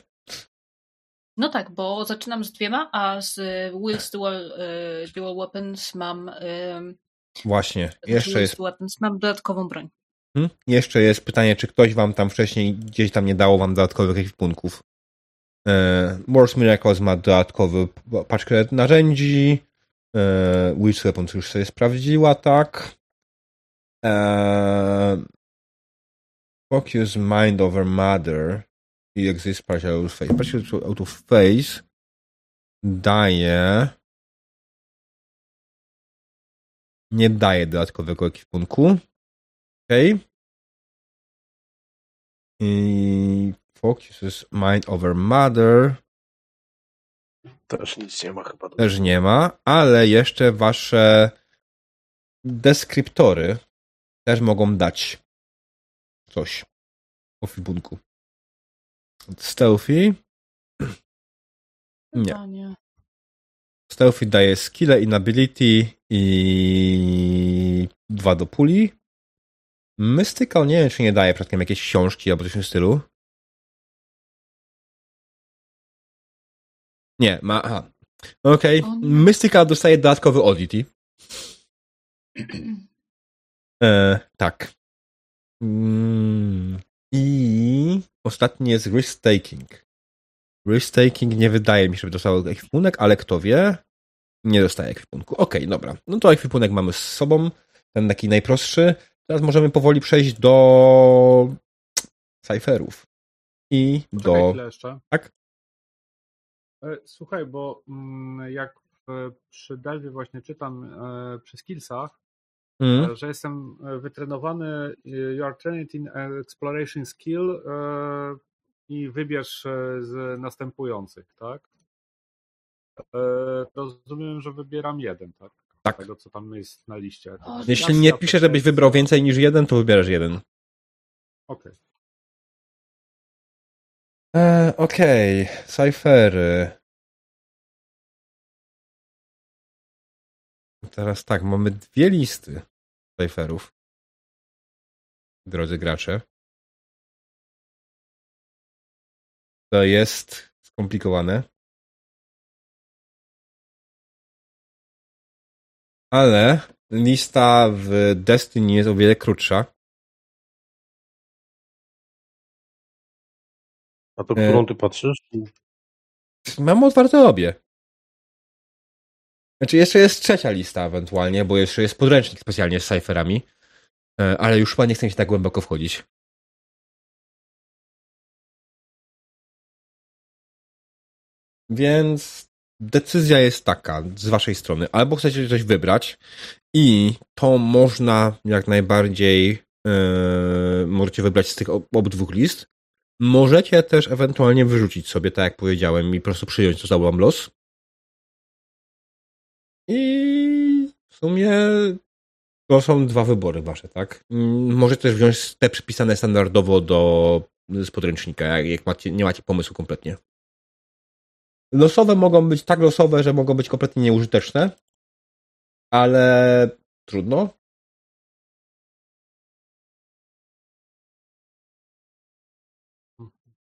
No tak, bo zaczynam z dwiema, a z Will's Dual, y, Dual Weapons mam Właśnie, jeszcze jest Weapons mam dodatkową broń. Hmm? Jeszcze jest pytanie, czy ktoś wam tam wcześniej gdzieś tam nie dało wam dodatkowych ekwipunków. E, Wars Miracles ma dodatkowy paczkę narzędzi. E, Witch Weapons już sobie sprawdziła, tak. E, focus Mind over Matter i Exist Partial Out of Face. Partial Out of Face daje nie daje dodatkowego ekwipunku. Okej. I focuses mind over mother Też nic nie ma chyba. też nie ma, ale jeszcze wasze deskryptory też mogą dać coś o fibunku. Stealthy Nie. Stealthy daje skille, inability i dwa do puli. Mystical nie wiem, czy nie daje przypadkiem jakieś książki albo coś w tym stylu. Nie, ma. Aha. Okej. O nie. Mystical dostaje dodatkowy oddity. E, tak. Mm, I ostatni jest risk taking. Risk taking nie wydaje mi się, żeby dostał ekwipunek, ale kto wie? Nie dostaje ekwipunku. Okej, dobra. No to ekwipunek mamy z sobą, ten taki najprostszy. Teraz możemy powoli przejść do cyferów. I do... Tak? E, Słuchaj, bo mm, jak w, przy Delwie właśnie czytam e, przy skillsach, Mm. e, że jestem e, wytrenowany, e, you are trained in exploration skill i wybierz z następujących, tak? Rozumiem, że wybieram jeden, tak? Tak. Tego, co tam jest na liście. O, Jeśli nie pisze, żebyś wybrał więcej niż jeden, to wybierasz jeden. Okej. E, Okej, cyfery. Teraz tak, mamy dwie listy cyferów. Drodzy gracze. To jest skomplikowane. Ale lista w Destiny jest o wiele krótsza. A to E. którą ty patrzysz? Mam otwarte obie. Znaczy, jeszcze jest trzecia lista ewentualnie, bo jeszcze jest podręcznik specjalnie z cyferami, E, ale już chyba nie chcę się tak głęboko wchodzić. Więc decyzja jest taka z waszej strony. Albo chcecie coś wybrać i to można jak najbardziej e, możecie wybrać z tych ob- obydwu list. Możecie też ewentualnie wyrzucić sobie, tak jak powiedziałem, i po prostu przyjąć to za wam los. I w sumie to są dwa wybory wasze, tak? Mm, Możecie też wziąć te przypisane standardowo do z podręcznika, jak, macie, nie macie pomysłu kompletnie. Losowe mogą być tak losowe, że mogą być kompletnie nieużyteczne, ale trudno.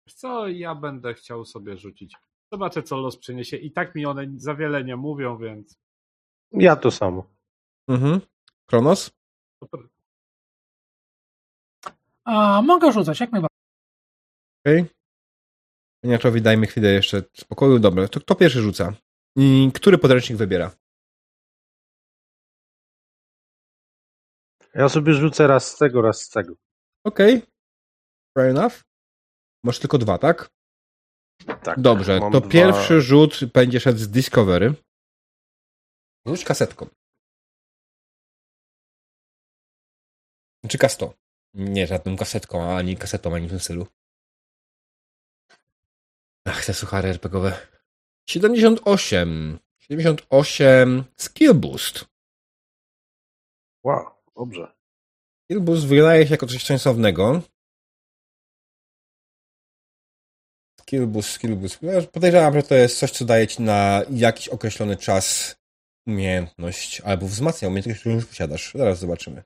Co, ja będę chciał sobie rzucić. Zobaczę, co los przyniesie. I tak mi one za wiele nie mówią, więc. Ja to samo. Mhm. Kronos? A mogę rzucać, jak najbardziej. Okej. Paniaczowi dajmy chwilę jeszcze spokoju. Dobra, to kto pierwszy rzuca? I który podręcznik wybiera? Ja sobie rzucę raz z tego, raz z tego. Okej. Fair enough. Masz tylko dwa, tak? Tak. Dobrze, to dwa- pierwszy rzut będzie szedł z Discovery. Rzuć kasetką. Czy kasto? Nie, żadną kasetką, ani kasetą, ani w tym stylu. Ach, te suchary RPGowe. 78. 78. Skill Boost. Wow, dobrze. Skill Boost wydaje się jako coś sensownego. Skill Boost, Skill Boost. Podejrzewam, że to jest coś, co daje ci na jakiś określony czas umiejętność, albo wzmacnia umiejętność, którą już posiadasz. Zaraz zobaczymy.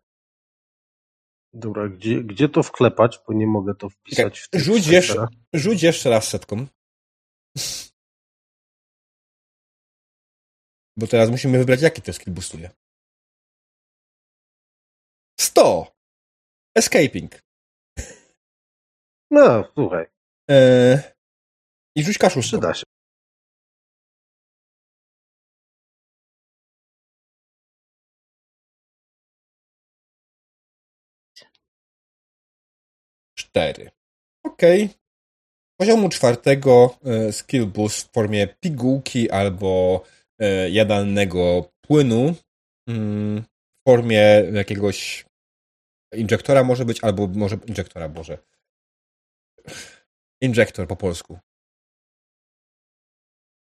Dobra, gdzie, gdzie to wklepać, bo nie mogę to wpisać w tych Rzuć jeszcze, rzuć jeszcze raz setką. Bo teraz musimy wybrać, jaki to skill boostuje. 100! Escaping. No, słuchaj, Eee, I rzuć kaszustką. przyda się. Cztery. Okej. Poziomu czwartego e, skill boost w formie pigułki albo e, jadalnego płynu mm, w formie jakiegoś injektora może być, albo może injektora, Boże. Injektor po polsku.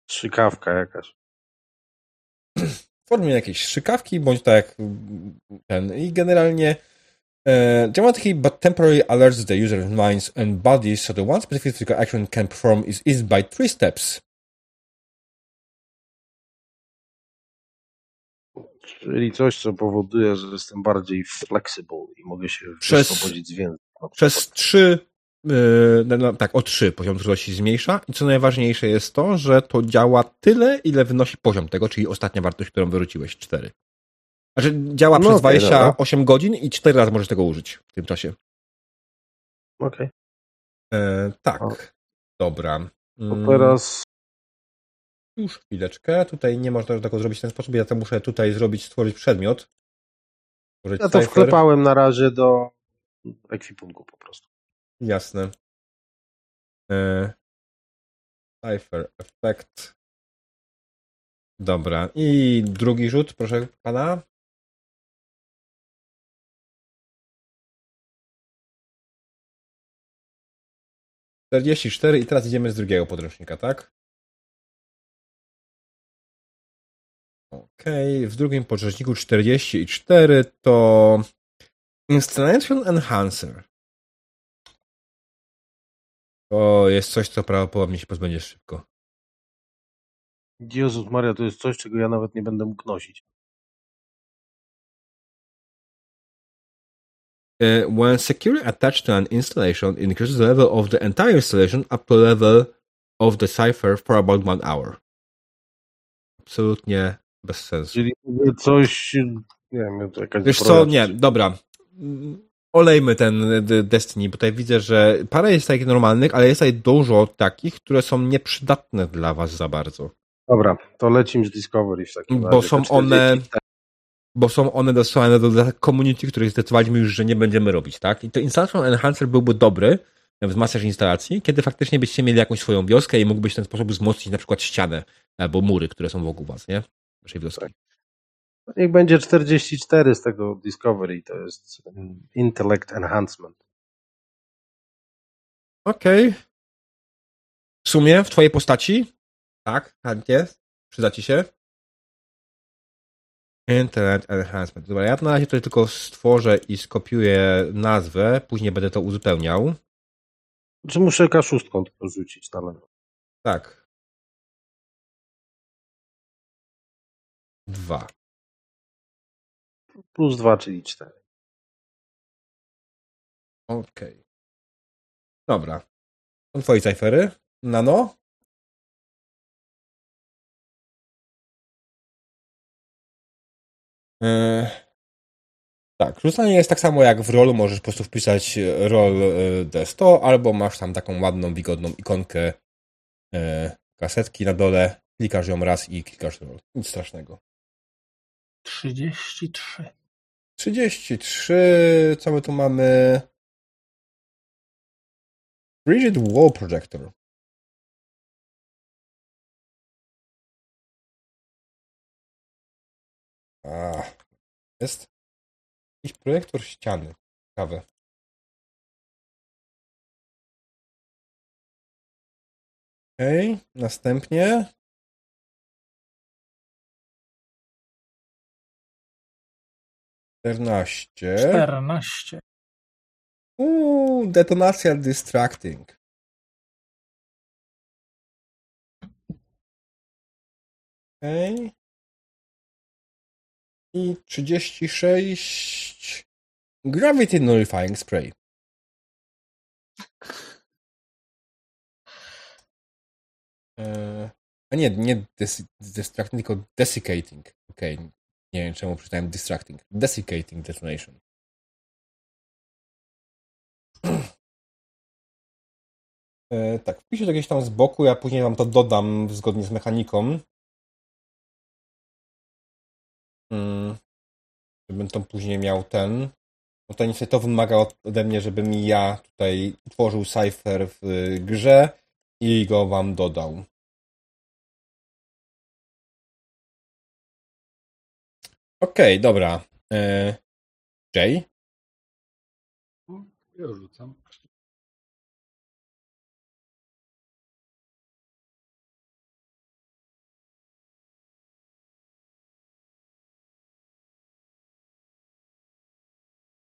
Strzykawka jakaś. w formie jakiejś strzykawki, bądź tak mm, ten. I generalnie e, działa taki but temporary alerts the user's minds and bodies so the one specific physical action can perform is eased by three steps. Czyli coś, co powoduje, że jestem bardziej flexible i mogę się Przez- wyswobodzić z na Przez trzy e, no, no, tak, o trzy poziom trudności zmniejsza i co najważniejsze jest to, że to działa tyle, ile wynosi poziom tego, czyli ostatnia wartość, którą wyrzuciłeś, cztery. Znaczy działa No przez okej, 28 godzin i cztery razy możesz tego użyć w tym czasie. Okej, E, tak. O. Dobra. to Mm. teraz Już chwileczkę. Tutaj nie można tego zrobić w ten sposób. Ja to muszę tutaj zrobić, stworzyć przedmiot. Stworzyć Ja to cyfer. wklepałem na razie do ekwipunku po prostu. Jasne. E, Cypher Effect. Dobra. I drugi rzut, proszę pana. Czterdzieści cztery i teraz idziemy z drugiego podręcznika, tak? Okej, w drugim podręczniku 44 to Installation Enhancer. To jest coś, co prawdopodobnie się pozbędziesz szybko. Jezus Maria, to jest coś, czego ja nawet nie będę mógł nosić. Uh, when securely attached to an installation, increases the level of the entire installation up to level of the cipher for about one hour. Absolutnie bez sensu. Czyli coś, nie wiem, to jakaś Wiesz co, nie, dobra. Olejmy ten Destiny, bo tutaj widzę, że parę jest takich normalnych, ale jest tutaj dużo takich, które są nieprzydatne dla was za bardzo. Dobra, to lecimy z Discovery w takim Bo razie. są one- 44. bo są one dostosowane do, community, których zdecydowaliśmy już, że nie będziemy robić, tak? I to Installation Enhancer byłby dobry, wzmacniacz instalacji, kiedy faktycznie byście mieli jakąś swoją wioskę i mógłbyś w ten sposób wzmocnić na przykład ścianę albo mury, które są wokół was, nie? Waszej wioski. Niech będzie 44 z tego Discovery, to jest mm, Intellect Enhancement. Okej. W sumie w twojej postaci, tak, chętnie, przyda ci się. Internet Enhancement. Dobra, ja na razie tutaj tylko stworzę i skopiuję nazwę, później będę to uzupełniał. Czy muszę K6 tylko rzucić na lewo? Tak. Dwa. Plus 2, czyli 4. Okej. Dobra. Są twoje cyfery. Nano? Tak, rzucanie jest tak samo jak w rolu. Możesz po prostu wpisać e, roll e, D100, albo masz tam taką ładną, wygodną ikonkę e, kasetki na dole. Klikasz ją raz i klikasz roll. Nic strasznego. 33. 33. Co my tu mamy? Rigid Wall Projector. A, jest jakiś projektor ściany. Ciekawe. Okej, następnie. Czternaście. 14. Uuu, detonacja distracting. Okej. I 36 Gravity Nullifying Spray. Eee, a nie, nie des, distracting, tylko desiccating. Okej, nie wiem czemu przeczytałem distracting. Desiccating detonation. E, tak, wpiszę to gdzieś tam z boku, ja później wam to dodam zgodnie z mechaniką. Mm, żebym to później miał ten. No to niestety to wymaga od- ode mnie, żebym ja tutaj utworzył cypher w y, grze i go wam dodał. Okej, dobra. E, Jay? Ja rzucam.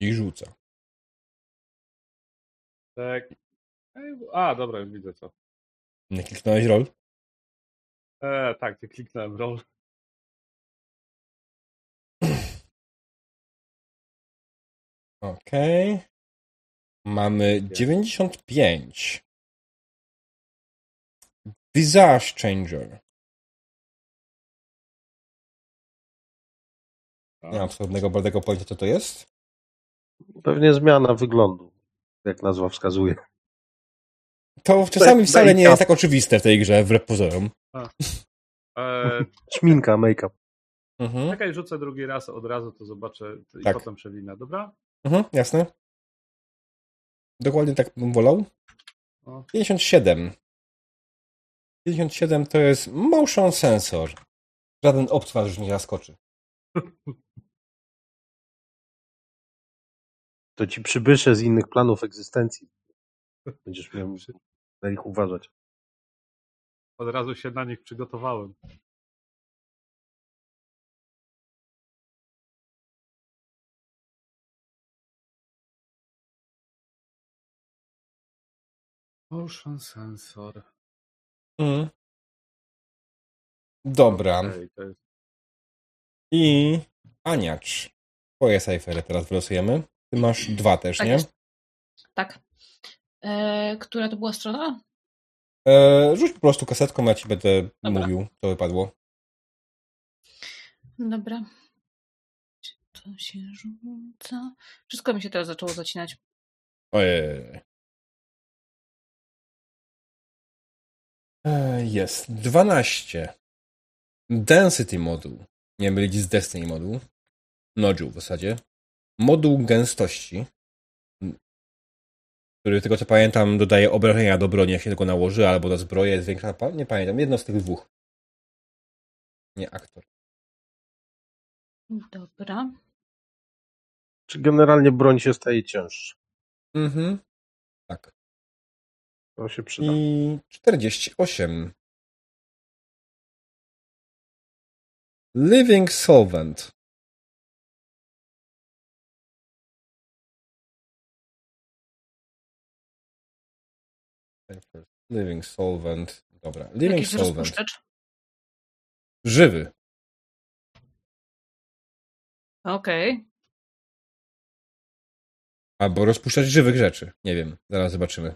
I rzuca. Tak. A, dobra, już widzę co. Nie kliknąłeś roll? E, tak, ty kliknąłem roll. Okej. Mamy 95. Visage Changer. Nie mam absolutnego bladego pojęcia, co to jest. Pewnie zmiana wyglądu, jak nazwa wskazuje. To czasami wcale nie jest tak oczywiste w tej grze, wbrew pozorom. E, Szminka, make-up. Mhm. czekaj, rzucę drugi raz od razu, to zobaczę i Tak. potem przewinę, dobra? Mhm, jasne. Dokładnie tak bym wolał. O. 57. 57 to jest motion sensor. Żaden was już nie zaskoczy. To ci przybysze z innych planów egzystencji. Będziesz miał na nich uważać. Od razu się na nich przygotowałem. Motion sensor. Mhm. Dobra. To jest I Aniacz. Twoje cyfery teraz wylosujemy. Ty masz dwa też, Tak nie? jest. Tak. E, która to była strona? E, rzuć po prostu kasetką, ja ci będę Dobra. mówił, co wypadło. Dobra. Czy To się rzuca. Wszystko mi się teraz zaczęło zacinać. Ojej. E, Jest. 12. Density moduł. Nie mylić z Destiny moduł. Nodule w zasadzie. Moduł gęstości. Który, tego co pamiętam, dodaje obrażenia do broni, jak się tego nałoży, albo do zbroje zwiększa. Nie pamiętam. Jedno z tych dwóch. Nie aktor. Dobra. Czy generalnie broń się staje cięższa? Mhm. Tak. To się przyda. I 48. Living Solvent. Living Solvent. Dobra. Living Jakiś Solvent. Żywy. Okej. Albo rozpuszczać żywych rzeczy. Nie wiem. Zaraz zobaczymy.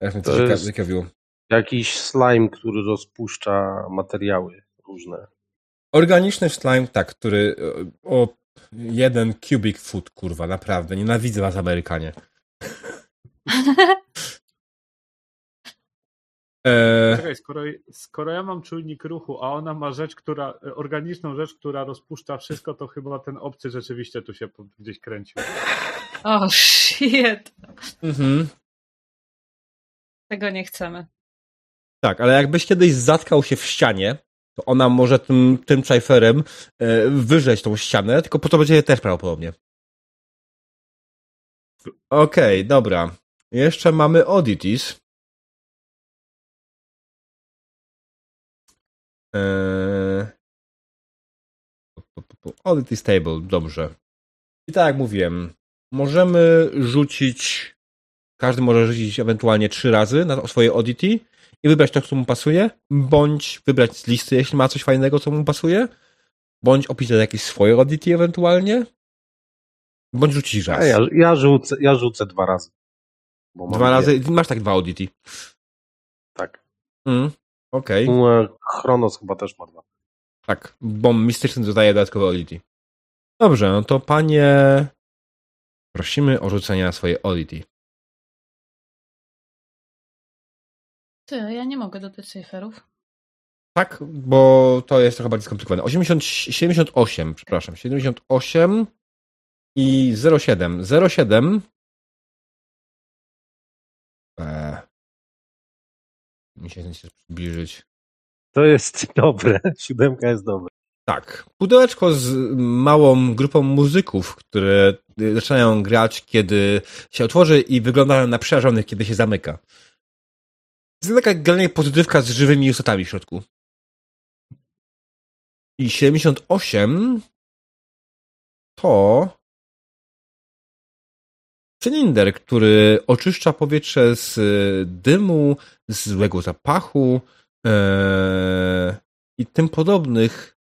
Teraz mnie To to cieka- jest- ciekawiło. Jakiś slime, który rozpuszcza materiały różne. Organiczny slime, tak, który o, o jeden cubic foot, kurwa, naprawdę. Nienawidzę was, Amerykanie. E, Czekaj, skoro, skoro ja mam czujnik ruchu, a ona ma rzecz, która, organiczną rzecz, która rozpuszcza wszystko, to chyba ten obcy rzeczywiście tu się gdzieś kręcił. O, shit. mhm. Tego nie chcemy. Tak, ale jakbyś kiedyś zatkał się w ścianie, to ona może tym, tym czajferem e, wyrzeć tą ścianę, tylko po to będzie też prawdopodobnie. Okej, dobra. Jeszcze mamy oddities. Eee... Oddities table, dobrze. I tak jak mówiłem, możemy rzucić, każdy może rzucić ewentualnie trzy razy na swoje oddity i wybrać to, co mu pasuje, bądź wybrać z listy, jeśli ma coś fajnego, co mu pasuje, bądź opisać jakieś swoje oddity ewentualnie, bądź rzucić raz. Ja, ja, rzucę, ja rzucę dwa razy. Dwa razy, masz tak dwa oddity. Tak. Mm, Okej, E, Chronos chyba też ma dwa. tak, bo mistyczny dodaje dodatkowe oddity. Dobrze, no to panie, prosimy o rzucenie na swoje oddity. Ty, ja nie mogę dodać cyferów. Tak, bo to jest trochę bardziej skomplikowane. 80, 78, przepraszam, 78 i 07. 07 mi się przybliżyć. To jest dobre. Siódemka jest dobra. Tak, pudełeczko z małą grupą muzyków, które y, zaczynają grać, kiedy się otworzy i wyglądają na przerażonych, kiedy się zamyka. Jest taka generalnie pozytywka z żywymi istotami w środku. I 78 to cylinder, który oczyszcza powietrze z y, dymu, z złego zapachu e, i tym podobnych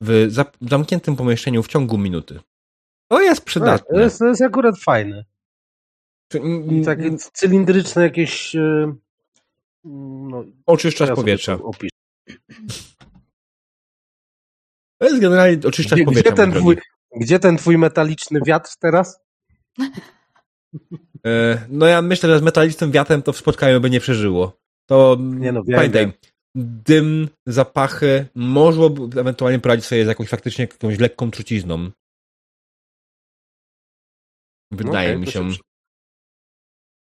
w zamkniętym pomieszczeniu w ciągu minuty. To jest To przydatne. jest, to jest akurat fajne. Czy- I takie cylindryczne jakieś... e, No, Oczyszczasz ja sobie powietrze. to. To jest generalnie oczyszczasz Gdzie, powietrze. gdzie, ten twój, gdzie ten twój metaliczny wiatr teraz? E, No ja myślę, że z metalicznym wiatrem to w spotkaniu by nie przeżyło. To Nie no, wiem, pamiętaj, dym, zapachy, można ewentualnie poradzić sobie z jakąś faktycznie jakąś lekką trucizną. Wydaje Okej, mi się.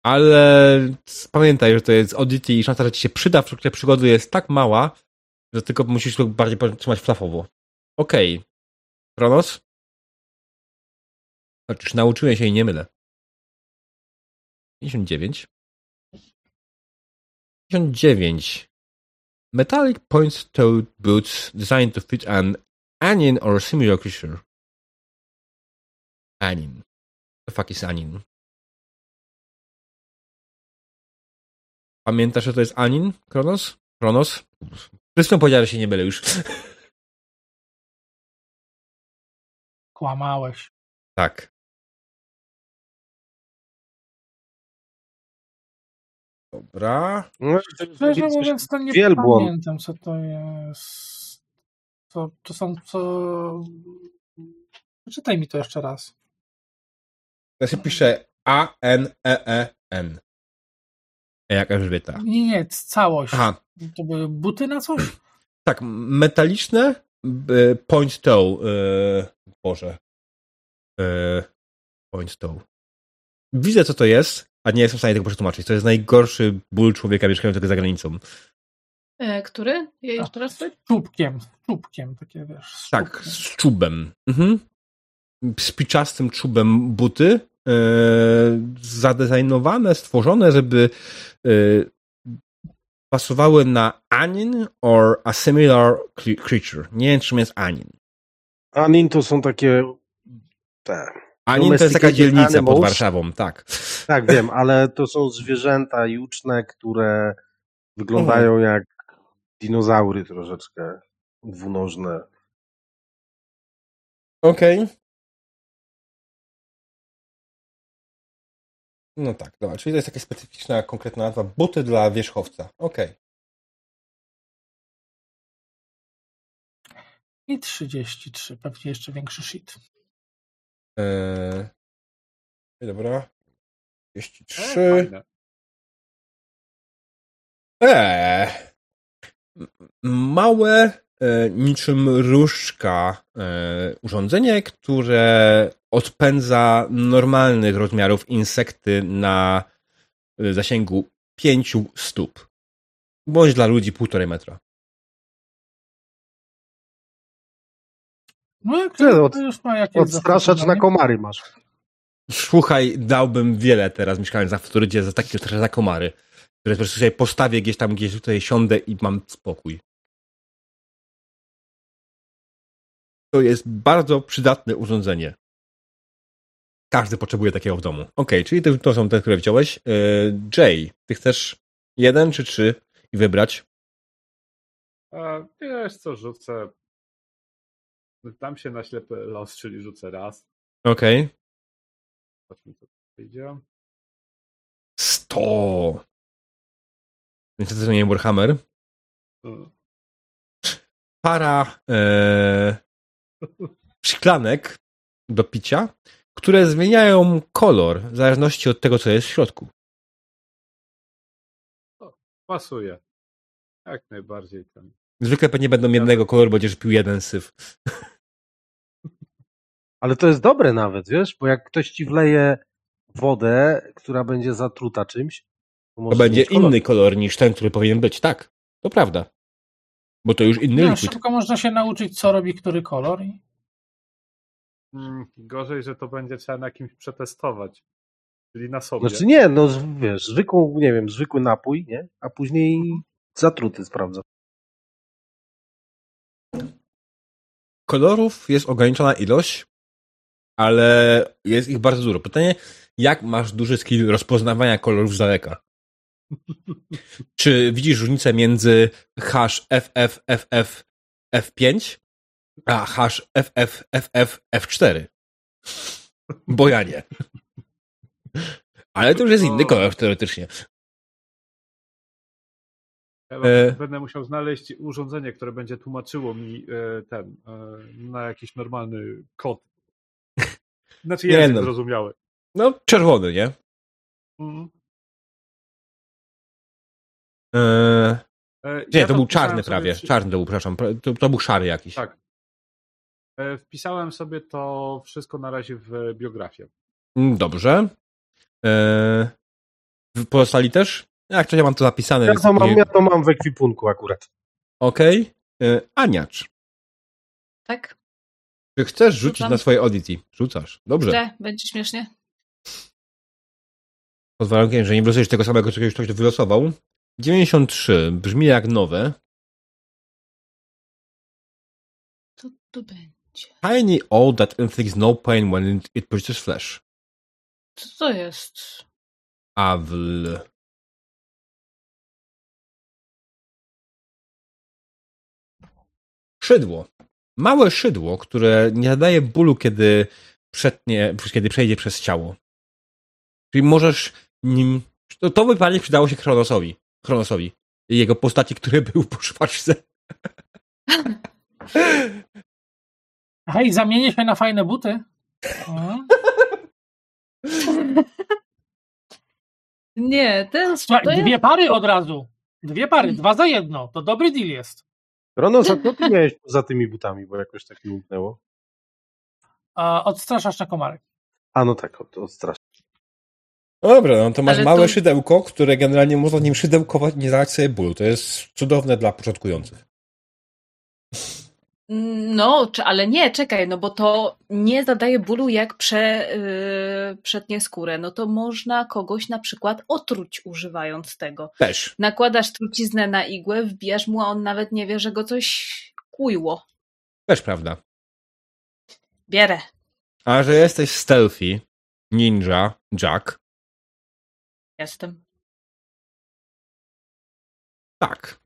Ale pamiętaj, że to jest Oddity i szansa, że ci się przyda w trakcie przygody jest tak mała, że tylko musisz to bardziej trzymać flafowo. Okej. Kronos? Chociaż nauczyłem się i nie mylę. 59. 59. Metallic point-toed boots designed to fit an Anin or similar creature. Anin. The fuck is Anin? Pamiętasz, że to jest Anin? Kronos? Kronos? Wszystko powiedziałem, że się nie mylę już. Kłamałeś. tak. Dobra. No, Szczerze mówiąc, to nie wielbłąd. pamiętam, co to jest. To, to są co. Przeczytaj mi to jeszcze raz. To się pisze A-N-E-E-N. Jak Elżbieta. Nie, nie, całość. Aha, To były buty na coś? tak, metaliczne e, point toe. e, Boże. E, Point toe. Widzę, co to jest, a nie jestem w stanie tego przetłumaczyć. To jest najgorszy ból człowieka mieszkającego za granicą. E, który? Je- Jeszcze raz? Z czubkiem, z czubkiem, takie wiesz. Z Tak, czubkiem. z czubem. Mhm. Z piczastym czubem buty. E, zadezajnowane, stworzone, żeby e, pasowały na anin or a similar cre- creature. Nie wiem, czym jest anin. Anin to są takie. Te. Anin to jest taka dzielnica pod animals. Warszawą, tak. Tak, wiem, ale to są zwierzęta juczne, które wyglądają jak dinozaury troszeczkę. Dwunożne. Okej. No tak, dobra, czyli to jest jakaś specyficzna, konkretna nazwa. Buty dla wierzchowca. Okej. I 33, pewnie jeszcze większy shit. Eee, dobra. 33. E. Eee. Małe, e, niczym różdżka e, urządzenie, które odpędza normalnych rozmiarów insekty na e, zasięgu 5 stóp. Bądź dla ludzi półtorej metra. No to od- już ma jakieś Odstraszacz na komary masz. Słuchaj, dałbym wiele teraz mieszkając na Florydzie za takie za komary, które po prostu sobie postawię gdzieś tam, gdzieś tutaj siądę i mam spokój. To jest bardzo przydatne urządzenie. Każdy potrzebuje takiego w domu. Okej, czyli to, to są te, które wziąłeś. Yy, Jay, ty chcesz jeden czy trzy i wybrać? A, wiesz co, rzucę. Dam się na ślepy los, czyli rzucę raz. Okej. Zobaczmy, co tu wyjdzie. 100. Niestety to nie Warhammer. Mm. para e, szklanek do picia, które zmieniają kolor w zależności od tego, co jest w środku. Pasuje. Jak najbardziej ten. Zwykle pewnie będą jednego koloru, będziesz pił jeden syf. Ale to jest dobre nawet, wiesz, bo jak ktoś ci wleje wodę, która będzie zatruta czymś, to, To będzie kolor. inny kolor niż ten, który powinien być. Tak, to prawda. Bo to już inny No, liquid. szybko można się nauczyć, co robi który kolor. I... Mm, gorzej, że to będzie trzeba na kimś przetestować. Czyli na sobie. Znaczy nie, no wiesz, zwykłą, nie wiem, zwykły napój, nie? A później zatruty sprawdza. Kolorów jest ograniczona ilość, ale jest ich bardzo dużo. Pytanie, jak masz duży skill rozpoznawania kolorów z daleka? Czy widzisz różnicę między hash FF, FF, F5, a hash FF, FF, F4? Bo ja nie. Ale to już jest inny kolor teoretycznie. E. Będę musiał znaleźć urządzenie, które będzie tłumaczyło mi e, ten e, na jakiś normalny kod. Znaczy Nie język no. zrozumiały. No, czerwony, nie? Mhm. E, Nie, ja to był czarny sobie prawie. przy- Czarny to był, przepraszam. To, to był szary jakiś. Tak. E, Wpisałem sobie to wszystko na razie w biografię. Mm, Dobrze. Wy pozostali też? Jak to ja mam to zapisane. Ja to, mam, ja to mam w ekwipunku akurat. Okej. E, Aniacz, Tak? czy chcesz rzucić Rzucam. na swoje Oddity? Rzucasz. Dobrze. Źle, będzie śmiesznie. Pod warunkiem, że nie wylosujesz tego samego, co ktoś wylosował. 93. Brzmi jak nowe. Co to będzie? Tiny all that inflicts no pain when it, it pushes flesh. Co to jest? Awl. Szydło. Małe szydło, które nie zadaje bólu, kiedy, przetnie, kiedy przejdzie przez ciało. Czyli możesz nim. To, to wypalnie przydało się Chronosowi. Chronosowi. I jego postaci, który był po szpaczce. Hej, zamienię się na fajne buty. Mhm. Nie, ten Słuchaj, to dwie jest... pary od razu. Dwie pary, dwa za jedno. To dobry deal jest. Ronos, a co ty miałeś poza tymi butami, bo jakoś tak mi umknęło? A, odstraszasz na komarek. A no tak, od, odstrasznie. Dobra, no to masz Ale małe to- szydełko, które generalnie można nim szydełkować, nie dawać sobie bólu. To jest cudowne dla początkujących. No, ale nie, czekaj, no bo to nie zadaje bólu jak prze, yy, przetnie skórę. No to można kogoś na przykład otruć używając tego. Też. Nakładasz truciznę na igłę, wbijasz mu, a on nawet nie wie, że go coś kujło. Też prawda. Bierę. A że jesteś stealthy, ninja, jack, Jestem. tak.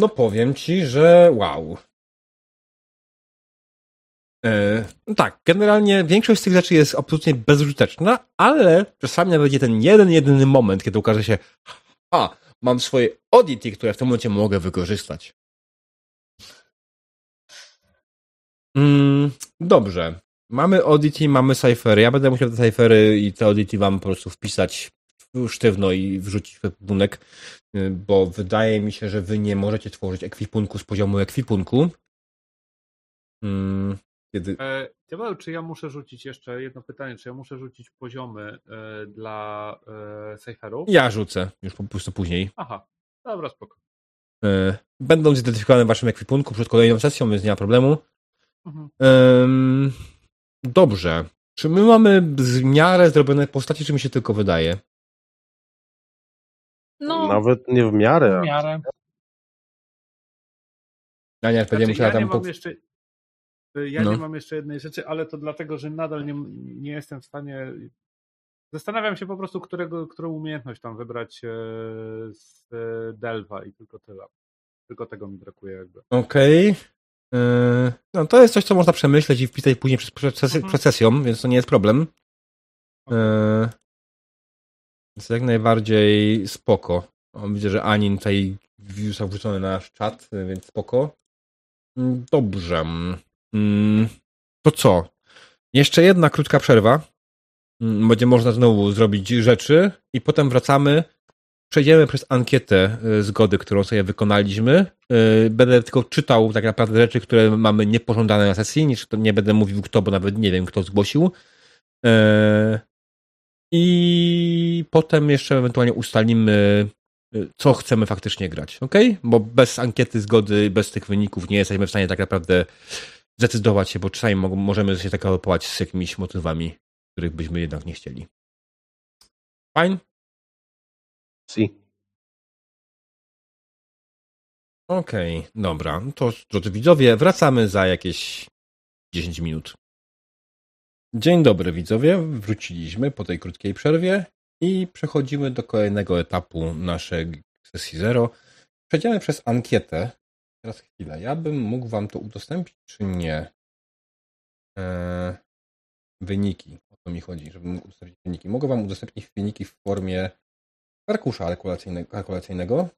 No powiem ci, że wow. No tak, generalnie większość z tych rzeczy jest absolutnie bezużyteczna, ale czasami nawet ten jeden, jedyny moment, kiedy okaże się, a, mam swoje oddity, które w tym momencie mogę wykorzystać. Mm, dobrze. Mamy oddity, mamy cyfery. Ja będę musiał te cyfery i te oddity wam po prostu wpisać sztywno i wrzucić w ekwipunek, y, bo wydaje mi się, że wy nie możecie tworzyć ekwipunku z poziomu ekwipunku. Mm, Kiedy... E, Diabeł, czy ja muszę rzucić jeszcze jedno pytanie, czy ja muszę rzucić poziomy e, dla e? Ja rzucę już po prostu później. Aha, dobra, spoko. E, Będą zidentyfikowane w waszym ekwipunku przed kolejną sesją, więc nie ma problemu. Mhm. Dobrze. Czy my mamy w miarę zrobione postaci, czy mi się tylko wydaje? No, Nawet nie w miarę. W miarę. Ja nie Znaczy, musiała ja nie tam... mam po- jeszcze, ja No. nie mam jeszcze jednej rzeczy, ale to dlatego, że nadal nie, nie jestem w stanie. Zastanawiam się po prostu, którego, którą umiejętność tam wybrać e, z e, Delva i tylko tyle. Tylko tego mi brakuje jakby. Okej. E, No to jest coś, co można przemyśleć i wpisać później przed, przed, przed, Mhm. więc to nie jest problem. E, Więc jak najbardziej spoko. Widzę, że Anin tutaj został wrzucony na nasz czat, więc spoko. Mm, Dobrze. Mm, To co? Jeszcze jedna krótka przerwa. Mm, Będzie można znowu zrobić rzeczy i potem wracamy. Przejdziemy przez ankietę y, zgody, którą sobie wykonaliśmy. Y, Będę tylko czytał tak naprawdę rzeczy, które mamy niepożądane na sesji. Nie, będę mówił kto, bo nawet nie wiem, kto zgłosił. I potem jeszcze ewentualnie ustalimy, y, co chcemy faktycznie grać, ok? Bo bez ankiety zgody, bez tych wyników nie jesteśmy w stanie tak naprawdę zdecydować się, bo czasami mo- możemy się tak alopować z jakimiś motywami, których byśmy jednak nie chcieli. Fine? Si. Okej, dobra. No To, drodzy widzowie, wracamy za jakieś 10 minut. Dzień dobry, widzowie. Wróciliśmy po tej krótkiej przerwie i przechodzimy do kolejnego etapu naszej sesji zero. Przejdziemy przez ankietę. Teraz chwilę. Ja bym mógł wam to udostępnić, czy nie? Eee, wyniki. O to mi chodzi, żeby mógł udostępnić wyniki. Mogę wam udostępnić wyniki w formie arkusza kalkulacyjnego. kalkulacyjnego.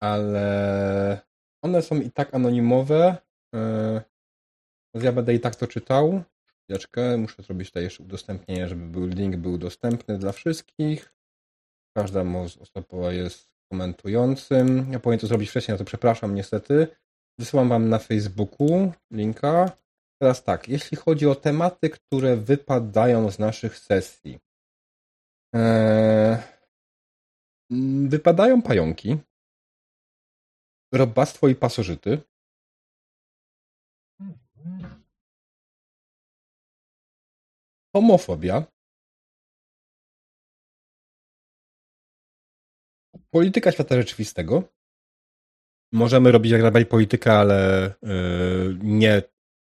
ale one są i tak anonimowe. Więc ja będę i tak to czytał. Chwileczkę, muszę zrobić tutaj jeszcze udostępnienie, żeby był link był dostępny dla wszystkich. Każda osoba jest komentującym. Ja powinien to zrobić wcześniej, na to przepraszam niestety. Wysyłam wam na Facebooku linka. Teraz tak, jeśli chodzi o tematy, które wypadają z naszych sesji. Eee, wypadają pająki, robactwo i pasożyty. Homofobia. Polityka świata rzeczywistego. Możemy robić jak najbardziej politykę, ale yy, nie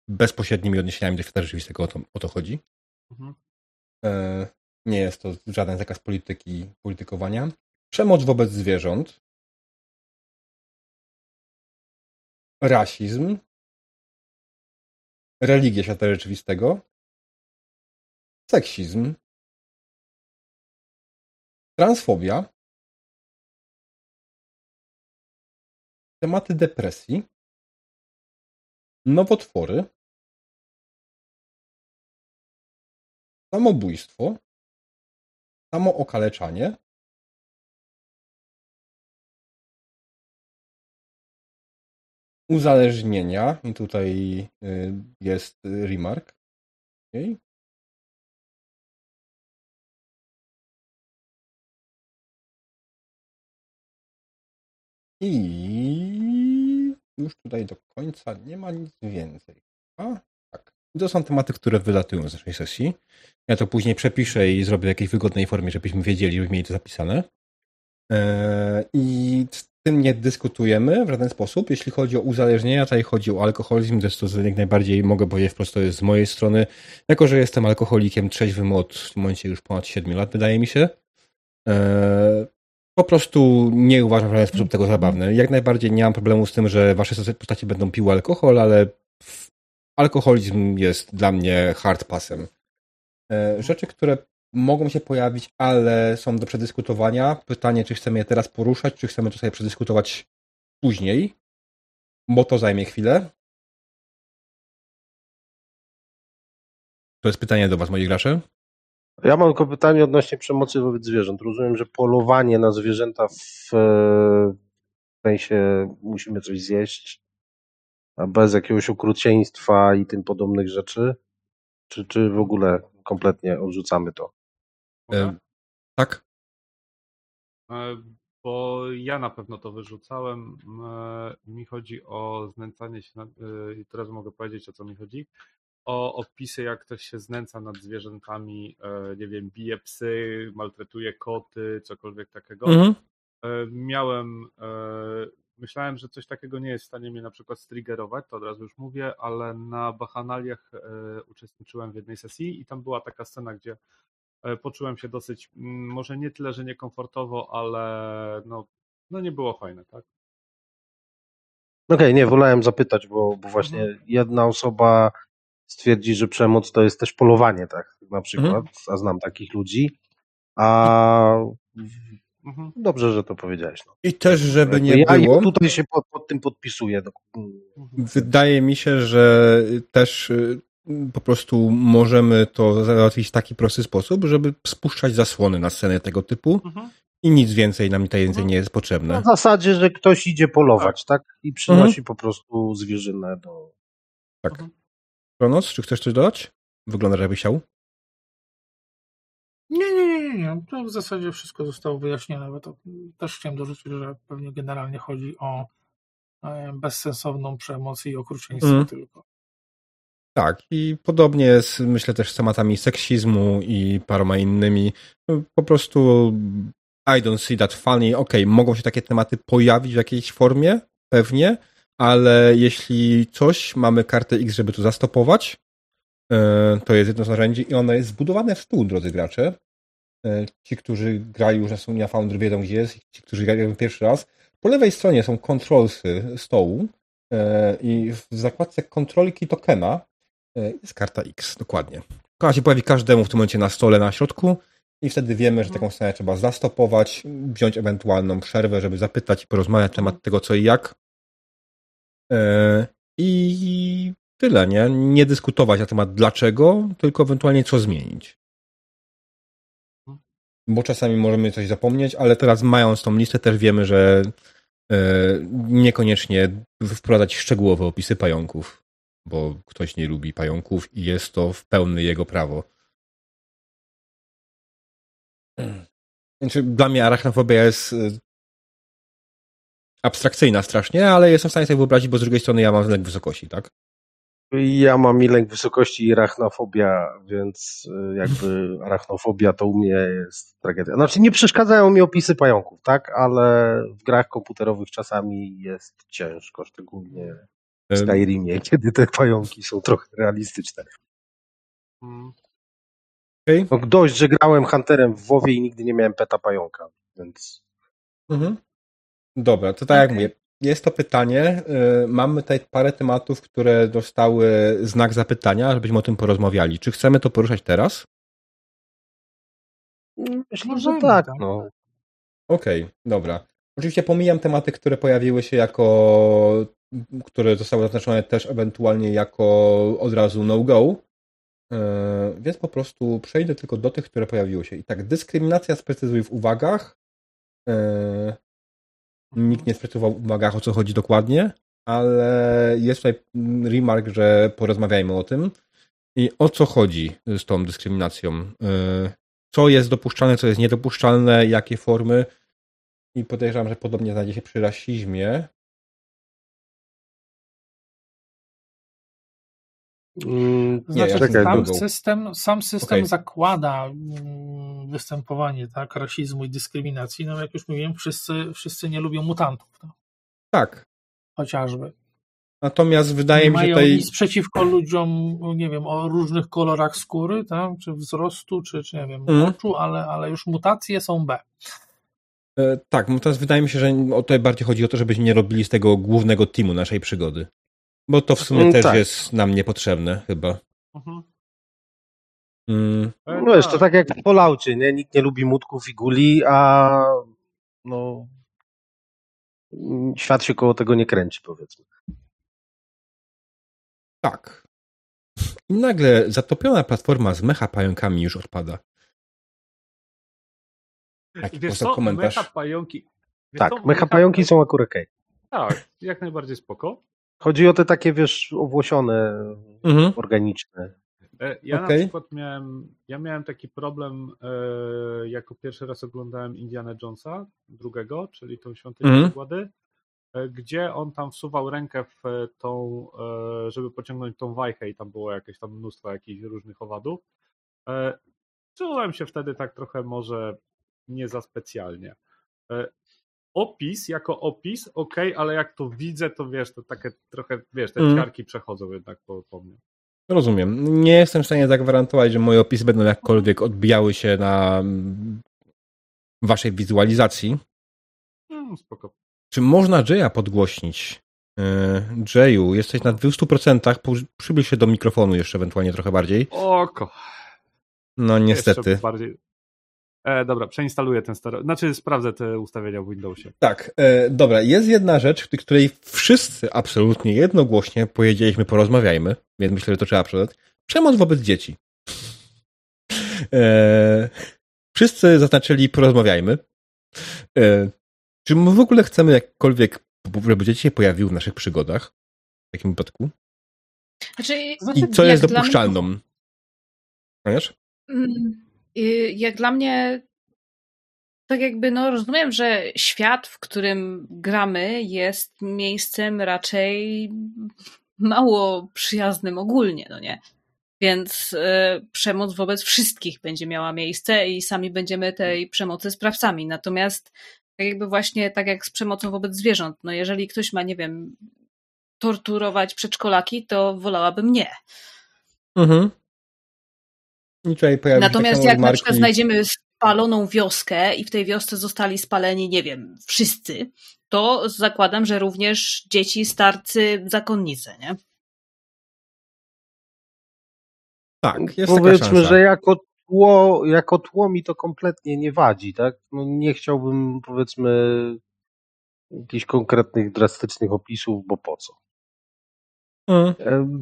bezpośrednimi odniesieniami do świata rzeczywistego, o to, o to chodzi. Mhm. Yy, nie jest to żaden zakaz polityki, politykowania. Przemoc wobec zwierząt. Rasizm. Religia świata rzeczywistego. Seksizm. Transfobia. Tematy depresji. Nowotwory. Samobójstwo. Samookaleczanie. Uzależnienia. I tutaj y, jest remark. I już tutaj do końca nie ma nic więcej. A, tak. To są tematy, które wylatują z naszej sesji. Ja to później przepiszę i zrobię w jakiejś wygodnej formie, żebyśmy wiedzieli, żebyśmy mieli to zapisane. E, I z tym nie dyskutujemy w żaden sposób. Jeśli chodzi o uzależnienia, tutaj chodzi o alkoholizm, to jest to jak najbardziej mogę powiedzieć wprost, to jest z mojej strony. Jako, że jestem alkoholikiem trzeźwym od w momencie już ponad 7 lat, wydaje mi się. Po prostu nie uważam w żaden sposób tego zabawny. Jak najbardziej nie mam problemu z tym, że wasze postacie będą piły alkohol, ale alkoholizm jest dla mnie hard passem. E, rzeczy, które mogą się pojawić, ale są do przedyskutowania. Pytanie, czy chcemy je teraz poruszać, czy chcemy to sobie przedyskutować później, bo to zajmie chwilę. To jest pytanie do Was, moi gracze. Ja mam tylko pytanie odnośnie przemocy wobec zwierząt. Rozumiem, że polowanie na zwierzęta w e, sensie musimy coś zjeść, a bez jakiegoś okrucieństwa i tym podobnych rzeczy, czy, czy w ogóle kompletnie odrzucamy to? E, tak. E, bo ja na pewno to wyrzucałem. E, mi chodzi o znęcanie się, nad, e, i teraz mogę powiedzieć o co mi chodzi o opisy, jak ktoś się znęca nad zwierzętami, e, nie wiem, bije psy, maltretuje koty, cokolwiek takiego. Mhm. E, miałem, e, myślałem, że coś takiego nie jest w stanie mnie na przykład striggerować, to od razu już mówię, ale na Bachanaliach uczestniczyłem w jednej sesji i tam była taka scena, gdzie poczułem się dosyć, może nie tyle, że niekomfortowo, ale no, no nie było fajne, tak? Okej, okay, nie, wolałem zapytać, bo, bo właśnie mhm. jedna osoba stwierdzi, że przemoc to jest też polowanie, tak, na przykład, mhm. a znam takich ludzi, a mhm. dobrze, że to powiedziałeś. No. I też, żeby nie ja było... Ja tutaj się pod, pod tym podpisuję. Wydaje mi się, że też y, po prostu możemy to załatwić w taki prosty sposób, żeby spuszczać zasłony na scenę tego typu mhm. i nic więcej nam tutaj więcej nie jest potrzebne. W zasadzie, że ktoś idzie polować, tak? tak? I przynosi mhm. po prostu zwierzynę do... Tak. Kronos, czy chcesz coś dodać? Wygląda, jakby chciał. Nie, nie, nie, nie. To w zasadzie wszystko zostało wyjaśnione, bo to też chciałem dorzucić, że pewnie generalnie chodzi o e, bezsensowną przemoc i okrucieństwo mm. tylko. Tak, i podobnie jest, myślę, też z tematami seksizmu i paroma innymi. Po prostu I don't see that funny. Okej, okay, mogą się takie tematy pojawić w jakiejś formie, pewnie, ale jeśli coś, mamy kartę X, żeby to zastopować, e, to jest jedno z narzędzi i ono jest zbudowane w stół, drodzy gracze. E, ci, którzy grają już na Sunia Foundry wiedzą, gdzie jest, ci, którzy grają pierwszy raz. Po lewej stronie są kontrolsy stołu e, i w zakładce kontrolki tokena jest karta X, dokładnie. Ona się pojawi każdemu w tym momencie na stole na środku i wtedy wiemy, że taką scenę trzeba zastopować, wziąć ewentualną przerwę, żeby zapytać i porozmawiać na temat tego, co i jak. E, I tyle, nie? Nie dyskutować na temat dlaczego, tylko ewentualnie co zmienić. Bo czasami możemy coś zapomnieć, ale teraz mając tą listę też wiemy, że e, niekoniecznie wprowadzać szczegółowe opisy pająków, bo ktoś nie lubi pająków i jest to w pełne jego prawo. Znaczy, dla mnie arachnofobia jest e, abstrakcyjna strasznie, ale jestem w stanie sobie wyobrazić, bo z drugiej strony ja mam lęk wysokości, tak? Ja mam i lęk wysokości i arachnofobia, więc y, jakby arachnofobia to u mnie jest tragedia. Znaczy nie przeszkadzają mi opisy pająków, tak? Ale w grach komputerowych czasami jest ciężko, szczególnie w Skyrimie, kiedy te pająki są trochę realistyczne. Mm. Okay. No dość, że grałem Hunterem w WoWie i nigdy nie miałem peta pająka, więc... Mhm. Dobra, to tak okay. jak mówię, jest to pytanie. Y, mamy tutaj parę tematów, które dostały znak zapytania, żebyśmy o tym porozmawiali. Czy chcemy to poruszać teraz? Myślę, że tak. No. Okej, okay, dobra. Oczywiście pomijam tematy, które pojawiły się jako, które zostały zaznaczone też ewentualnie jako od razu no-go, y, więc po prostu przejdę tylko do tych, które pojawiły się. I tak, dyskryminacja sprecyzuj w uwagach. Nikt nie sprecyzował w uwagach, o co chodzi dokładnie, ale jest tutaj remark, że porozmawiajmy o tym. I o co chodzi z tą dyskryminacją? Y, co jest dopuszczalne, co jest niedopuszczalne, jakie formy? I podejrzewam, że podobnie znajdzie się przy rasizmie. Mm, nie, znaczy, sam, system, sam system okay. zakłada mm, występowanie tak, rasizmu i dyskryminacji. No jak już mówiłem, wszyscy, wszyscy nie lubią mutantów. Tak. tak. Chociażby. Natomiast wydaje mi się, że tutaj... nic przeciwko ludziom, nie wiem, o różnych kolorach skóry, tak? czy wzrostu, czy, czy nie wiem, mm. oczu, ale, ale już mutacje są B. E, tak, natomiast wydaje mi się, że tutaj bardziej chodzi o to, żebyśmy nie robili z tego głównego teamu naszej przygody. Bo to w sumie mm, też tak. jest nam niepotrzebne chyba. Mhm. Mm. No wiesz, to tak jak w Falloutie, nie? Nikt nie lubi mutków i guli, a no świat się koło tego nie kręci, powiedzmy. Tak. I nagle zatopiona platforma z mecha pająkami już odpada. Taki Wiesz co, komentarz. mecha pająki... Wiesz tak, co, mecha pająki są akurat okej. Tak, jak najbardziej spoko. Chodzi o te takie, wiesz, owłosione, mhm. organiczne. E, ja okay. na przykład miałem, ja miałem taki problem, e, jako pierwszy raz oglądałem Indiana Jonesa drugiego, czyli tą świątynię mhm. E, gdzie on tam wsuwał rękę w tą, e, żeby pociągnąć tą wajchę i tam było jakieś tam mnóstwo jakichś różnych owadów. E, czułem się wtedy tak trochę może nie za specjalnie. Opis jako opis, ok, ale jak to widzę, to wiesz, to takie trochę, wiesz, te mm. ciarki przechodzą jednak po, po mnie. Rozumiem. Nie jestem w stanie zagwarantować, że moje opisy będą jakkolwiek odbijały się na waszej wizualizacji. Mm, spoko. Czy można Jaya podgłośnić? E, Jayu, jesteś na 200%, przybliż się do mikrofonu jeszcze ewentualnie trochę bardziej. Oko. No niestety. Bardziej. E, dobra, przeinstaluję ten stary. Znaczy, sprawdzę te ustawienia w Windowsie. Tak, e, dobra. Jest jedna rzecz, której wszyscy absolutnie jednogłośnie powiedzieliśmy, porozmawiajmy, więc myślę, że to trzeba przodać. Przemoc wobec dzieci. E, wszyscy zaznaczyli, porozmawiajmy. E, czy my w ogóle chcemy jakkolwiek, żeby dzieci się pojawiły w naszych przygodach? W takim wypadku? Znaczy, I co jest dopuszczalną? Mnie... Ponieważ? Mm jak dla mnie, tak jakby, no rozumiem, że świat, w którym gramy, jest miejscem raczej mało przyjaznym ogólnie, no nie? Więc y, przemoc wobec wszystkich będzie miała miejsce i sami będziemy tej przemocy sprawcami. Natomiast tak jakby właśnie tak jak z przemocą wobec zwierząt, no jeżeli ktoś ma, nie wiem, torturować przedszkolaki, to wolałabym nie. Mhm. Natomiast jak marki... na przykład znajdziemy spaloną wioskę i w tej wiosce zostali spaleni, nie wiem, wszyscy, to zakładam, że również dzieci, starcy, zakonnice, nie? Tak, jest Powiedzmy, że jako tło, jako tło mi to kompletnie nie wadzi, tak? No nie chciałbym, powiedzmy, jakichś konkretnych, drastycznych opisów, bo po co? Mm.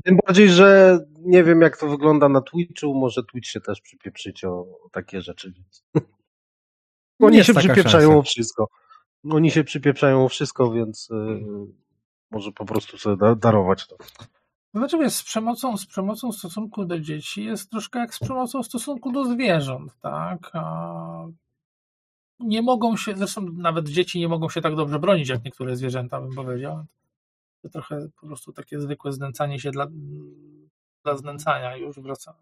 Tym bardziej, że nie wiem jak to wygląda na Twitchu, może Twitch się też przypieprzyć o, takie rzeczy. Więc... Oni Jest się przypieprzają szansa. o wszystko. Oni się przypieprzają o wszystko, więc e, może po prostu sobie da, darować to. Znaczy wiesz, z przemocą, z przemocą w stosunku do dzieci jest troszkę jak z przemocą w stosunku do zwierząt, tak? A nie mogą się, zresztą nawet dzieci nie mogą się tak dobrze bronić, jak niektóre zwierzęta, bym powiedział. To trochę po prostu takie zwykłe znęcanie się dla, dla znęcania już wraca.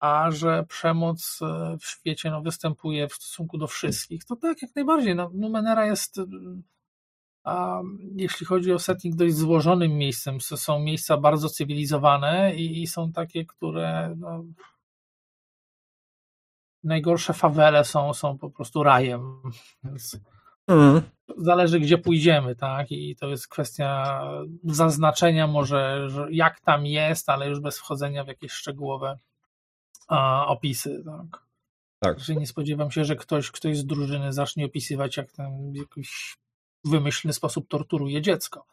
A że przemoc e, w świecie no, występuje w stosunku do wszystkich, to tak, jak najbardziej. No, Numenera jest a jeśli chodzi o setting, dość złożonym miejscem. Są miejsca bardzo cywilizowane i, i są takie, które no, najgorsze fawele są, są po prostu rajem. Więc Mm. Zależy, gdzie pójdziemy, tak? I to jest kwestia zaznaczenia może, że jak tam jest, ale już bez wchodzenia w jakieś szczegółowe a, opisy, tak? Tak. Że nie spodziewam się, że ktoś, ktoś z drużyny zacznie opisywać, jak tam w jakiś wymyślny sposób torturuje dziecko.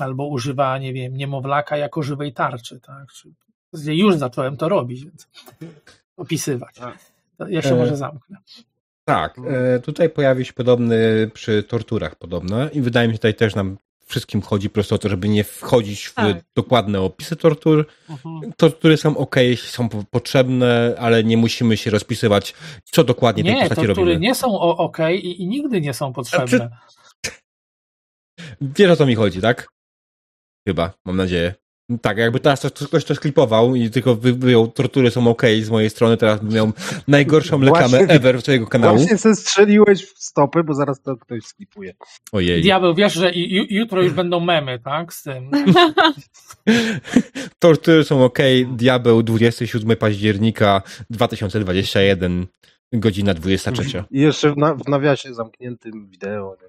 Albo używa, nie wiem, niemowlaka jako żywej tarczy, tak? Czy- Już zacząłem to robić, więc opisywać. Tak. Ja się E, może zamknę. Tak, e, tutaj pojawi się podobny przy torturach podobne i wydaje mi się, tutaj też nam wszystkim chodzi po prostu o to, żeby nie wchodzić w Tak. dokładne opisy tortur. Mhm. Tortury są ok, są po- potrzebne, ale nie musimy się rozpisywać, co dokładnie tej Nie, postaci tortury robimy. nie są o- ok i, i nigdy nie są potrzebne. Wiesz o co mi chodzi, tak? Chyba, mam nadzieję. Tak, jakby teraz to- ktoś to sklipował i tylko wy- wyjął tortury są ok z mojej strony, teraz miał najgorszą reklamę Właśnie- ever swojego kanału. Właśnie se strzeliłeś w stopy, bo zaraz to ktoś skipuje. Ojej. Diabeł, wiesz, że jutro już będą memy, tak? Z tym. Tortury są ok. Diabeł 27 października 2021, godzina 23. I jeszcze w, na, w nawiasie zamkniętym wideo. Nie?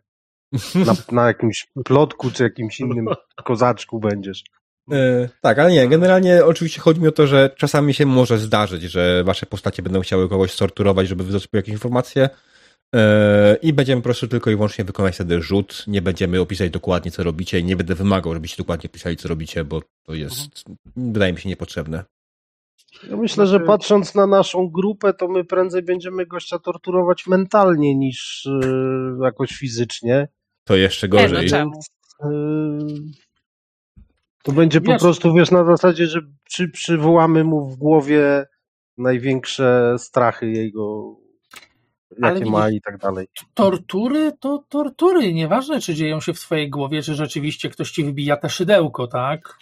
Na, na jakimś plotku czy jakimś innym kozaczku będziesz. E, tak, ale nie, generalnie oczywiście chodzi mi o to, że czasami się może zdarzyć, że wasze postacie będą chciały kogoś sorturować, żeby wydobyć jakieś informacje e, i będziemy po prostu tylko i wyłącznie wykonać wtedy rzut, nie będziemy opisać dokładnie co robicie i nie będę wymagał, żebyście dokładnie pisali co robicie, bo to jest, wydaje mi się, niepotrzebne. Ja myślę, że patrząc na naszą grupę, to my prędzej będziemy gościa torturować mentalnie niż e, jakoś fizycznie. To jeszcze Nie, no gorzej. czemu? E, to będzie po Wiesz- prostu, wiesz, na zasadzie, że przy, przywołamy mu w głowie największe strachy jego, jakie ma i tak dalej. Tortury to tortury. Nieważne, czy dzieją się w twojej głowie, czy rzeczywiście ktoś ci wybija te szydełko, tak?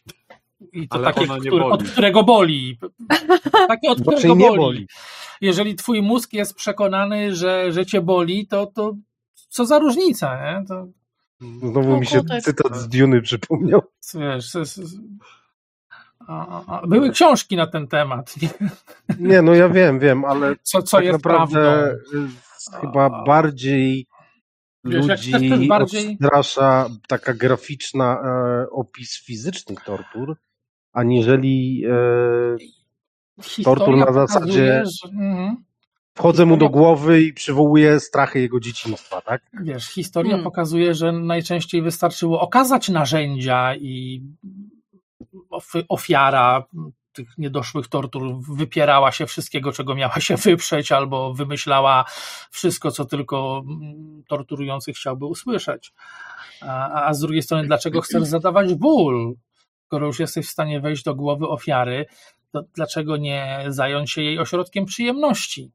I to Ale takie, boli. od którego boli. Takie, od Znaczy którego nie boli. boli. Jeżeli twój mózg jest przekonany, że, że cię boli, to, to co za różnica, nie? To, Znowu No, mi się tak. cytat z Duny przypomniał. wiesz, to jest, a, a, a, były książki na ten temat. Nie? Nie, no ja wiem, wiem, ale Co, co tak jest naprawdę prawdą. chyba bardziej Wiesz, ludzi bardziej- odstrasza taka graficzna e, opis fizycznych tortur, aniżeli e, tortur na zasadzie- pokazuje, że- mhm. Wchodzę mu do głowy i przywołuję strachy jego dzieciństwa, tak? Wiesz, historia Hmm. pokazuje, że najczęściej wystarczyło okazać narzędzia i ofi- ofiara tych niedoszłych tortur wypierała się wszystkiego, czego miała się wyprzeć, albo wymyślała wszystko, co tylko mm, torturujący chciałby usłyszeć. A, a z drugiej strony, dlaczego chcesz zadawać ból? Skoro już jesteś w stanie wejść do głowy ofiary, to dlaczego nie zająć się jej ośrodkiem przyjemności?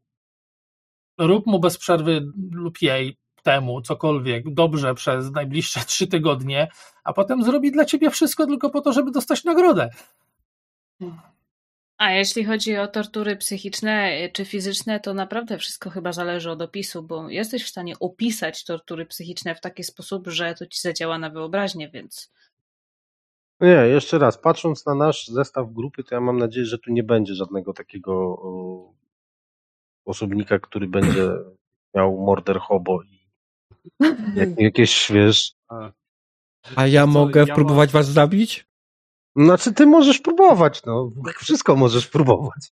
Rób mu bez przerwy lub jej temu cokolwiek dobrze przez najbliższe trzy tygodnie, a potem zrobi dla ciebie wszystko tylko po to, żeby dostać nagrodę. A jeśli chodzi o tortury psychiczne y, czy fizyczne, to naprawdę wszystko chyba zależy od opisu, bo jesteś w stanie opisać tortury psychiczne w taki sposób, że to ci zadziała na wyobraźnię, więc Nie, jeszcze raz, patrząc na nasz zestaw grupy, to ja mam nadzieję, że tu nie będzie żadnego takiego osobnika, który będzie miał morder hobo i jak, jakieś, wiesz... A ja Co, mogę ja próbować was zabić? Znaczy, ty możesz próbować, no. Wszystko możesz próbować.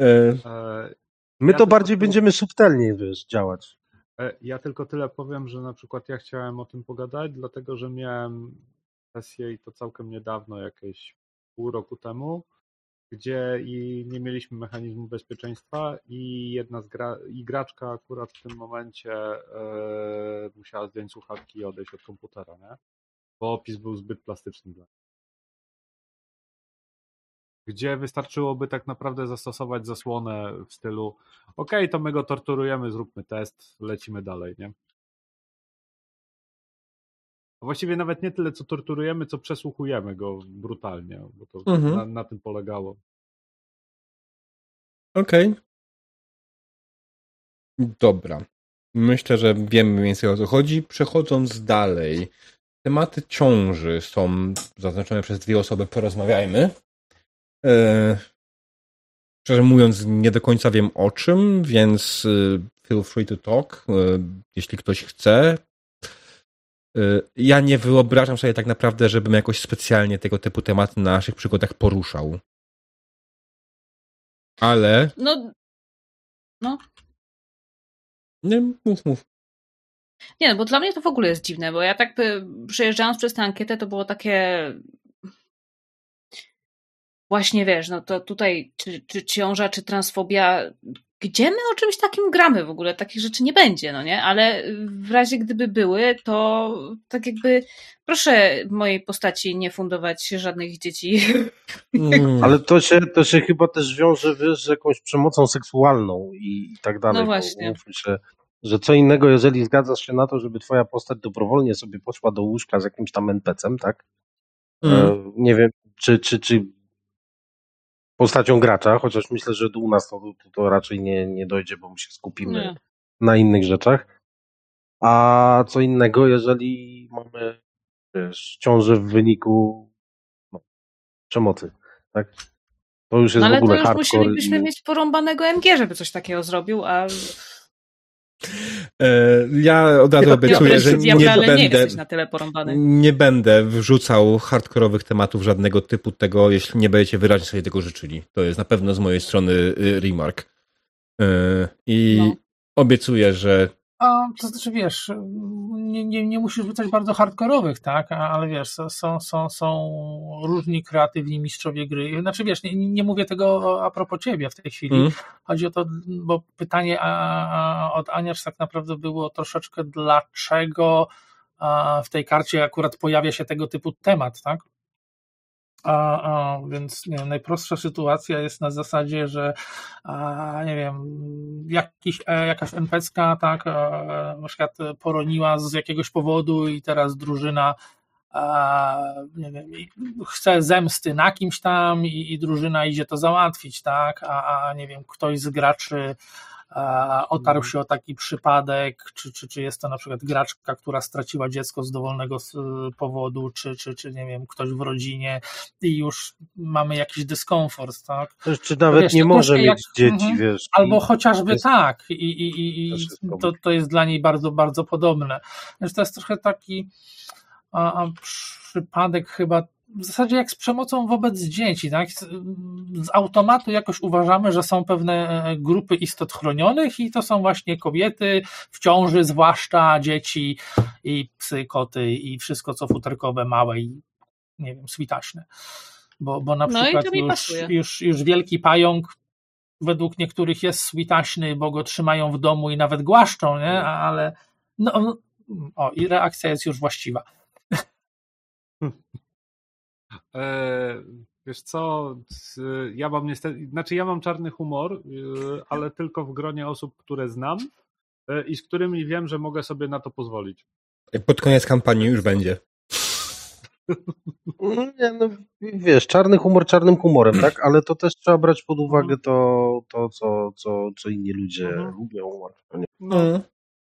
E, E, My Ja to tylko- bardziej będziemy subtelnie, wiesz, działać. E, Ja tylko tyle powiem, że na przykład ja chciałem o tym pogadać, dlatego że miałem sesję i to całkiem niedawno, jakieś pół roku temu, gdzie i nie mieliśmy mechanizmu bezpieczeństwa i jedna z gra, i graczka akurat w tym momencie e, musiała zdjąć słuchawki i odejść od komputera, nie? Bo opis był zbyt plastyczny dla niej. Gdzie wystarczyłoby tak naprawdę zastosować zasłonę w stylu ok, to my go torturujemy, zróbmy test, lecimy dalej, nie? Właściwie nawet nie tyle, co torturujemy, co przesłuchujemy go brutalnie, bo to Mhm. na, na tym polegało. Okej. Dobra. Myślę, że wiemy mniej więcej o co chodzi. Przechodząc dalej. Tematy ciąży są zaznaczone przez dwie osoby. Porozmawiajmy. E, szczerze mówiąc, nie do końca wiem o czym, więc e, feel free to talk, e, jeśli ktoś chce. E, ja nie wyobrażam sobie tak naprawdę, żebym jakoś specjalnie tego typu tematy na naszych przygodach poruszał. Ale No, Nie, mów, mów. nie, no bo dla mnie to w ogóle jest dziwne, bo ja tak y, przejeżdżając przez tę ankietę, to było takie właśnie wiesz, no to tutaj czy, czy ciąża, czy transfobia, gdzie my o czymś takim gramy w ogóle? Takich rzeczy nie będzie, no nie? Ale w razie gdyby były, to tak jakby proszę mojej postaci nie fundować żadnych dzieci. Mm. Ale to się, to się chyba też wiąże wiesz, z jakąś przemocą seksualną i, tak dalej. No właśnie. Umówmy się, że co innego, jeżeli zgadzasz się na to, żeby twoja postać dobrowolnie sobie poszła do łóżka z jakimś tam NPC-em, tak? Mm. E, nie wiem, czy, czy, czy postacią gracza, chociaż myślę, że u nas to, to, to raczej nie, nie dojdzie, bo my się skupimy Nie. na innych rzeczach. A co innego, jeżeli mamy wiesz, ciążę w wyniku no, przemocy, tak? To już jest No ale w ogóle to już musielibyśmy i... mieć porąbanego MG, żeby coś takiego zrobił, a Ja od razu obiecuję, że nie będę, nie będę wrzucał hardkorowych tematów żadnego typu tego, jeśli nie będziecie wyraźnie sobie tego życzyli. To jest na pewno z mojej strony y, remark. E, I No. obiecuję, że A, to znaczy, wiesz, nie, nie, nie musisz rzucać bardzo hardkorowych, tak? Ale wiesz, są, są, są różni kreatywni mistrzowie gry. Znaczy, wiesz, nie, nie mówię tego a propos ciebie w tej chwili. Mm. Chodzi o to, bo pytanie od Aniarz tak naprawdę było troszeczkę, dlaczego w tej karcie akurat pojawia się tego typu temat, tak? A, a, więc nie wiem, najprostsza sytuacja jest na zasadzie, że a, nie wiem, jakiś, e, jakaś NPC-ka tak, e, na przykład poroniła z jakiegoś powodu i teraz drużyna a, nie wiem, chce zemsty na kimś tam i, i drużyna idzie to załatwić, tak, a, a nie wiem, ktoś z graczy a, otarł się o taki przypadek, czy, czy, czy jest to na przykład graczka, która straciła dziecko z dowolnego powodu, czy, czy, czy nie wiem, ktoś w rodzinie i już mamy jakiś dyskomfort, tak? Też, czy nawet Wiesz, nie może mieć jak- dzieci, mhm. wiesz. Albo chociażby jest- tak, i, i, i, i to, to jest dla niej bardzo, bardzo podobne. Więc to jest trochę taki a, a, przypadek chyba w zasadzie jak z przemocą wobec dzieci, tak? Z, automatu jakoś uważamy, że są pewne e, grupy istot chronionych i to są właśnie kobiety w ciąży, zwłaszcza dzieci i psy, koty i wszystko co futerkowe, małe i nie wiem, switaśne. Bo, bo na No przykład to mi już, już, już wielki pająk według niektórych jest switaśny, bo go trzymają w domu i nawet głaszczą, nie? Ale no, o, i reakcja jest już właściwa. Wiesz co, ja mam niestety, znaczy ja mam czarny humor, e, ale tylko w gronie osób, które znam e, i z którymi wiem, że mogę sobie na to pozwolić. pod koniec kampanii już będzie. No Nie, no, wiesz, czarny humor czarnym humorem, tak? Ale to też trzeba brać pod uwagę to, to co, co, co inni ludzie Mhm. lubią. No,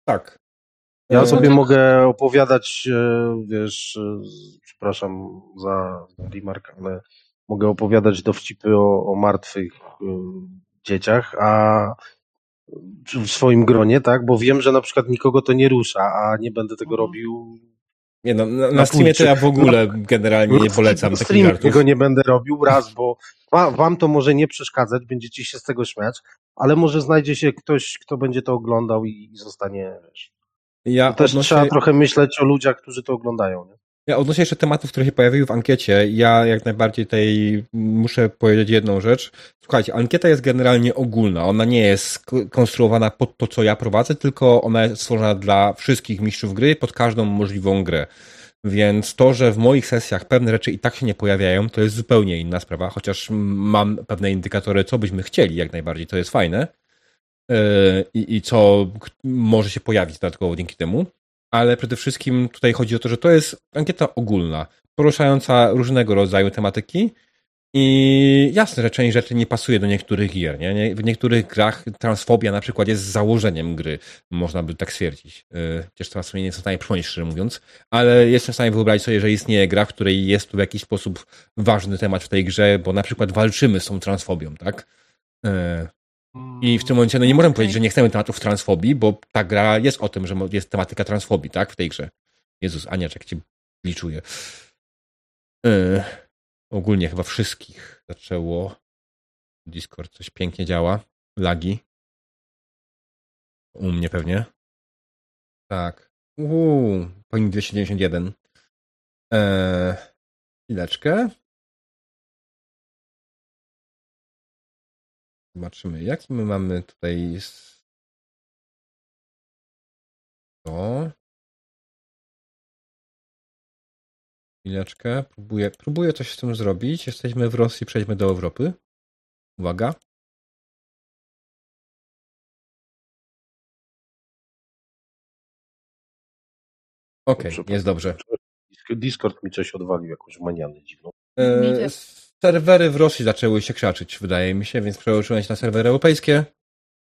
tak. Ja E, sobie mogę opowiadać, e, wiesz, e, przepraszam za, remark, ale mogę opowiadać dowcipy o, o martwych dzieciach, a w swoim gronie, tak? Bo wiem, że na przykład nikogo to nie rusza, a nie będę tego Mhm. robił. Nie no, na, na streamie to ja w ogóle generalnie nie polecam Na takich żartów. tego nie będę robił, raz, bo wa- wam to może nie przeszkadzać, będziecie się z tego śmiać, ale może znajdzie się ktoś, kto będzie to oglądał i, i zostanie, wiesz. Ja To też odnośnie... trzeba trochę myśleć o ludziach, którzy to oglądają, nie? Ja odnośnie jeszcze tematów, które się pojawiły w ankiecie, ja jak najbardziej tutaj muszę powiedzieć jedną rzecz. Słuchajcie, ankieta jest generalnie ogólna. Ona nie jest konstruowana pod to, co ja prowadzę, tylko ona jest stworzona dla wszystkich mistrzów gry, pod każdą możliwą grę. Więc to, że w moich sesjach pewne rzeczy i tak się nie pojawiają, to jest zupełnie inna sprawa, chociaż mam pewne indykatory, co byśmy chcieli jak najbardziej, to jest fajne. Yy, I, i co może się pojawić dodatkowo dzięki temu ale przede wszystkim tutaj chodzi o to, że to jest ankieta ogólna, poruszająca różnego rodzaju tematyki i jasne, że część rzeczy nie pasuje do niektórych gier. Nie? W niektórych grach transfobia na przykład jest założeniem gry, można by tak stwierdzić. Y, chociaż teraz nie jestem w stanie przypomnieć, szczerze mówiąc, ale jestem w stanie wyobrazić sobie, że istnieje gra, w której jest tu w jakiś sposób ważny temat w tej grze, bo na przykład walczymy z tą transfobią, tak? I w tym momencie no nie możemy okay. powiedzieć, że nie chcemy tematów transfobii, bo ta gra jest o tym, że jest tematyka transfobii, tak? W tej grze. Jezus, Aniaczek cię liczuje. Yy, ogólnie chyba wszystkich zaczęło. Discord coś pięknie działa. Lagi. U mnie pewnie. Tak. Uuu, powinien 291. Eee, chwileczkę. Zobaczymy, jaki my mamy tutaj. To. Chwileczkę, próbuję, próbuję coś z tym zrobić. Jesteśmy w Rosji, przejdźmy do Europy. Uwaga. Okej, okay, jest dobrze. Discord mi coś odwalił, jakąś manianę dziwną. E, serwery w Rosji zaczęły się krzaczyć, wydaje mi się, więc przełączyłem się na serwery europejskie.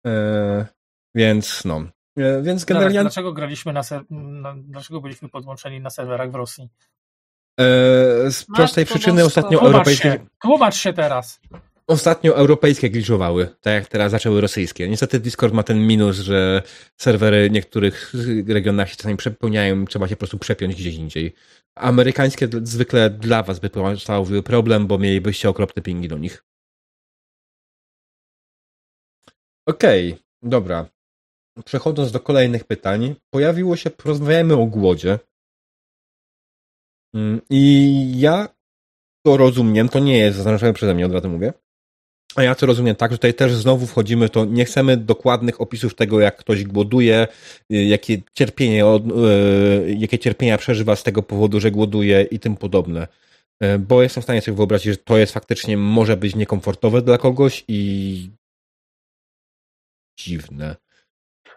E, więc no. E, więc generalnie. Dlaczego graliśmy na, ser... na, Dlaczego byliśmy podłączeni na serwerach w Rosji? E, z prostej przyczyny ostatnio europejskie. Się. Tłumacz się teraz. Ostatnio europejskie glitchowały, tak jak teraz zaczęły rosyjskie. Niestety Discord ma ten minus, że serwery w niektórych regionach się czasami przepełniają, trzeba się po prostu przepiąć gdzieś indziej. Amerykańskie zwykle dla was by stanowiły problem, bo mielibyście okropne pingi do nich. Okej, okay, dobra. Przechodząc do kolejnych pytań, pojawiło się, porozmawiajmy o głodzie. Mm, I ja to rozumiem, to nie jest zaznaczone przeze mnie, od razu mówię. A ja to rozumiem tak, że tutaj też znowu wchodzimy, to nie chcemy dokładnych opisów tego, jak ktoś głoduje, y, jakie cierpienie, y, jakie cierpienia przeżywa z tego powodu, że głoduje i tym podobne. Y, bo jestem w stanie sobie wyobrazić, że to jest faktycznie, może być niekomfortowe dla kogoś i dziwne.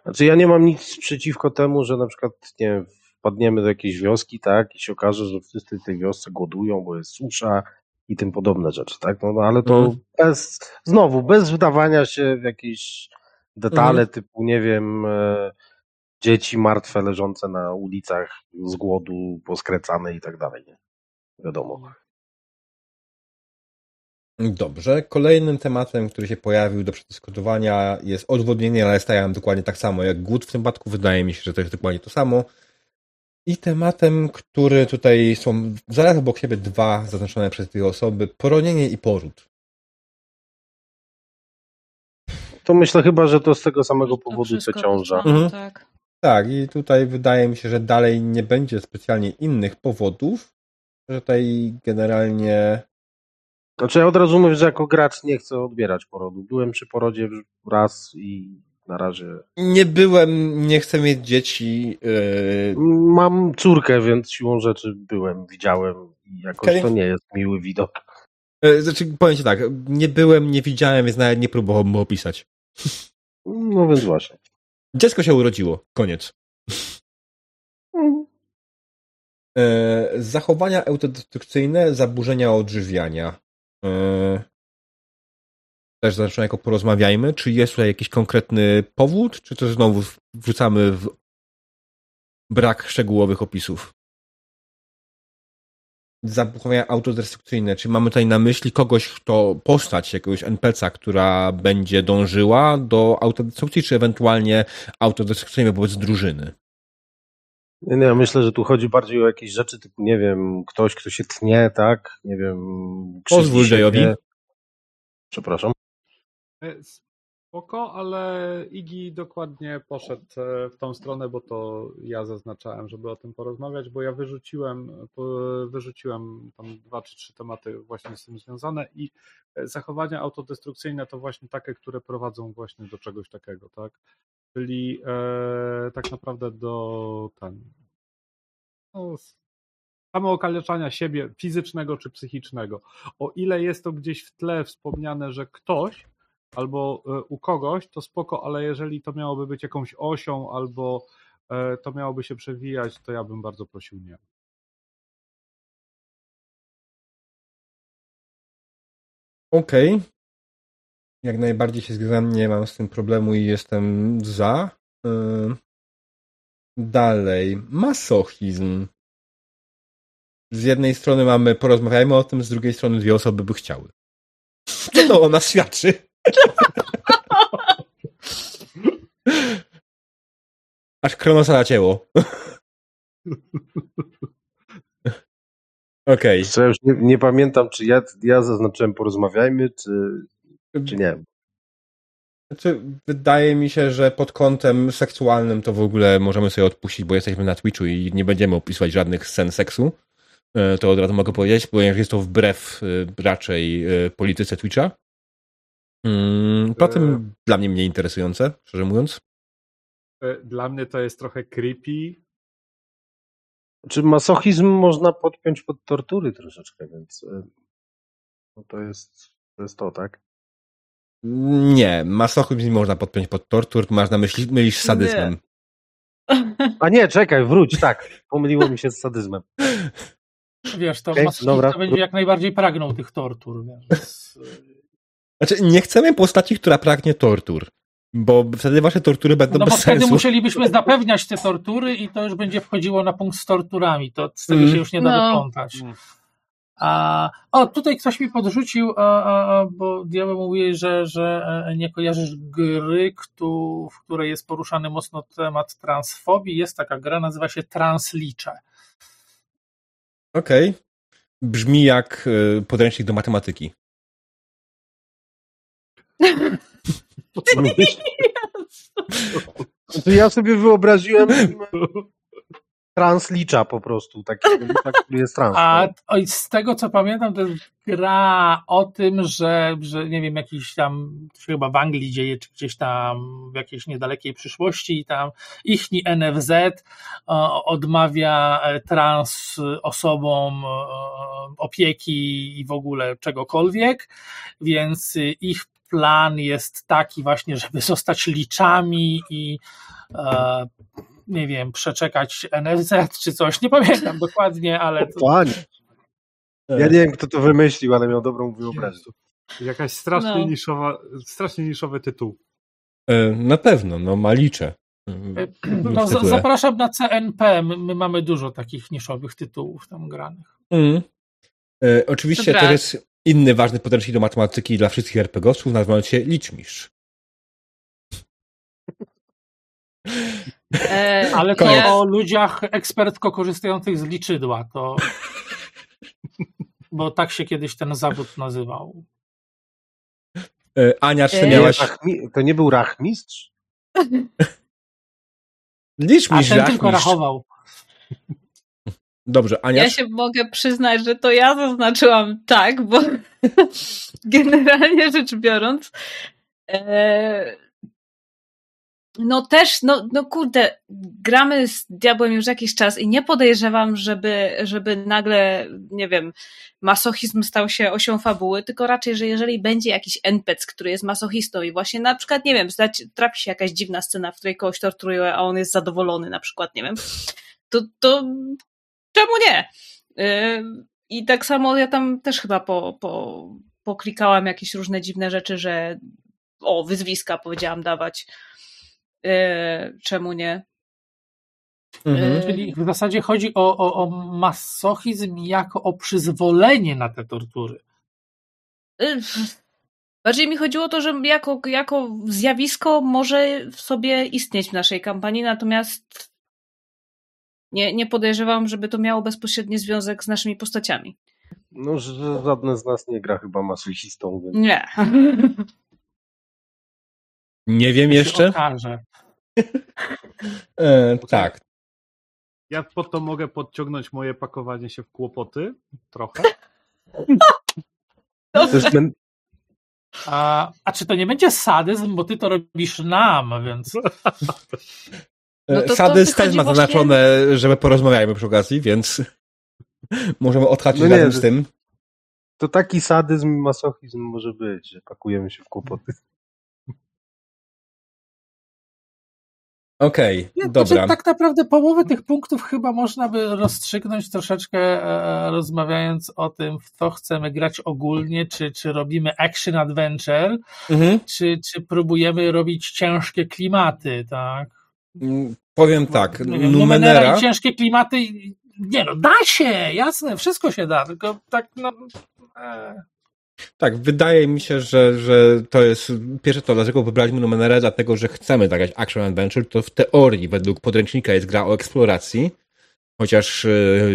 Znaczy ja nie mam nic przeciwko temu, że na przykład, nie wpadniemy do jakiejś wioski, tak, i się okaże, że wszyscy w tej wiosce głodują, bo jest susza, i tym podobne rzeczy, tak? No, no ale to mhm. bez, znowu, bez wdawania się w jakieś detale mhm. typu, nie wiem, e, dzieci martwe leżące na ulicach z głodu, poskrecane i tak dalej, nie? Wiadomo. Dobrze. Kolejnym tematem, który się pojawił do przedyskutowania jest odwodnienie, ale stawiam dokładnie tak samo jak głód w tym przypadku. Wydaje mi się, że to jest dokładnie to samo. I tematem, który tutaj są zaraz obok siebie dwa zaznaczone przez dwie osoby, poronienie i poród. To myślę chyba, że to z tego samego powodu, co ciąża. Mhm. Tak. tak, i tutaj wydaje mi się, że dalej nie będzie specjalnie innych powodów, że tutaj generalnie znaczy ja od razu mówię, że jako gracz nie chcę odbierać porodu. Byłem przy porodzie raz i na razie. Nie byłem, nie chcę mieć dzieci. Yy... Mam córkę, więc siłą rzeczy byłem, widziałem i jakoś okay. to nie jest miły widok. Yy, znaczy, powiem ci tak, nie byłem, nie widziałem, więc nawet nie próbowałem mu opisać. No więc właśnie. Dziecko się urodziło. Koniec. Mm. Yy, zachowania autodestrukcyjne, zaburzenia odżywiania. Yy, też zaczynamy jako porozmawiajmy, czy jest tutaj jakiś konkretny powód, czy to znowu wrzucamy w brak szczegółowych opisów? Zabuchowania autodestrukcyjne, czy mamy tutaj na myśli kogoś, kto postać jakiegoś NPC'a, która będzie dążyła do autodestrukcji, czy ewentualnie autodestrukcyjne wobec drużyny? Nie, nie, myślę, że tu chodzi bardziej o jakieś rzeczy typu, nie wiem, ktoś, kto się tnie, tak? Nie wiem. Pozwól Jayowi. Przepraszam. E, spoko, ale Igi dokładnie poszedł e, w tą stronę, bo to ja zaznaczałem, żeby o tym porozmawiać, bo ja wyrzuciłem, wyrzuciłem tam dwa czy trzy tematy właśnie z tym związane i e, zachowania autodestrukcyjne to właśnie takie, które prowadzą właśnie do czegoś takiego, tak? Czyli e, tak naprawdę do ten, no, samookaleczania siebie fizycznego czy psychicznego. O ile jest to gdzieś w tle wspomniane, że ktoś albo e, u kogoś, to spoko, ale jeżeli to miałoby być jakąś osią albo e, to miałoby się przewijać, to ja bym bardzo prosił nie. Okej. Okay. Jak najbardziej się zgadzam, nie mam z tym problemu i jestem za. E, dalej. Masochizm. Z jednej strony mamy porozmawiajmy o tym, z drugiej strony dwie osoby by chciały. Co to świadczy? Aż Kronosa nacięło. Okej. Okay. już nie, nie, pamiętam, czy ja, ja zaznaczyłem porozmawiajmy, czy, czy nie. Znaczy, wydaje mi się, że pod kątem seksualnym to w ogóle możemy sobie odpuścić, bo jesteśmy na Twitchu i nie będziemy opisywać żadnych scen seksu. E, to od razu mogę powiedzieć, ponieważ jest to wbrew e, raczej e, polityce Twitcha. Mm, po tym dla mnie mniej interesujące, szczerze mówiąc. Dla mnie to jest trochę creepy. Czy masochizm można podpiąć pod tortury troszeczkę, więc no to jest to, jest to tak? Nie, masochizm nie można podpiąć pod tortur, można myśli, mylić z sadyzmem. Nie. A nie, czekaj, wróć, tak. Pomyliło mi się z sadyzmem. Wiesz, to okay, masochista będzie jak najbardziej pragnął tych tortur. Więc... Znaczy, nie chcemy postaci, która pragnie tortur. Bo wtedy wasze tortury będą no bez bo wtedy sensu. musielibyśmy zapewniać te tortury i to już będzie wchodziło na punkt z torturami. To z tego mm. się już nie da no. wyplątać. Mm. A, o, tutaj ktoś mi podrzucił, a, a, bo diabeł mówi, że, że e, nie kojarzysz gry, kto, w której jest poruszany mocno temat transfobii. Jest taka gra, nazywa się Translicze. Okej. Okay. Brzmi jak e, podręcznik do matematyki. To ja sobie wyobraziłem translicza po prostu, taki który jest trans. A z tego co pamiętam, to jest gra o tym, że, że nie wiem, jakiś tam, to się chyba w Anglii dzieje, czy gdzieś tam w jakiejś niedalekiej przyszłości i tam ichni NFZ odmawia e, trans osobom e, opieki i w ogóle czegokolwiek, więc ich plan jest taki właśnie, żeby zostać liczami i e, nie wiem, przeczekać NFZ czy coś, nie pamiętam dokładnie, ale... To... Panie. Ja nie wiem, kto to wymyślił, ale miał dobrą wyobraźnię. Jakaś strasznie, no. niszowa, strasznie niszowy tytuł. E, na pewno, no malicze. E, no, zapraszam na CNP, my, my, mamy dużo takich niszowych tytułów tam granych. Mm. E, oczywiście to jest inny ważny podręcznik do matematyki dla wszystkich RPGowców, nazywający się Liczmistrz. E, Ale to Koniec. o ludziach ekspertko korzystających z liczydła, to bo tak się kiedyś ten zawód nazywał. E, Ania, czy e... miałaś... To nie był rachmistrz? Liczmistrz, A ten tylko rachował. Dobrze, Ania. Ja się mogę przyznać, że to ja zaznaczyłam tak, bo generalnie rzecz biorąc, e, no też, no, no kurde, gramy z diabłem już jakiś czas i nie podejrzewam, żeby, żeby nagle, nie wiem, masochizm stał się osią fabuły, tylko raczej, że jeżeli będzie jakiś NPC, który jest masochistą i właśnie na przykład, nie wiem, trafi się jakaś dziwna scena, w której kogoś torturują, a on jest zadowolony na przykład, nie wiem, to, to czemu nie? I tak samo ja tam też chyba po, po, poklikałam jakieś różne dziwne rzeczy, że o, wyzwiska powiedziałam dawać. Czemu nie? Mhm. Czyli w zasadzie chodzi o, o, o masochizm jako o przyzwolenie na te tortury. Bardziej mi chodziło o to, że jako, jako zjawisko może sobie istnieć w naszej kampanii, natomiast nie, nie podejrzewam, żeby to miało bezpośredni związek z naszymi postaciami. No, że żadne z nas nie gra chyba masochistą. Więc... Nie. Nie wiem jeszcze. E, tak. Ja pod to mogę podciągnąć moje pakowanie się w kłopoty trochę. A, a czy to nie będzie sadyzm, bo ty to robisz nam, więc No to to Sadys też ma właśnie- zaznaczone, że porozmawiajmy przy okazji, więc możemy odhaczyć No razem z tym. to taki sadyzm i masochizm może być, że pakujemy się w kłopoty. Okej, Nie, dobra. Znaczy, tak naprawdę połowę tych punktów chyba można by rozstrzygnąć troszeczkę e, rozmawiając o tym, w co chcemy grać ogólnie, czy, czy robimy action adventure, Mhm. czy, czy próbujemy robić ciężkie klimaty, tak? Powiem tak, Numenera Numenera, i ciężkie klimaty, nie no, da się, jasne, wszystko się da, tylko tak no... E, tak, wydaje mi się, że, że to jest, pierwsze to dlaczego wybraliśmy Numenerę, dlatego, że chcemy zagrać Action Adventure, to w teorii według podręcznika jest gra o eksploracji, chociaż e,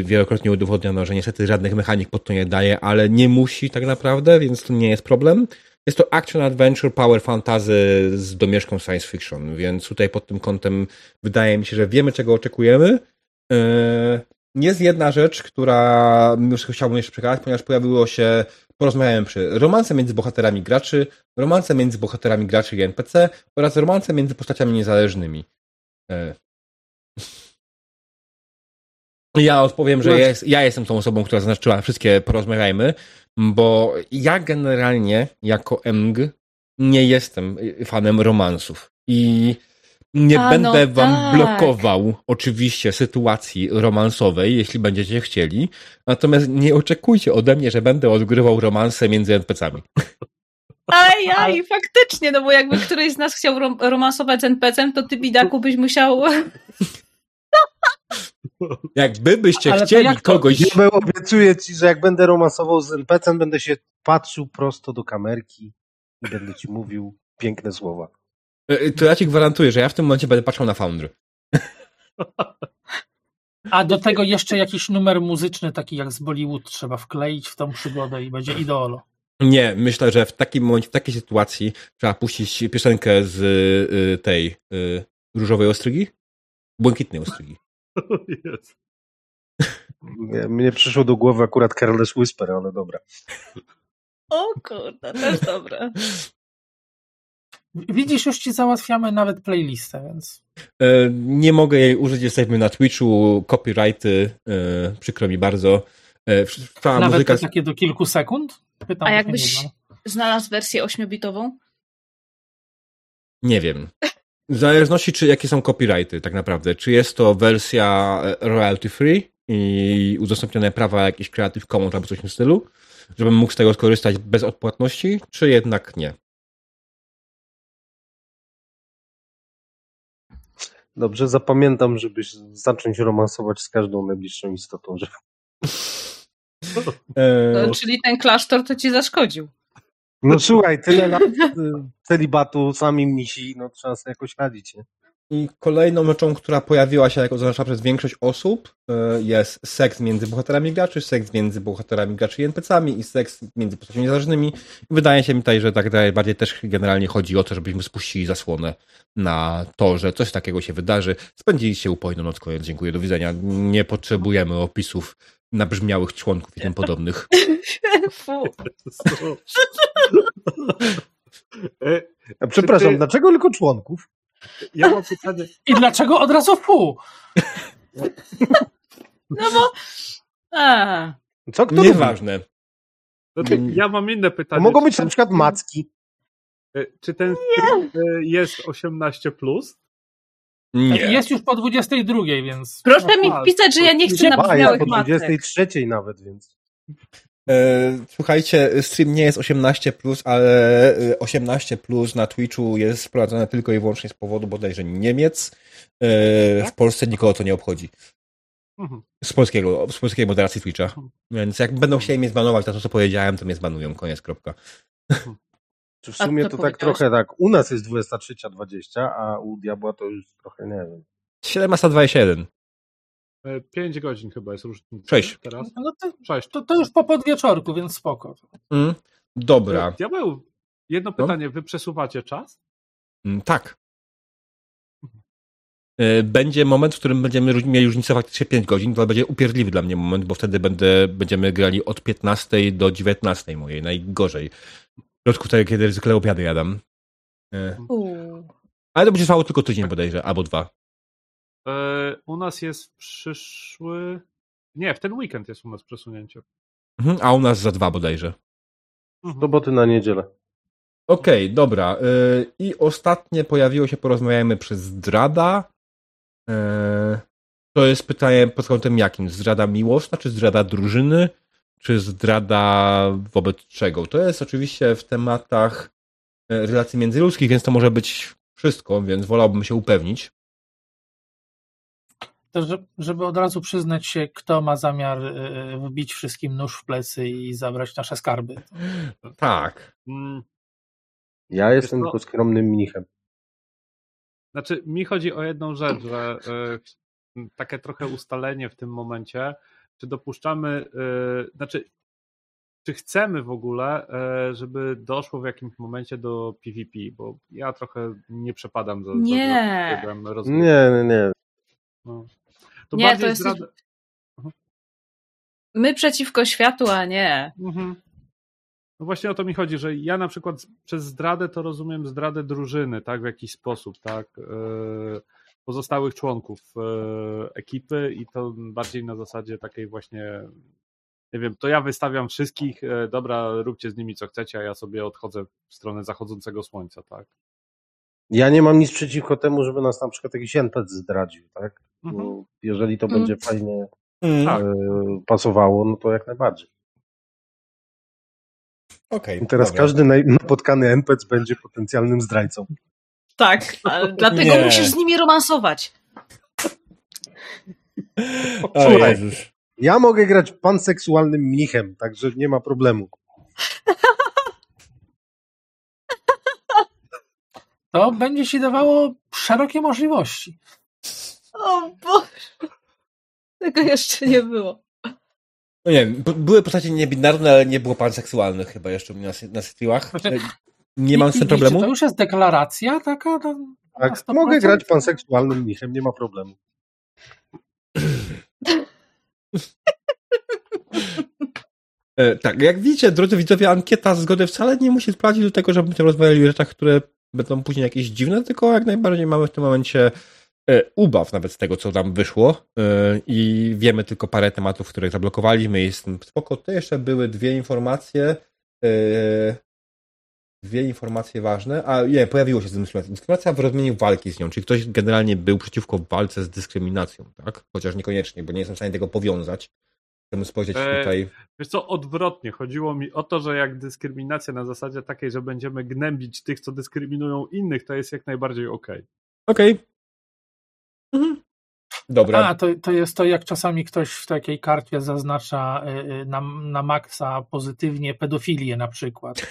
wielokrotnie udowodniono, że niestety żadnych mechanik pod to nie daje, ale nie musi tak naprawdę, więc to nie jest problem. Jest to action adventure, power fantasy z domieszką science fiction, więc tutaj pod tym kątem wydaje mi się, że wiemy czego oczekujemy. E, Jest jedna rzecz, która wszystko chciałbym jeszcze przekazać, ponieważ pojawiło się, porozmawiałem przy romanse między bohaterami graczy, romanse między bohaterami graczy i NPC oraz romanse między postaciami niezależnymi. E, Ja odpowiem, że jest, ja jestem tą osobą, która zaznaczyła wszystkie porozmawiajmy, bo ja generalnie jako MG nie jestem fanem romansów i nie A, będę no wam tak. blokował oczywiście sytuacji romansowej, jeśli będziecie chcieli, natomiast nie oczekujcie ode mnie, że będę odgrywał romanse między NPC-ami. Aj, aj, faktycznie, no bo jakby któryś z nas chciał rom romansować z NPC-em, to ty, bidaku, byś musiał... Jakby byście Ale chcieli jak kogoś... Diabeł obiecuję ci, że jak będę romansował z NPC-em, będę się patrzył prosto do kamerki i będę ci mówił piękne słowa. E, To ja ci gwarantuję, że ja w tym momencie będę patrzył na Foundry. A do tego jeszcze jakiś numer muzyczny, taki jak z Bollywood, trzeba wkleić w tą przygodę i będzie idolo. Nie, myślę, że w takim momencie, w takiej sytuacji trzeba puścić piosenkę z y, tej y, różowej ostrygi? Błękitnej ostrygi. Jest. Mnie- przyszło do głowy akurat Careless Whisper, ale dobra. O kurde, też dobre. Widzisz, już ci załatwiamy nawet playlistę, więc E, Nie mogę jej użyć, jesteśmy na Twitchu, copyrighty, e, przykro mi bardzo. E, Cała nawet muzyka... to takie do kilku sekund? Pytam, A jakbyś znalazł wersję ośmiobitową? Nie wiem. W zależności, czy jakie są copyrighty, tak naprawdę. Czy jest to wersja e, royalty free i udostępnione prawa jakieś Creative Commons albo coś w tym stylu, żebym mógł z tego skorzystać bez odpłatności, czy jednak nie. Dobrze, zapamiętam, żebyś zacząć romansować z każdą najbliższą istotą. Że... E, No, czyli ten klasztor to ci zaszkodził. No słuchaj, tyle lat y, celibatu, sami misi, no trzeba sobie jakoś radzić, nie? I kolejną rzeczą, która pojawiła się jako zaznaczona przez większość osób, e, jest seks między bohaterami graczy, seks między bohaterami graczy i NPC-ami i seks między postaciami niezależnymi. Wydaje się mi tutaj, że tak najbardziej też generalnie chodzi o to, żebyśmy spuścili zasłonę na to, że coś takiego się wydarzy. Spędziliście upojną noc, koniec, dziękuję, do widzenia. Nie potrzebujemy opisów nabrzmiałych członków i tym podobnych. Fu. E, A przepraszam, ty- dlaczego tylko członków? Ja mam pytanie. I dlaczego od razu fu? No bo... A, Co kto? Nieważne. Mm. ja mam inne To pytanie. mogą być ten na przykład macki. e, Czy ten e, jest 18? Plus? Nie. Jest już po 22, więc. proszę No, mi a, pisać, że ja nie chcę nabrzmiałych po matek. 23 nawet, więc. E, Słuchajcie, stream nie jest 18, ale e, 18 na Twitchu jest wprowadzone tylko i wyłącznie z powodu bodajże Niemiec. E, W Polsce nikogo to nie obchodzi. Mhm. Z polskiego, z polskiej moderacji Twitcha. Więc jak będą chcieli mnie zbanować za to, co powiedziałem, to mnie zbanują. Koniec, kropka. Czy w sumie to tak trochę tak. U nas jest 23.20, a u Diabła to już trochę nie wiem. 721. 5 godzin chyba jest różnica. Sześć. Teraz? No to, 6. to, to już po podwieczorku, więc spoko. Mm. Dobra. Diabeł, jedno No. pytanie. Wy przesuwacie czas? Mm, Tak. E, Będzie moment, w którym będziemy mieli różnicę faktycznie 5 godzin. To będzie upierdliwy dla mnie moment, bo wtedy będę, będziemy grali od 15 do 19 mojej, najgorzej. W środku tego, kiedy zwykle obiady jadam. E, Uuu. Ale to będzie trwało tylko tydzień bodajże, albo dwa. E, u nas jest przyszły. Nie, w ten weekend jest u nas przesunięcie. Mhm, a u nas za dwa bodajże. Soboty na niedzielę. Okej, dobra. y, I ostatnie pojawiło się, porozmawiajmy przez zdrada. Y, To jest pytanie pod kątem jakim? Zdrada miłosna, czy zdrada drużyny, czy zdrada wobec czego? To jest oczywiście w tematach y, relacji międzyludzkich, więc to może być wszystko, więc wolałbym się upewnić. To, że- żeby od razu przyznać się, kto ma zamiar e, wbić wszystkim nóż w plecy i zabrać nasze skarby. Tak. Mm, Ja jestem tylko skromnym mnichem. Znaczy, mi chodzi o jedną rzecz, że e, takie trochę ustalenie w tym momencie, czy dopuszczamy, e, znaczy, czy chcemy w ogóle, e, żeby doszło w jakimś momencie do PvP, bo ja trochę nie przepadam za, Nie. za trybem rozwoju. Nie, nie, nie. No. To Nie, bardziej to jest- zdrada... My przeciwko światu, a nie. Mhm. No właśnie o to mi chodzi, że ja na przykład przez zdradę to rozumiem zdradę drużyny, tak, w jakiś sposób, tak, e, pozostałych członków e, ekipy i to bardziej na zasadzie takiej właśnie, nie wiem, to ja wystawiam wszystkich, e, dobra, róbcie z nimi co chcecie, a ja sobie odchodzę w stronę zachodzącego słońca, tak. Ja nie mam nic przeciwko temu, żeby nas na przykład jakiś NPC zdradził, tak? Mhm. Jeżeli to Mhm. będzie fajnie Tak. e, pasowało, no to jak najbardziej. I teraz dobra. każdy napotkany NPC będzie potencjalnym zdrajcą. Tak, ale dlatego Nie. musisz z nimi romansować. O Słuchaj. Jezus. Ja mogę grać panseksualnym mnichem, także nie ma problemu. To będzie ci dawało szerokie możliwości. O Boże. Tego jeszcze nie było. No nie wiem, były postacie niebinarne, ale nie było panseksualnych chyba jeszcze na, na streamach. Znaczy, Nie mam z tym i Czy problemu. to już jest deklaracja taka? Na Tak, 100%? mogę grać panseksualnym mnichem, nie ma problemu. E, tak, jak widzicie, drodzy widzowie, ankieta zgody wcale nie musi sprawdzić do tego, żebyśmy rozmawiali o rzeczach, które będą później jakieś dziwne, tylko jak najbardziej mamy w tym momencie e, ubaw nawet z tego, co tam wyszło e, i wiemy tylko parę tematów, których zablokowaliśmy i jest spoko. To jeszcze były dwie informacje, dwie informacje ważne, a nie, pojawiło się z dyskryminacją. Dyskryminacja w rozumieniu walki z nią, czyli ktoś generalnie był przeciwko walce z dyskryminacją, tak? Chociaż niekoniecznie, bo nie jestem w stanie tego powiązać. Chcemy spojrzeć E, tutaj. Wiesz co, odwrotnie. Chodziło mi o to, że jak dyskryminacja na zasadzie takiej, że będziemy gnębić tych, co dyskryminują innych, to jest jak najbardziej okej. Okej. Mhm. Dobra. A, to, to jest to, jak czasami ktoś w takiej karcie zaznacza y, y, na, na maksa pozytywnie pedofilię na przykład.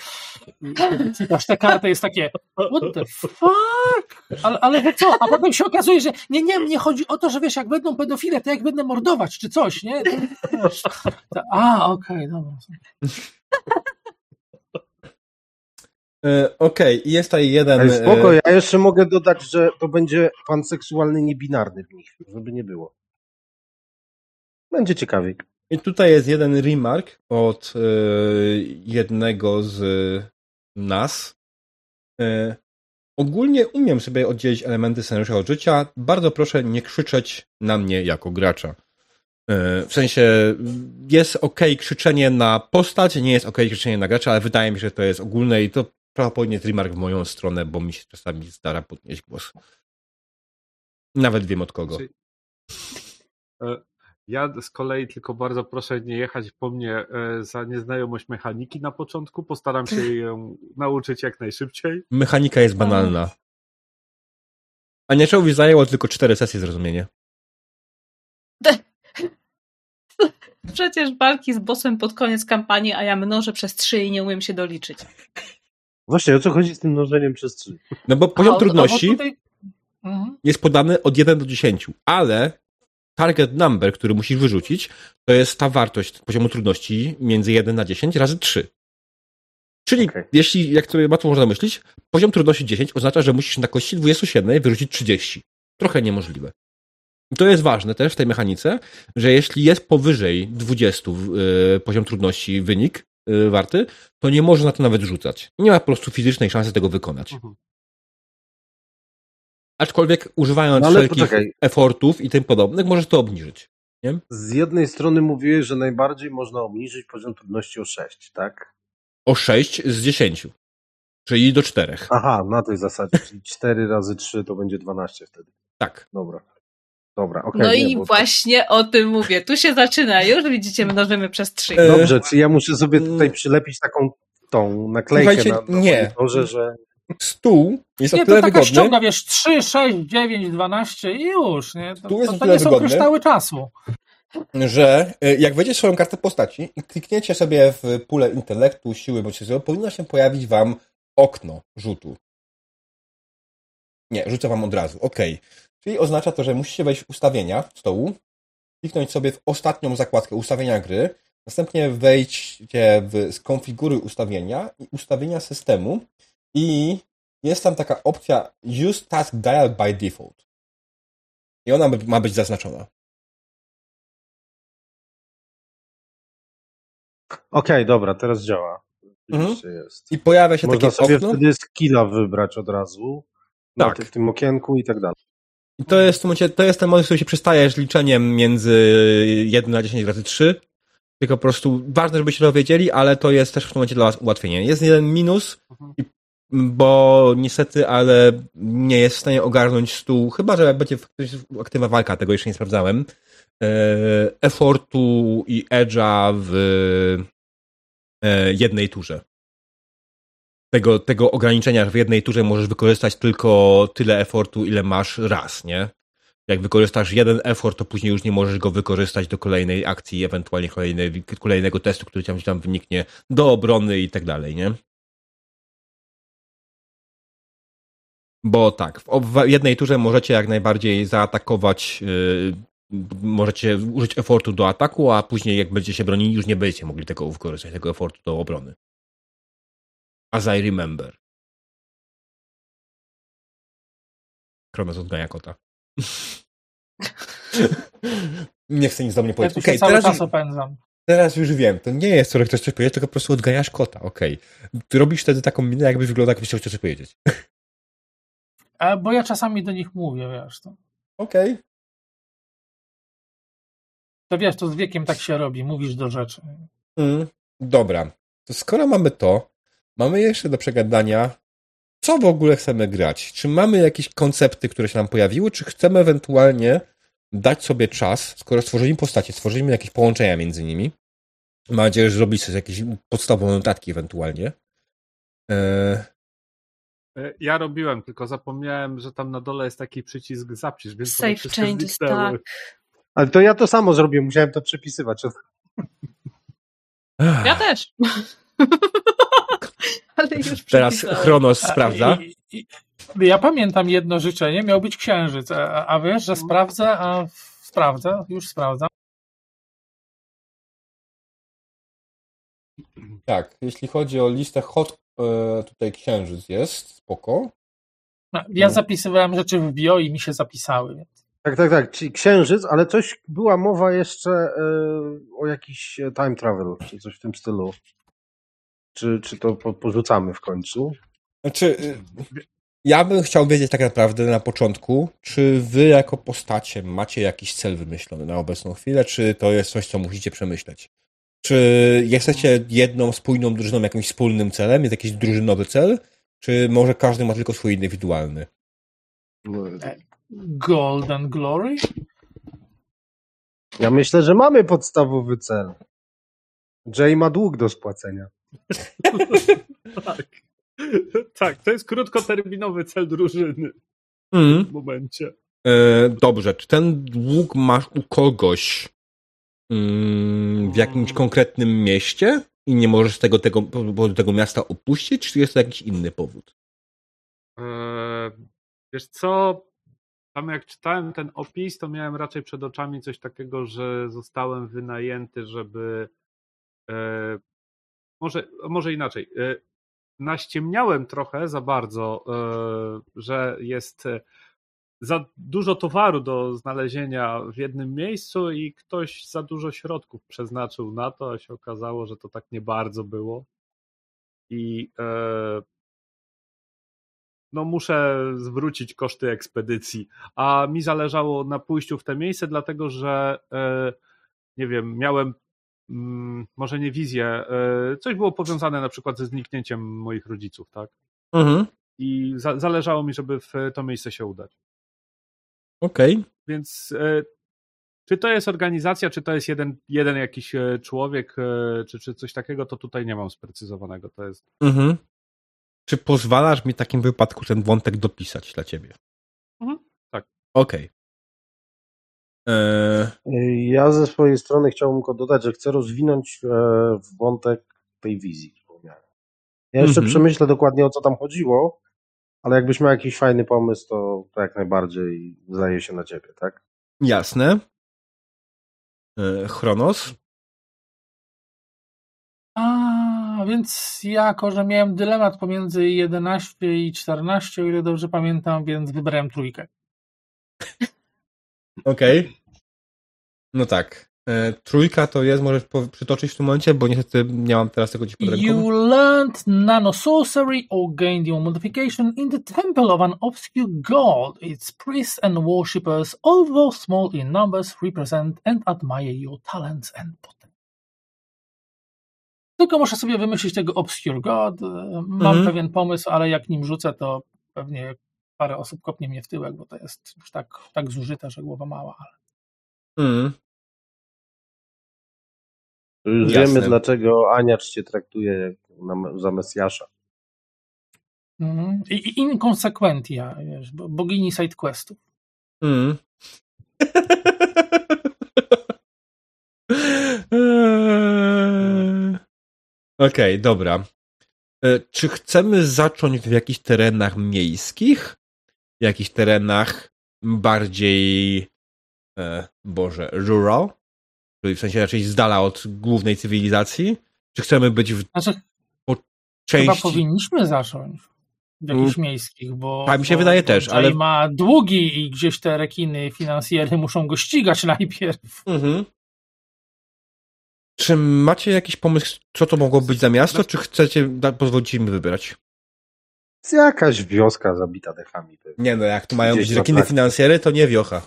Czytasz tę kartę, jest takie what the fuck? Ale, ale że co? A potem się okazuje, że nie, nie, mnie chodzi o to, że wiesz, jak będą pedofile, to jak będę mordować, czy coś, nie? To, a, okej, dobra. E, Okej, i jest tutaj jeden. Ale spoko, e, ja jeszcze mogę dodać, że to będzie panseksualny niebinarny mnich, żeby nie było. Będzie ciekawiej. I tutaj jest jeden remark od e, jednego z nas. Ogólnie umiem sobie oddzielić elementy scenariusza od życia. Bardzo proszę nie krzyczeć na mnie jako gracza. W sensie jest ok krzyczenie na postać, nie jest ok krzyczenie na gracza, ale wydaje mi się, że to jest ogólne i to prawdopodobnie jest remark w moją stronę, bo mi się czasami zdara podnieść głos. Nawet wiem od kogo. Czyli- E, Ja z kolei tylko bardzo proszę nie jechać po mnie e, za nieznajomość mechaniki na początku. Postaram się ją nauczyć jak najszybciej. Mechanika jest banalna. Aniaczowi zajęło tylko cztery sesje zrozumienie. Przecież walki z bossem pod koniec kampanii, a ja mnożę przez trzy i nie umiem się doliczyć. Właśnie, o co chodzi z tym mnożeniem przez trzy? No bo poziom A, trudności tutaj- Mhm. jest podany od 1 do 10, ale target number, który musisz wyrzucić, to jest ta wartość poziomu trudności między 1 a 10 razy 3. Czyli Okej. jeśli, jak sobie łatwo można myśleć, poziom trudności 10 oznacza, że musisz na kości 27 wyrzucić 30. Trochę niemożliwe. I to jest ważne też w tej mechanice, że jeśli jest powyżej 20 yy, poziom trudności wynik warty, to nie można na to nawet rzucać. Nie ma po prostu fizycznej szansy tego wykonać. Mhm. Aczkolwiek używając No wszelkich poczekaj. efortów i tym podobnych, możesz to obniżyć. Z jednej strony mówiłeś, że najbardziej można obniżyć poziom trudności o 6, tak? O 6 z 10. Czyli do 4. Aha, na tej zasadzie, czyli 4 razy 3 to będzie 12 wtedy. Tak. Dobra. Dobra, okej. No nie, i bo- właśnie o tym mówię. Tu się zaczyna. Już widzicie, mnożymy przez trzy. E, Dobrze, czy ja muszę sobie tutaj przylepić taką tą naklejkę Słuchajcie, na, na nie. monitorze, że Stół jest Nie, o to tyle taka wygodny. ściąga, wiesz, 3, 6, 9, 12 i już, nie? To, jest to, to nie są wygodny. kryształy czasu. że y, jak wejdziecie swoją kartę postaci i klikniecie sobie w pulę intelektu, siły bądź siły, powinno się pojawić wam okno rzutu. Nie, rzucę wam od razu. OK. Czyli oznacza to, że musicie wejść w ustawienia stołu, kliknąć sobie w ostatnią zakładkę ustawienia gry, następnie wejdźcie w skonfiguruj ustawienia i ustawienia systemu i jest tam taka opcja Use Task Dial by Default. I ona ma być zaznaczona. Okej, dobra, teraz działa. Mhm. I pojawia się Można takie sobie okno. wtedy skilla wybrać od razu. Na Tak. ty- w tym okienku i tak dalej. To jest, w tym momencie, to jest ten moment, w którym się przestajesz liczeniem między 1 na 10 razy 3. Tylko po prostu ważne, żebyście to wiedzieli, ale to jest też w tym momencie dla was ułatwienie. Jest jeden minus, Mhm. bo niestety, ale nie jest w stanie ogarnąć stół, chyba, że będzie aktywna walka, tego jeszcze nie sprawdzałem, e, effortu i edge'a w e, jednej turze. Tego, tego ograniczenia, że w jednej turze możesz wykorzystać tylko tyle efortu, ile masz raz, nie? Jak wykorzystasz jeden effort, to później już nie możesz go wykorzystać do kolejnej akcji, ewentualnie kolejnej, kolejnego testu, który tam, tam wyniknie, do obrony i tak dalej, nie? Bo tak, w jednej turze możecie jak najbardziej zaatakować, yy, możecie użyć efortu do ataku, a później jak będziecie się bronili, już nie będziecie mogli tego wykorzystać, tego efortu do obrony. As I remember. Kronos odgania kota. nie chcę nic do mnie Ja powiedzieć. Okej, się cały teraz, czas już, opędzam. teraz już wiem. To nie jest to, że chcesz coś powiedzieć, tylko po prostu odganiasz kota. Okej. Ty robisz wtedy taką minę, jakbyś wyglądał, jakbyś chciał coś powiedzieć. A, bo ja czasami do nich mówię, wiesz. To, Okej. to wiesz, to z wiekiem tak się robi, mówisz do rzeczy. Mm, dobra. To skoro mamy to, mamy jeszcze do przegadania, co w ogóle chcemy grać. Czy mamy jakieś koncepty, które się nam pojawiły, czy chcemy ewentualnie dać sobie czas, skoro stworzyliśmy postacie, stworzyliśmy jakieś połączenia między nimi. Mam nadzieję, że zrobić sobie jakieś podstawowe notatki ewentualnie. Eee, E, Ja robiłem, tylko zapomniałem, że tam na dole jest taki przycisk zapisz, więc wszystkie changes, tak. Ale to ja to samo zrobiłem, musiałem to przepisywać. Ja też. Ale już Teraz. Chronos sprawdza. i- i- Ja pamiętam jedno życzenie, miał być księżyc, a, a wiesz, że sprawdzę, a sprawdzę, już sprawdzam. Tak, jeśli chodzi o listę hot, e, tutaj księżyc jest, spoko. No, Ja No. zapisywałem rzeczy w bio i mi się zapisały. Więc. Tak, tak, tak, czyli księżyc, ale coś była mowa jeszcze e, o jakiś e, time travel, czy coś w tym stylu. Czy, czy to po, porzucamy w końcu? Znaczy, ja bym chciał wiedzieć tak naprawdę na początku, czy wy jako postacie macie jakiś cel wymyślony na obecną chwilę, czy to jest coś, co musicie przemyśleć? Czy jesteście jedną spójną drużyną, jakimś wspólnym celem, jest jakiś drużynowy cel, czy może każdy ma tylko swój indywidualny? Golden Glory? Ja myślę, że mamy podstawowy cel. Jay ma dług do spłacenia. tak. tak, to jest krótkoterminowy cel drużyny Mm. w tym momencie. E, dobrze, czy ten dług masz u kogoś mm, w jakimś konkretnym mieście i nie możesz tego, tego, tego miasta opuścić, czy jest to jakiś inny powód? Eee, wiesz co, tam jak czytałem ten opis, to miałem raczej przed oczami coś takiego, że zostałem wynajęty, żeby e, może, może inaczej. E, naściemniałem trochę za bardzo, e, że jest e, za dużo towaru do znalezienia w jednym miejscu i ktoś za dużo środków przeznaczył na to, a się okazało, że to tak nie bardzo było. I no muszę zwrócić koszty ekspedycji. A mi zależało na pójściu w te miejsce, dlatego że nie wiem, miałem może nie wizję, e, coś było powiązane na przykład ze zniknięciem moich rodziców, tak? Mhm. I za, zależało mi, żeby w to miejsce się udać. Okej. Okay. Więc e, czy to jest organizacja, czy to jest jeden, jeden jakiś człowiek, czy, czy coś takiego, to tutaj nie mam sprecyzowanego. To jest. Mhm. Czy pozwalasz mi w takim wypadku ten wątek dopisać dla ciebie? Mhm, tak. Okej. Okay. E, ja ze swojej strony chciałbym tylko dodać, że chcę rozwinąć e, wątek tej wizji, którą miałem. Ja jeszcze mhm. przemyślę dokładnie o co tam chodziło, ale jakbyś miał jakiś fajny pomysł, to, to jak najbardziej zdaje się na ciebie, tak? Jasne. E, Chronos? A, więc jako, że miałem dylemat pomiędzy 11 i 14, o ile dobrze pamiętam, więc wybrałem trójkę. Okej. Okay. No tak. E, trójka to jest, możesz przytoczyć w tym momencie, bo niestety nie mam teraz tego ci pod ręką. You learned nano sorcery or gained your modification in the temple of an obscure god. Its priests and worshippers, although small in numbers, represent and admire your talents and potential. Tylko muszę sobie wymyślić tego Obscure God. Mam mhm. pewien pomysł, ale jak nim rzucę, to pewnie parę osób kopnie mnie w tyłek, bo to jest już tak, tak zużyte, że głowa mała. Ale... Mhm. Już wiemy, dlaczego Aniacz cię traktuje za Mesjasza. Mhm. I inkonsekwentia, wiesz, bogini sidequestów. Mhm. Okej, okay, dobra. E, czy chcemy zacząć w jakichś terenach miejskich? Jakichś terenach bardziej, e, Boże, rural? Czyli w sensie raczej z dala od głównej cywilizacji? Czy chcemy być w znaczy, po części... Chyba powinniśmy zacząć w jakichś mm. miejskich, bo... Tak mi się bo, wydaje też, ale... ma długi i gdzieś te rekiny finansjery muszą go ścigać najpierw. Mhm. Czy macie jakiś pomysł, co to mogło być za miasto, czy chcecie pozwolić im wybrać? Jest jakaś wioska zabita dechami. Nie no, jak tu mają być rekiny finansjery, to nie wiocha.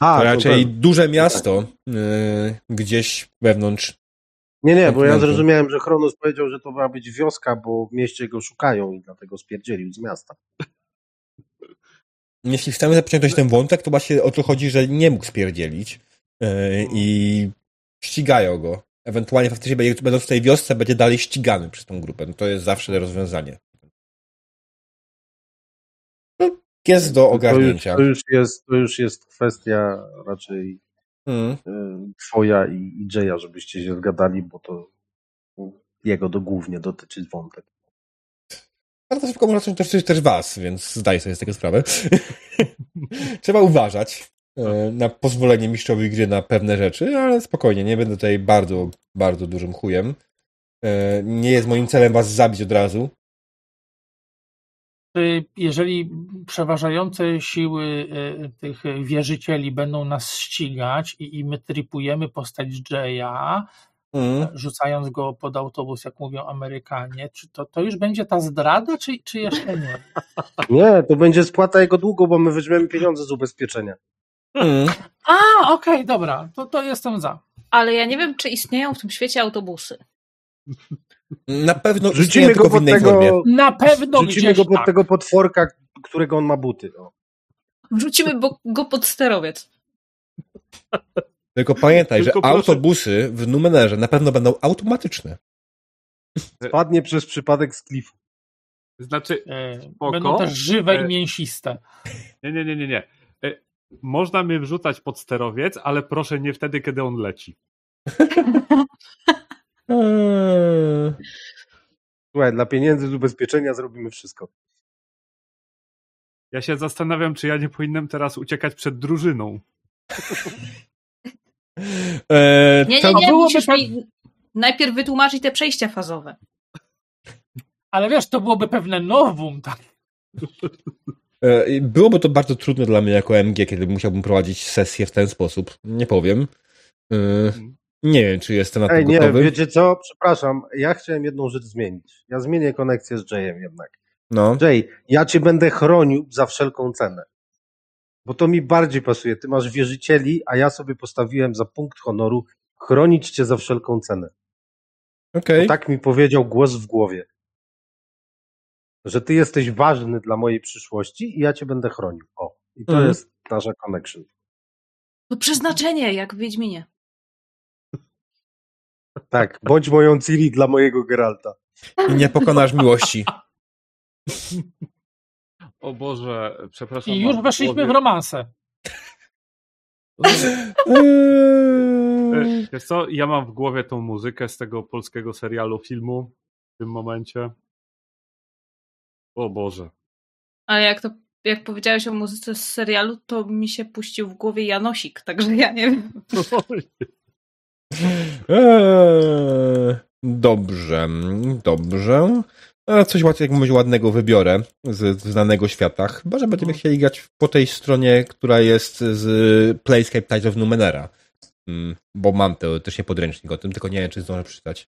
A, to raczej to duże miasto tak. yy, gdzieś wewnątrz. Nie, nie, bo ja zrozumiałem, że Chronos powiedział, że to ma być wioska, bo w mieście go szukają i dlatego spierdzielił z miasta. Jeśli chcemy zapocząć ten wątek, to właśnie o to chodzi, że nie mógł spierdzielić yy, i ścigają go ewentualnie faktycznie będąc w tej wiosce będzie dalej ścigany przez tą grupę. No to jest zawsze rozwiązanie. Jest do ogarnięcia. To już, to już, jest, to już jest kwestia raczej hmm. twoja i, i Jaya, żebyście się zgadali, bo to jego do głównie dotyczy wątek. Bardzo szybko można dotyczyć też was, więc zdaję sobie z tego sprawę. Trzeba uważać. E, na pozwolenie mistrzowi gry na pewne rzeczy, ale spokojnie, nie będę tutaj bardzo, bardzo dużym chujem. E, nie jest moim celem was zabić od razu. Jeżeli przeważające siły e, tych wierzycieli będą nas ścigać i, i my tripujemy postać Jaya, mm. rzucając go pod autobus, jak mówią Amerykanie, czy to, to już będzie ta zdrada, czy, czy jeszcze nie? Nie, to będzie spłata jego długu, bo my weźmiemy pieniądze z ubezpieczenia. Mm. A, okej, okay, dobra, to, to jestem za. Ale ja nie wiem, czy istnieją w tym świecie autobusy. Na pewno rzucimy go pod tego, formie. Na pewno Rzucimy go pod tak. tego potworka, którego on ma buty. No. Wrzucimy go pod sterowiec. Tylko pamiętaj, Tylko że proszę... autobusy w numerze na pewno będą automatyczne. Spadnie przez przypadek z klifu. Znaczy, e, będą też żywe e... i mięsiste. Nie, nie, nie, nie, nie. Można mnie wrzucać pod sterowiec, ale proszę nie wtedy, kiedy on leci. Słuchaj, dla pieniędzy z ubezpieczenia zrobimy wszystko. Ja się zastanawiam, czy ja nie powinienem teraz uciekać przed drużyną. Eee, nie, nie, nie, musisz mi najpierw wytłumaczyć te przejścia fazowe. Ale wiesz, to byłoby pewne nowum, tak? E, Byłoby to bardzo trudne dla mnie jako MG, kiedy musiałbym prowadzić sesję w ten sposób. Nie powiem. E, Nie wiem, czy jestem na to Ej, nie, gotowy. wiecie co? Przepraszam, ja chciałem jedną rzecz zmienić. Ja zmienię konekcję z Jayem jednak. No. Jay, ja cię będę chronił za wszelką cenę. Bo to mi bardziej pasuje. Ty masz wierzycieli, a ja sobie postawiłem za punkt honoru chronić cię za wszelką cenę. Okej. Bo tak mi powiedział głos w głowie. Że ty jesteś ważny dla mojej przyszłości i ja cię będę chronił. O, i to Mhm. jest nasza connection. To przeznaczenie, jak w Wiedźminie. Tak, bądź moją Ciri dla mojego Geralta. I nie pokonasz miłości. O Boże, przepraszam. I już weszliśmy w głowie- romansę. Eee, E, Wiesz co, ja mam w głowie tą muzykę z tego polskiego serialu, filmu w tym momencie. O Boże. Ale jak to jak powiedziałeś o muzyce z serialu, to mi się puścił w głowie Janosik, także ja nie wiem. Eee, Dobrze, dobrze. A coś jakiegoś ładnego wybiorę z, z znanego świata. Chyba, że będziemy chcieli grać po tej stronie, która jest z Playscape Tides of Numenera. Mm, Bo mam teoretycznie podręcznik o tym, tylko nie wiem, czy zdążę przeczytać.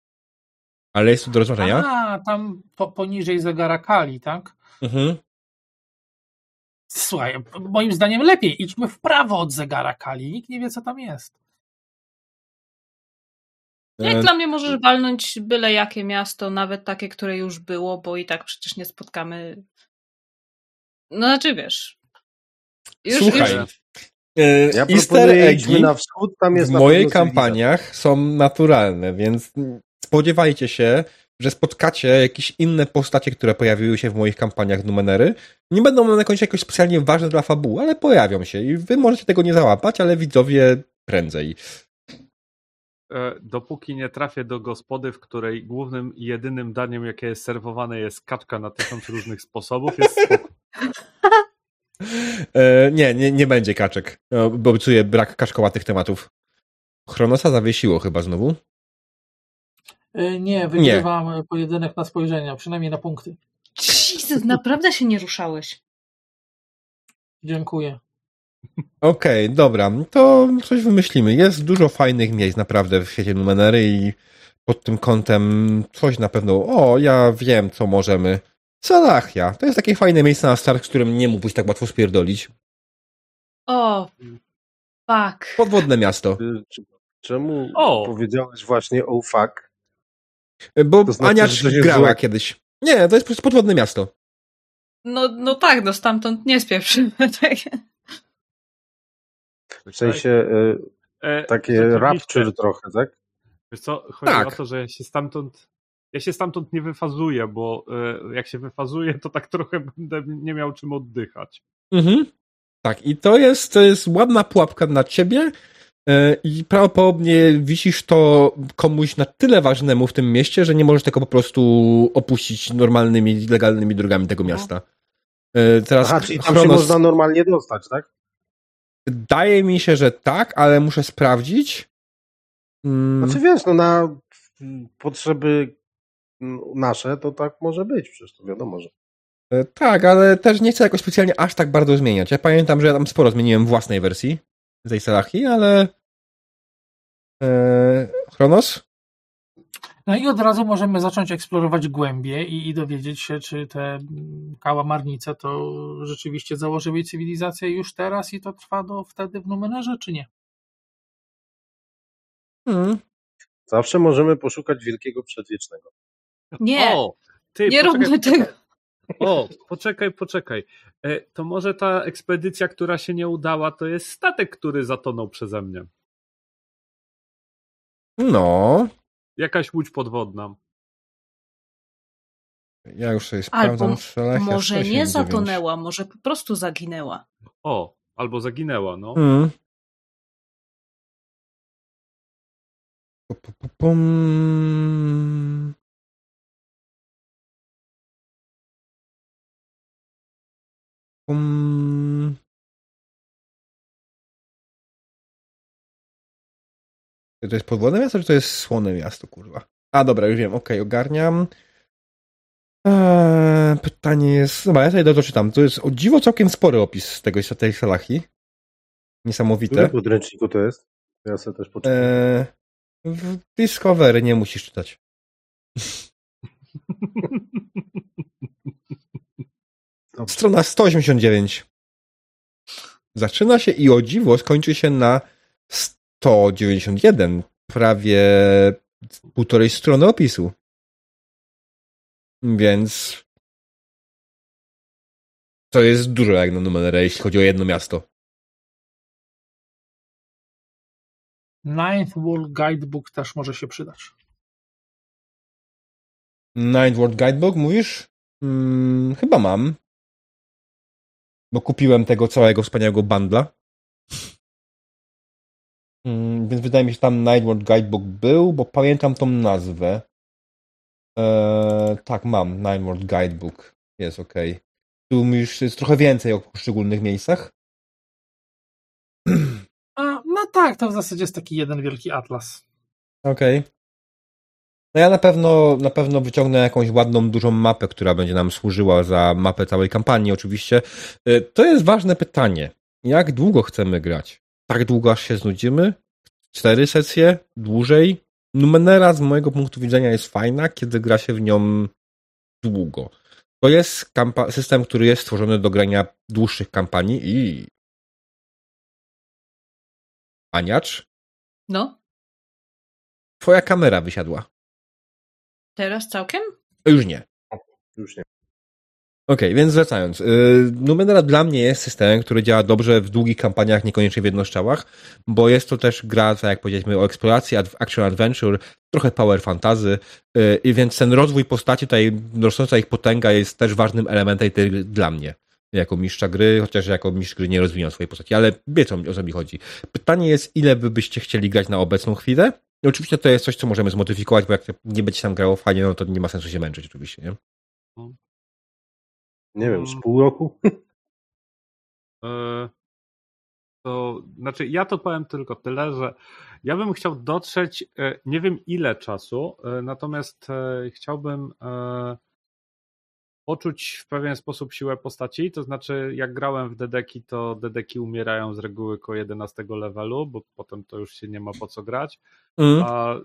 Ale jest tu do rozważenia. A, tam po, poniżej zegara Kali, tak? Mhm. Słuchaj, moim zdaniem lepiej. Idźmy w prawo od zegara Kali. Nikt nie wie, co tam jest. Jak E, dla mnie możesz walnąć byle jakie miasto, nawet takie, które już było, bo i tak przecież nie spotkamy. No znaczy wiesz. Już, Słuchaj, już, e, Ja easter eggi na wschód, tam jest w mojej cywilizacja. kampaniach są naturalne, więc spodziewajcie się, że spotkacie jakieś inne postacie, które pojawiły się w moich kampaniach Numenery. Nie będą one na końcu jakoś specjalnie ważne dla fabuły, ale pojawią się i wy możecie tego nie załapać, ale widzowie prędzej. E, Dopóki nie trafię do gospody, w której głównym i jedynym daniem, jakie jest serwowane, jest kaczka na tysiąc różnych sposobów, jest spoko. E, nie, nie, nie będzie kaczek, e, bo obiecuję brak kaszkołatych tematów. Chronosa zawiesiło chyba znowu. Y, Nie, wygrywam pojedynek na spojrzenia, przynajmniej na punkty. Jesus, naprawdę się nie ruszałeś. Dziękuję. Okej, dobra, to coś wymyślimy. Jest dużo fajnych miejsc naprawdę w świecie Numenery i pod tym kątem coś na pewno. O, ja wiem, co możemy. Salachia. To jest takie fajne miejsce na start, z którym nie mógłbyś tak łatwo spierdolić. O, fuck. Podwodne miasto. Czemu O! powiedziałeś właśnie oh fuck? Bo To znaczy, Ania że to jest grała złe. kiedyś. Nie, to jest po prostu podwodne miasto. No, no tak, no stamtąd nie spieprzymy. W sensie y, E, takie rapture trochę, tak? Wiesz co, chodzi Tak. o to, że ja się stamtąd ja się stamtąd nie wyfazuję, bo e, jak się wyfazuję, to tak trochę będę nie miał czym oddychać. Mhm. Tak, i to jest, to jest ładna pułapka na ciebie e, i prawdopodobnie wisisz to komuś na tyle ważnemu w tym mieście, że nie możesz tego po prostu opuścić normalnymi, legalnymi drogami tego miasta. E, Teraz Aha, czyli tam się Chronos- można normalnie dostać, tak? Wydaje mi się, że tak, ale muszę sprawdzić. Mm, Znaczy wiesz, no na potrzeby nasze to tak może być, przecież to wiadomo, że e, tak, ale też nie chcę jakoś specjalnie aż tak bardzo zmieniać. Ja pamiętam, że ja tam sporo zmieniłem własnej wersji tej Salachi, ale e, Chronos? No i od razu możemy zacząć eksplorować głębie i, i dowiedzieć się, czy te mm, kałamarnice to rzeczywiście założyły cywilizację już teraz i to trwa do wtedy w Numenerze, czy nie? Hmm. zawsze możemy poszukać wielkiego przedwiecznego. Nie, O, ty, nie poczekaj, róbmy tego. O, poczekaj, poczekaj. E, to może ta ekspedycja, która się nie udała, to jest statek, który zatonął przeze mnie. No, Jakaś łódź podwodna. ja już sobie Albo sprawdzam. Salachia Może nie 189. zatonęła, może po prostu zaginęła. O, albo zaginęła, no. Hmm. Pu, pu, pu, Pum. Pum. To jest podwodne miasto, czy to jest słone miasto, kurwa? A, dobra, już wiem, okej, ogarniam. Eee, pytanie jest. Dobra, ja tutaj doczytam. To jest o dziwo całkiem spory opis tego, tej Salahi. W Niesamowite. którym podręczniku to jest? Ja sobie też poczytam. Eee, w Discovery nie musisz czytać. Dobrze. Strona 189. Zaczyna się i o dziwo skończy się na 191. Prawie półtorej strony opisu. Więc to jest dużo jak na numerę, jeśli chodzi o jedno miasto. Ninth World Guidebook też może się przydać. Ninth World Guidebook, mówisz? Hmm, chyba mam. Bo kupiłem tego całego wspaniałego bundla. Hmm, więc wydaje mi się, że tam Night World Guidebook był, bo pamiętam tą nazwę. Eee, tak, mam Night World Guidebook. Jest ok. Tu już jest trochę więcej o poszczególnych miejscach. A, no tak, to w zasadzie jest taki jeden wielki atlas. Okej. No ja na pewno, na pewno wyciągnę jakąś ładną, dużą mapę, która będzie nam służyła za mapę całej kampanii, oczywiście. Y, To jest ważne pytanie. Jak długo chcemy grać? Tak długo, aż się znudzimy? Cztery sesje? Dłużej? Numenera z mojego punktu widzenia jest fajna, kiedy gra się w nią długo. To jest kampa- system, który jest stworzony do grania dłuższych kampanii i... Aniacz, No, twoja kamera wysiadła. teraz całkiem? Już nie. Już nie. Okej, więc wracając. Yy, Numenera dla mnie jest systemem, który działa dobrze w długich kampaniach, niekoniecznie w jednostrzałach, bo jest to też gra, tak jak powiedzieliśmy, o eksploracji, action adventure, trochę power fantasy yy, i więc ten rozwój postaci, tutaj rosnąca ich potęga jest też ważnym elementem tej gry dla mnie. Jako mistrza gry, chociaż jako mistrz gry nie rozwijam swojej postaci, ale wiedzą o co mi chodzi. Pytanie jest, ile wy byście chcieli grać na obecną chwilę? I oczywiście to jest coś, co możemy zmodyfikować, bo jak nie będzie tam grało fajnie, no to nie ma sensu się męczyć oczywiście, nie? Nie wiem, z pół roku? E, To znaczy, ja to powiem tylko tyle, że ja bym chciał dotrzeć, e, nie wiem ile czasu, e, natomiast chciałbym poczuć w pewien sposób siłę postaci. To znaczy, jak grałem w dedeki, to dedeki umierają z reguły koło 11 levelu, bo potem to już się nie ma po co grać. Mm. A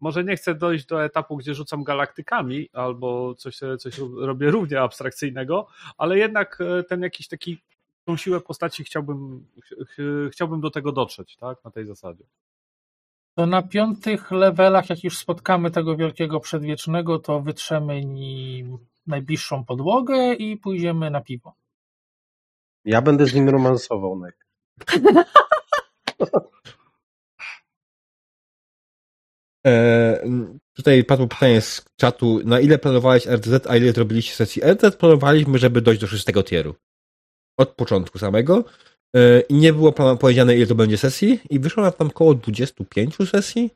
może nie chcę dojść do etapu, gdzie rzucam galaktykami albo coś, coś robię równie abstrakcyjnego, ale jednak e, ten jakiś taki tą siłę postaci chciałbym, ch- ch- chciałbym do tego dotrzeć, tak? Na tej zasadzie. To na piątych levelach, jak już spotkamy tego wielkiego przedwiecznego, to wytrzemy nim najbliższą podłogę i pójdziemy na piwo. Ja będę z nim romansował. Nek. E, tutaj padło pytanie z czatu, na ile planowałeś RTZ, a ile zrobiliście sesji? RTZ planowaliśmy, żeby dojść do szóstego tieru. Od początku samego. E, I nie było powiedziane, ile to będzie sesji i wyszło nam tam około 25 sesji.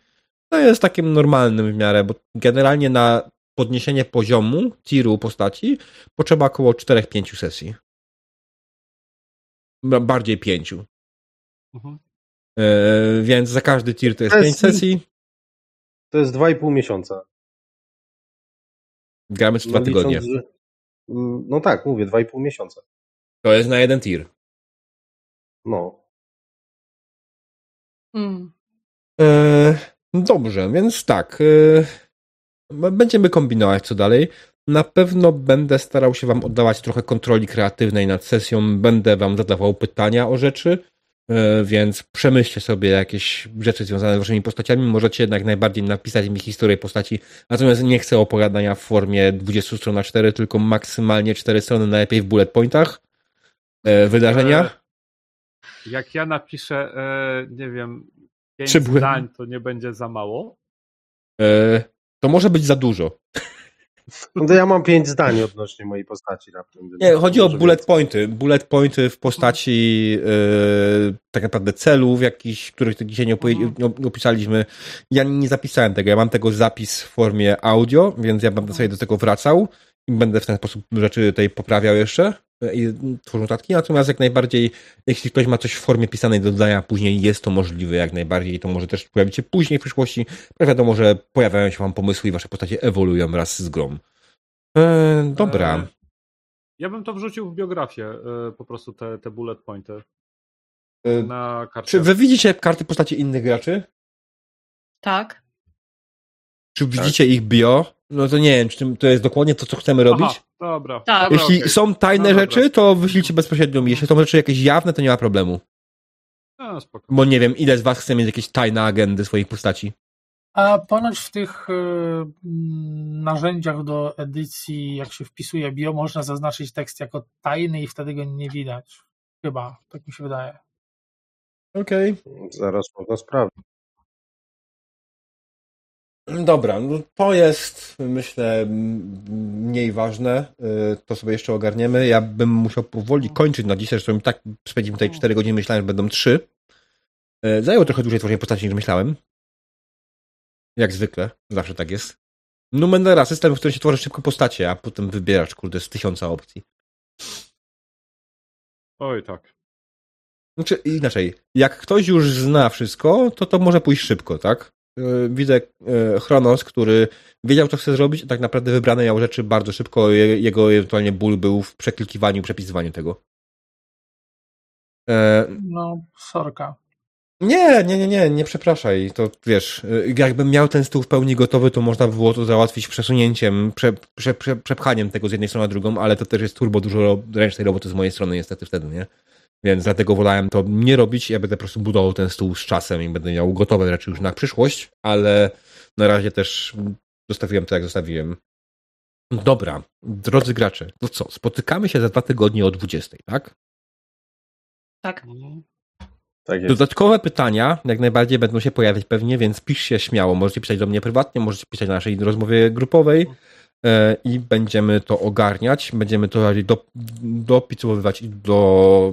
To jest takim normalnym w miarę, bo generalnie na podniesienie poziomu, tieru postaci potrzeba około 4-5 sesji. Ba- Bardziej 5. Mhm. E, więc za każdy tier to jest Sesji? 5 sesji. To jest dwa i pół miesiąca. Gramy co dwa No, tygodnie. licząc, że... No tak, mówię, dwa i pół miesiąca. To jest na jeden tier. No. Mm. E, dobrze, więc tak. E, będziemy kombinować co dalej. Na pewno będę starał się Wam oddawać trochę kontroli kreatywnej nad sesją. Będę Wam zadawał pytania o rzeczy, więc przemyślcie sobie jakieś rzeczy związane z Waszymi postaciami. Możecie jednak najbardziej napisać mi historię postaci. Natomiast nie chcę opowiadania w formie 20 stron na 4, tylko maksymalnie 4 strony, najlepiej w bullet pointach. E, wydarzenia. E, Jak ja napiszę, e, nie wiem, pięć Trzy błędy. zdań, to nie będzie za mało. E, to może być za dużo. No to ja mam pięć zdań odnośnie mojej postaci raptem. Nie, chodzi o bullet więcej. pointy. Bullet pointy w postaci yy, tak naprawdę celów jakichś, których dzisiaj nie, opowie- Mhm. nie opisaliśmy. Ja nie zapisałem tego, ja mam tego zapis w formie audio, więc ja będę sobie do tego wracał i będę w ten sposób rzeczy tutaj poprawiał jeszcze i tworzył notatki. Natomiast jak najbardziej, jeśli ktoś ma coś w formie pisanej do dodania później, jest to możliwe jak najbardziej i to może też pojawić się później w przyszłości. Wiadomo, że pojawiają się wam pomysły i wasze postacie ewoluują wraz z grą. E, dobra. E, Ja bym to wrzucił w biografię, e, po prostu te, te bullet pointy E, na kartce. czy wy widzicie karty postaci innych graczy? Tak. Czy widzicie ich bio? No to nie wiem, czy to jest dokładnie to, co chcemy robić. Aha, dobra. Tak. dobra Jeśli okej. są tajne No dobra. rzeczy, to wyślijcie bezpośrednio mi. Jeśli są rzeczy jakieś jawne, to nie ma problemu. A, spoko. Bo nie wiem, ile z was chce mieć jakieś tajne agendy swoich postaci. A ponoć w tych y, mm, narzędziach do edycji, jak się wpisuje bio, można zaznaczyć tekst jako tajny i wtedy go nie widać. Chyba, tak mi się wydaje. Okej. Zaraz można sprawdzić. Dobra, no to jest myślę mniej ważne. Y, To sobie jeszcze ogarniemy. Ja bym musiał powoli kończyć na dzisiaj, zresztą tak spędzimy tutaj 4 godziny, myślałem, że będą 3. Zajęło trochę dłużej tworzenie postaci niż myślałem. Jak zwykle, zawsze tak jest. Numenera, system, w którym się tworzy szybko postacie, a potem wybierasz, kurde, z tysiąca opcji. Oj, tak. Znaczy, inaczej, jak ktoś już zna wszystko, to to może pójść szybko, tak? Yy, Widzę yy, Chronos, który wiedział, co chce zrobić, a tak naprawdę wybrane miał rzeczy bardzo szybko. Je- Jego ewentualnie ból był w przeklikiwaniu, przepisywaniu tego. E, No, sorka. Nie, nie, nie, nie, nie przepraszaj. To wiesz, jakbym miał ten stół w pełni gotowy, to można by było to załatwić przesunięciem, prze, prze, prze, przepchaniem tego z jednej strony na drugą, ale to też jest turbo dużo ręcznej roboty z mojej strony niestety wtedy, nie? Więc dlatego wolałem to nie robić. Ja będę po prostu budował ten stół z czasem i będę miał gotowe rzeczy już na przyszłość, ale na razie też zostawiłem to, jak zostawiłem. Dobra, drodzy gracze, to co? Spotykamy się za dwa tygodnie o 20, tak? Tak. Tak jest. Dodatkowe pytania jak najbardziej będą się pojawiać pewnie, więc piszcie śmiało. Możecie pisać do mnie prywatnie, możecie pisać na naszej rozmowie grupowej e, i będziemy to ogarniać. Będziemy to dopicowywać i do,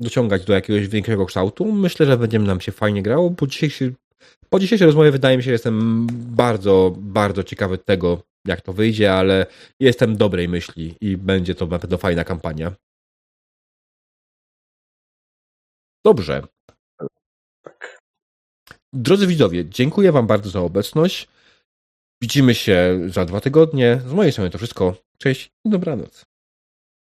dociągać do jakiegoś większego kształtu. Myślę, że będzie nam się fajnie grało. Po dzisiejszej, po dzisiejszej rozmowie wydaje mi się, że jestem bardzo, bardzo ciekawy tego, jak to wyjdzie, ale jestem dobrej myśli i będzie to na pewno fajna kampania. Dobrze. Drodzy widzowie, dziękuję Wam bardzo za obecność. Widzimy się za dwa tygodnie. Z mojej strony to wszystko. Cześć i dobranoc.